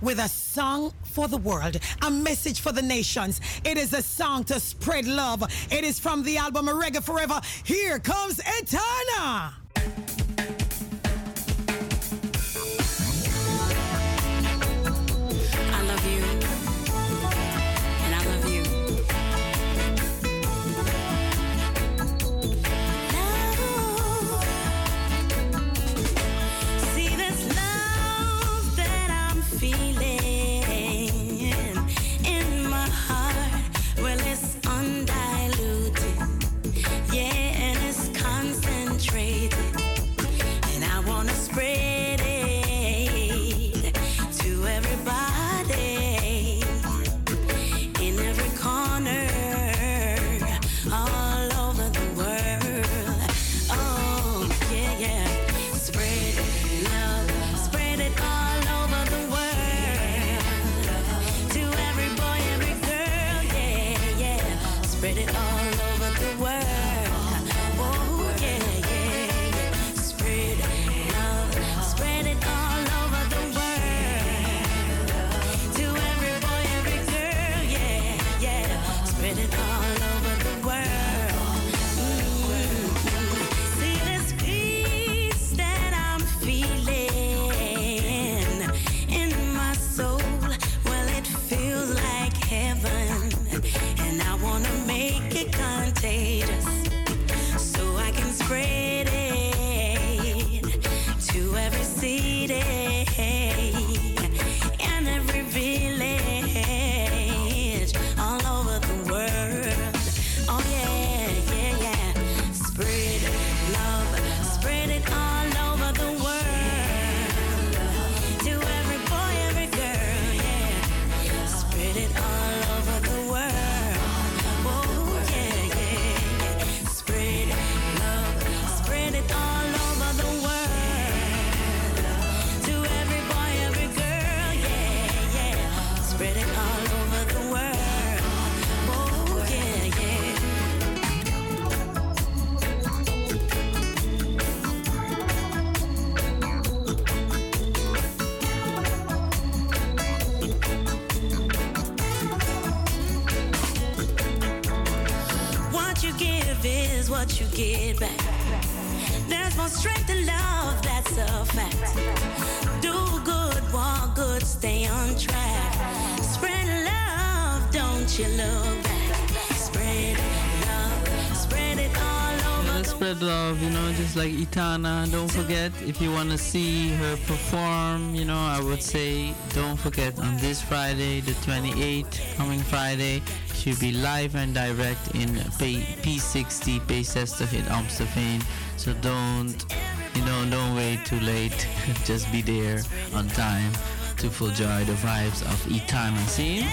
With a song for the world, a message for the nations. It is a song to spread love. It is from the album Reggae Forever. Here comes Etana. To see her perform, you know, I would say don't forget on this Friday, the 28th, coming Friday, she'll be live and direct in P- P60 P60 in Amstelveen. So don't, you know, don't wait too late. just be there on time to enjoy the vibes of Etana. See?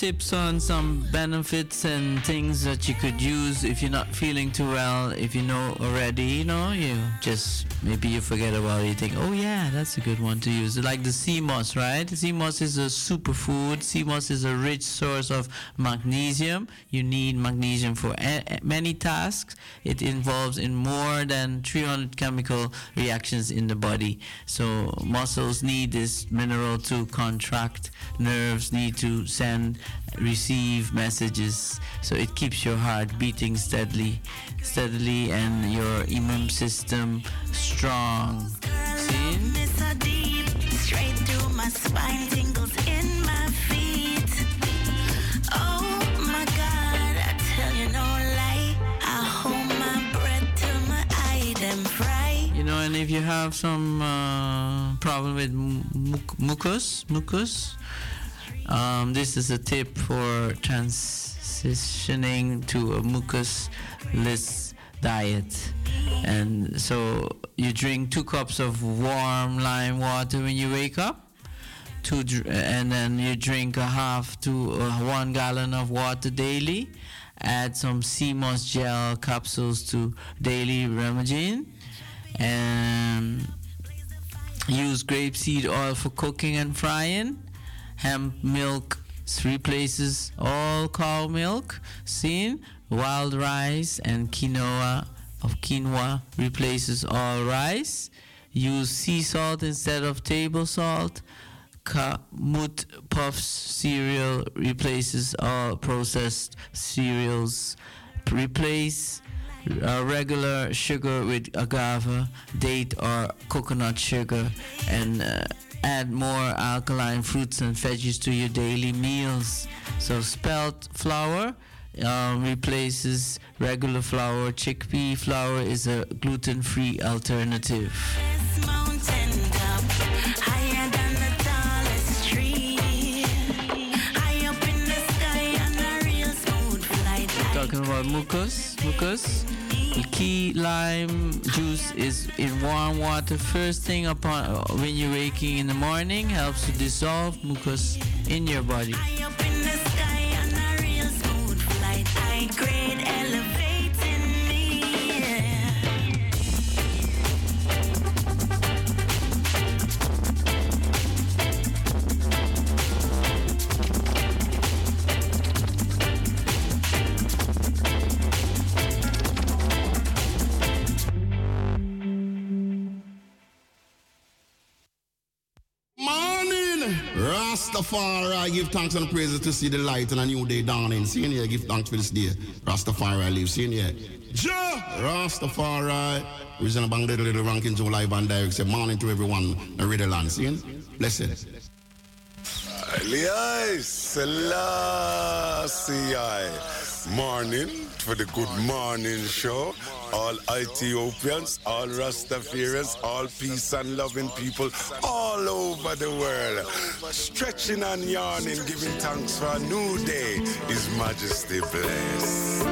Tips on some benefits and things that you could use if you're not feeling too well. If you know already, you know, you just maybe you forget about it. You think, oh yeah, that's a good one to use. Like the sea moss, right? Sea moss is a superfood. Sea moss is a rich source of magnesium. You need magnesium for many tasks. It involves in more than 300 chemical reactions in the body. So muscles need this mineral to contract. Nerves need to send, receive messages. So it keeps your heart beating steadily, steadily, and your immune system strong. See? It's so deep, straight through my spine, tingles in my feet. Oh my God, I tell you no lie. I hold my breath till my eye them fry. You know, and if you have some uh, problem with mu- mucus, mucus, um, this is a tip for transitioning to a mucusless diet. And so you drink two cups of warm lime water when you wake up. Two, and then you drink a half to uh, one gallon of water daily. Add some sea moss gel capsules to daily Remagine. And use grapeseed oil for cooking and frying. Hemp milk three places, all cow milk. Seen wild rice and quinoa of quinoa replaces all rice. Use sea salt instead of table salt. Kamut Puffs cereal replaces all processed cereals. Replace uh, regular sugar with agave, date, or coconut sugar, and uh, add more alkaline fruits and veggies to your daily meals. So, spelt flour um, replaces regular flour. Chickpea flour is a gluten free alternative. Mountain top, higher than the tallest tree. High up in the sky on a real smooth flight. Talking about mucus, mucus. The key lime juice is in warm water first thing upon when you're waking in the morning helps to dissolve mucus in your body. Rastafari, give thanks and praises to see the light and a new day dawning. See here, give thanks for this day. Rastafari live, see here. Ja! Rastafari. Reason bang little little ranking Joe live and direct. Say morning to everyone in Riddle land. See Blessed. Haile Selassie. Morning for the Good Morning Show. All Ethiopians, all Rastafarians, all peace and loving people all over the world. Stretching and yawning, giving thanks for a new day. His Majesty bless.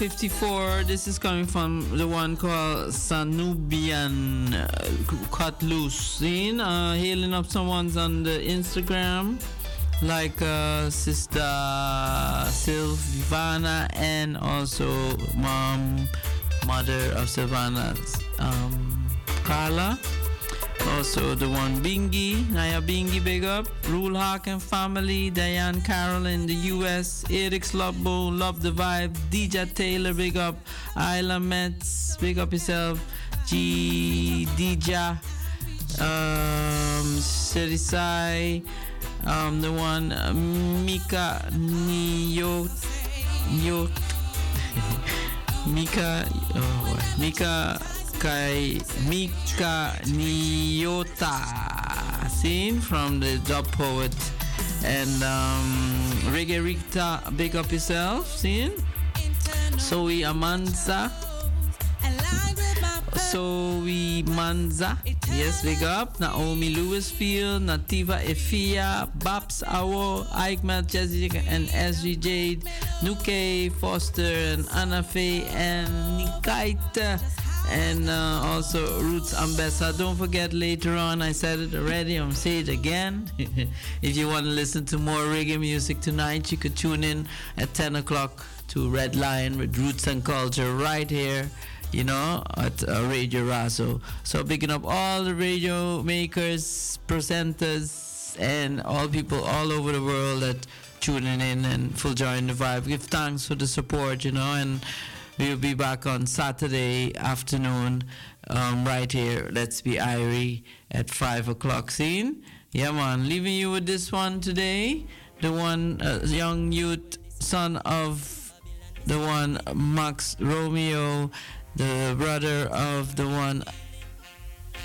1954. This is coming from the one called Sanubian uh, Cut Loose. Seen? Uh, hailing up someone's on the Instagram. Like uh, Sister Silvana and also mom, mother of Silvana's um, Carla. Also the one Bingy, Naya Bingy, big up. Rule Hawk and family, Diane Carroll in the US, Eric Slubbo, Love the Vibe, DJ Taylor, big up. Isla Metz, big up yourself. G Dija, um, Serisai, um, the one uh, Mika Niyot, Niyot, Mika, oh, what? Mika Mika Niota, seen from the Dub Poet, and um, Reggae big up yourself, seen. Zoe Amanza. Zoe Manza, yes, big up. Naomi Lewisfield, Nativa Efia, Babs Awo, Ike Jessica and SG Jade, Nuke Foster, and Anna Faye, and Nikaita and uh, also Roots Ambessa. Don't forget later on, I said it already, I'm say it again. if you want to listen to more reggae music tonight, you could tune in at 10 o'clock to Red Lion with Roots and Culture right here. You know, at uh, Radio Razo. So, picking up all the radio makers, presenters, and all people all over the world that tuning in and full join the vibe. Give thanks for the support, you know, and We'll be back on Saturday afternoon, um, right here. Let's be Irie at five o'clock. Scene, yeah, man. Leaving you with this one today. The one uh, young youth, son of the one Max Romeo, the brother of the one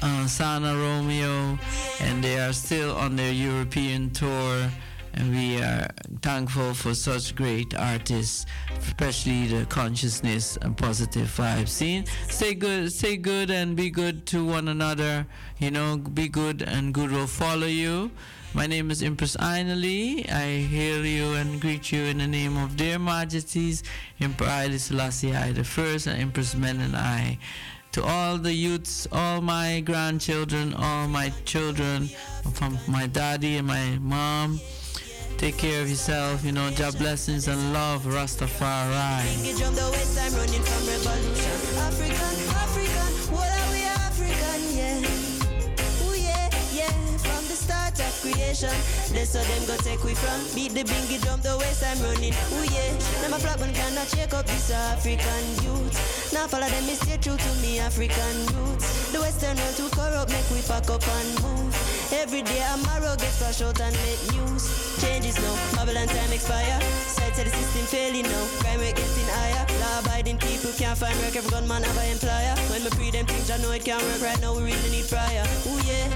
uh, Xana Romeo, and they are still on their European tour and we are thankful for such great artists, especially the consciousness and positive vibes. See, stay good, stay good, and be good to one another. You know, be good, and good will follow you. My name is Empress Ainali. I hail you and greet you in the name of their majesties, Emperor Haile Selassie I the First and Empress Menen I. To all the youths, all my grandchildren, all my children, from my daddy and my mom, Take care of yourself, you know, job blessings and love, Rastafari. Creation. That's how them go take we from. Beat the bingy drum, the waist I'm running. Ooh yeah. Now my black one cannot check up this African youth. Now follow them, me stay true to me African roots. The western world too corrupt, make we pack up and move. Every day marrow gets flash out and make news. Changes now, Babylon time expire. Side to the system failing now. Crime rate getting higher. Law abiding people can't find work. Every gunman have an employer. When we pre them things, I know it can't work right now. We really need prior. Ooh yeah,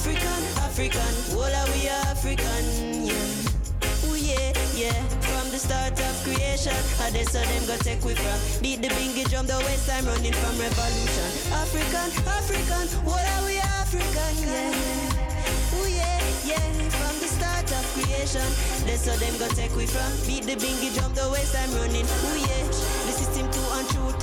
African, African. All are we African, yeah. Ooh yeah, yeah. From the start of creation, I they saw them go take we from. Beat the bingy drum, the waste time running from revolution. African, African. All are we African, yeah. Ooh yeah, yeah. From the start of creation, they saw them go take we from. Beat the bingy drum, the waste time running. Ooh yeah. The system too untruth.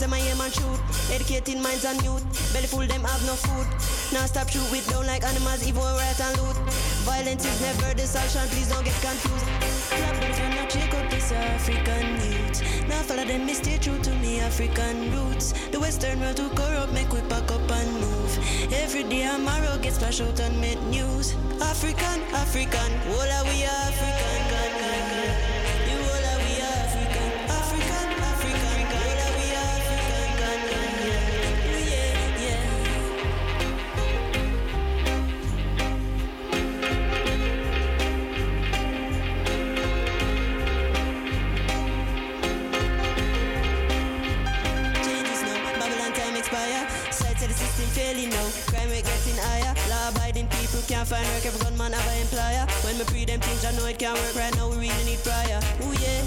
Say my aim and shoot. Educating minds and youth. Belly full them have no food. Now stop shoot with down like animals, evil, when rat and loot. Violence is never the solution, please don't get confused. Them turn not check up this African youth. Now follow them, me stay true to me African roots. The western world too corrupt, make we pack up and move. Every day a marrow gets splash out and make news. African, African, all are we African. System failing now. Crime rate getting higher. Law abiding people can't find work. Every gunman have an employer. When we pre them things, I know it can't work right now. We really need prior. Ooh yeah,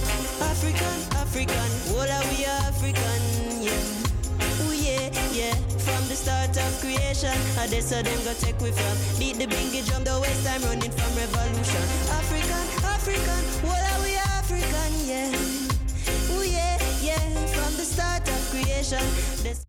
African, African. All are we African? Yeah. Ooh yeah, yeah. From the start of creation, I they saw them go take we from. Beat the bingy drum, the waste time running from revolution. African, African. All are we African? Yeah. Ooh yeah, yeah, from the start of creation. This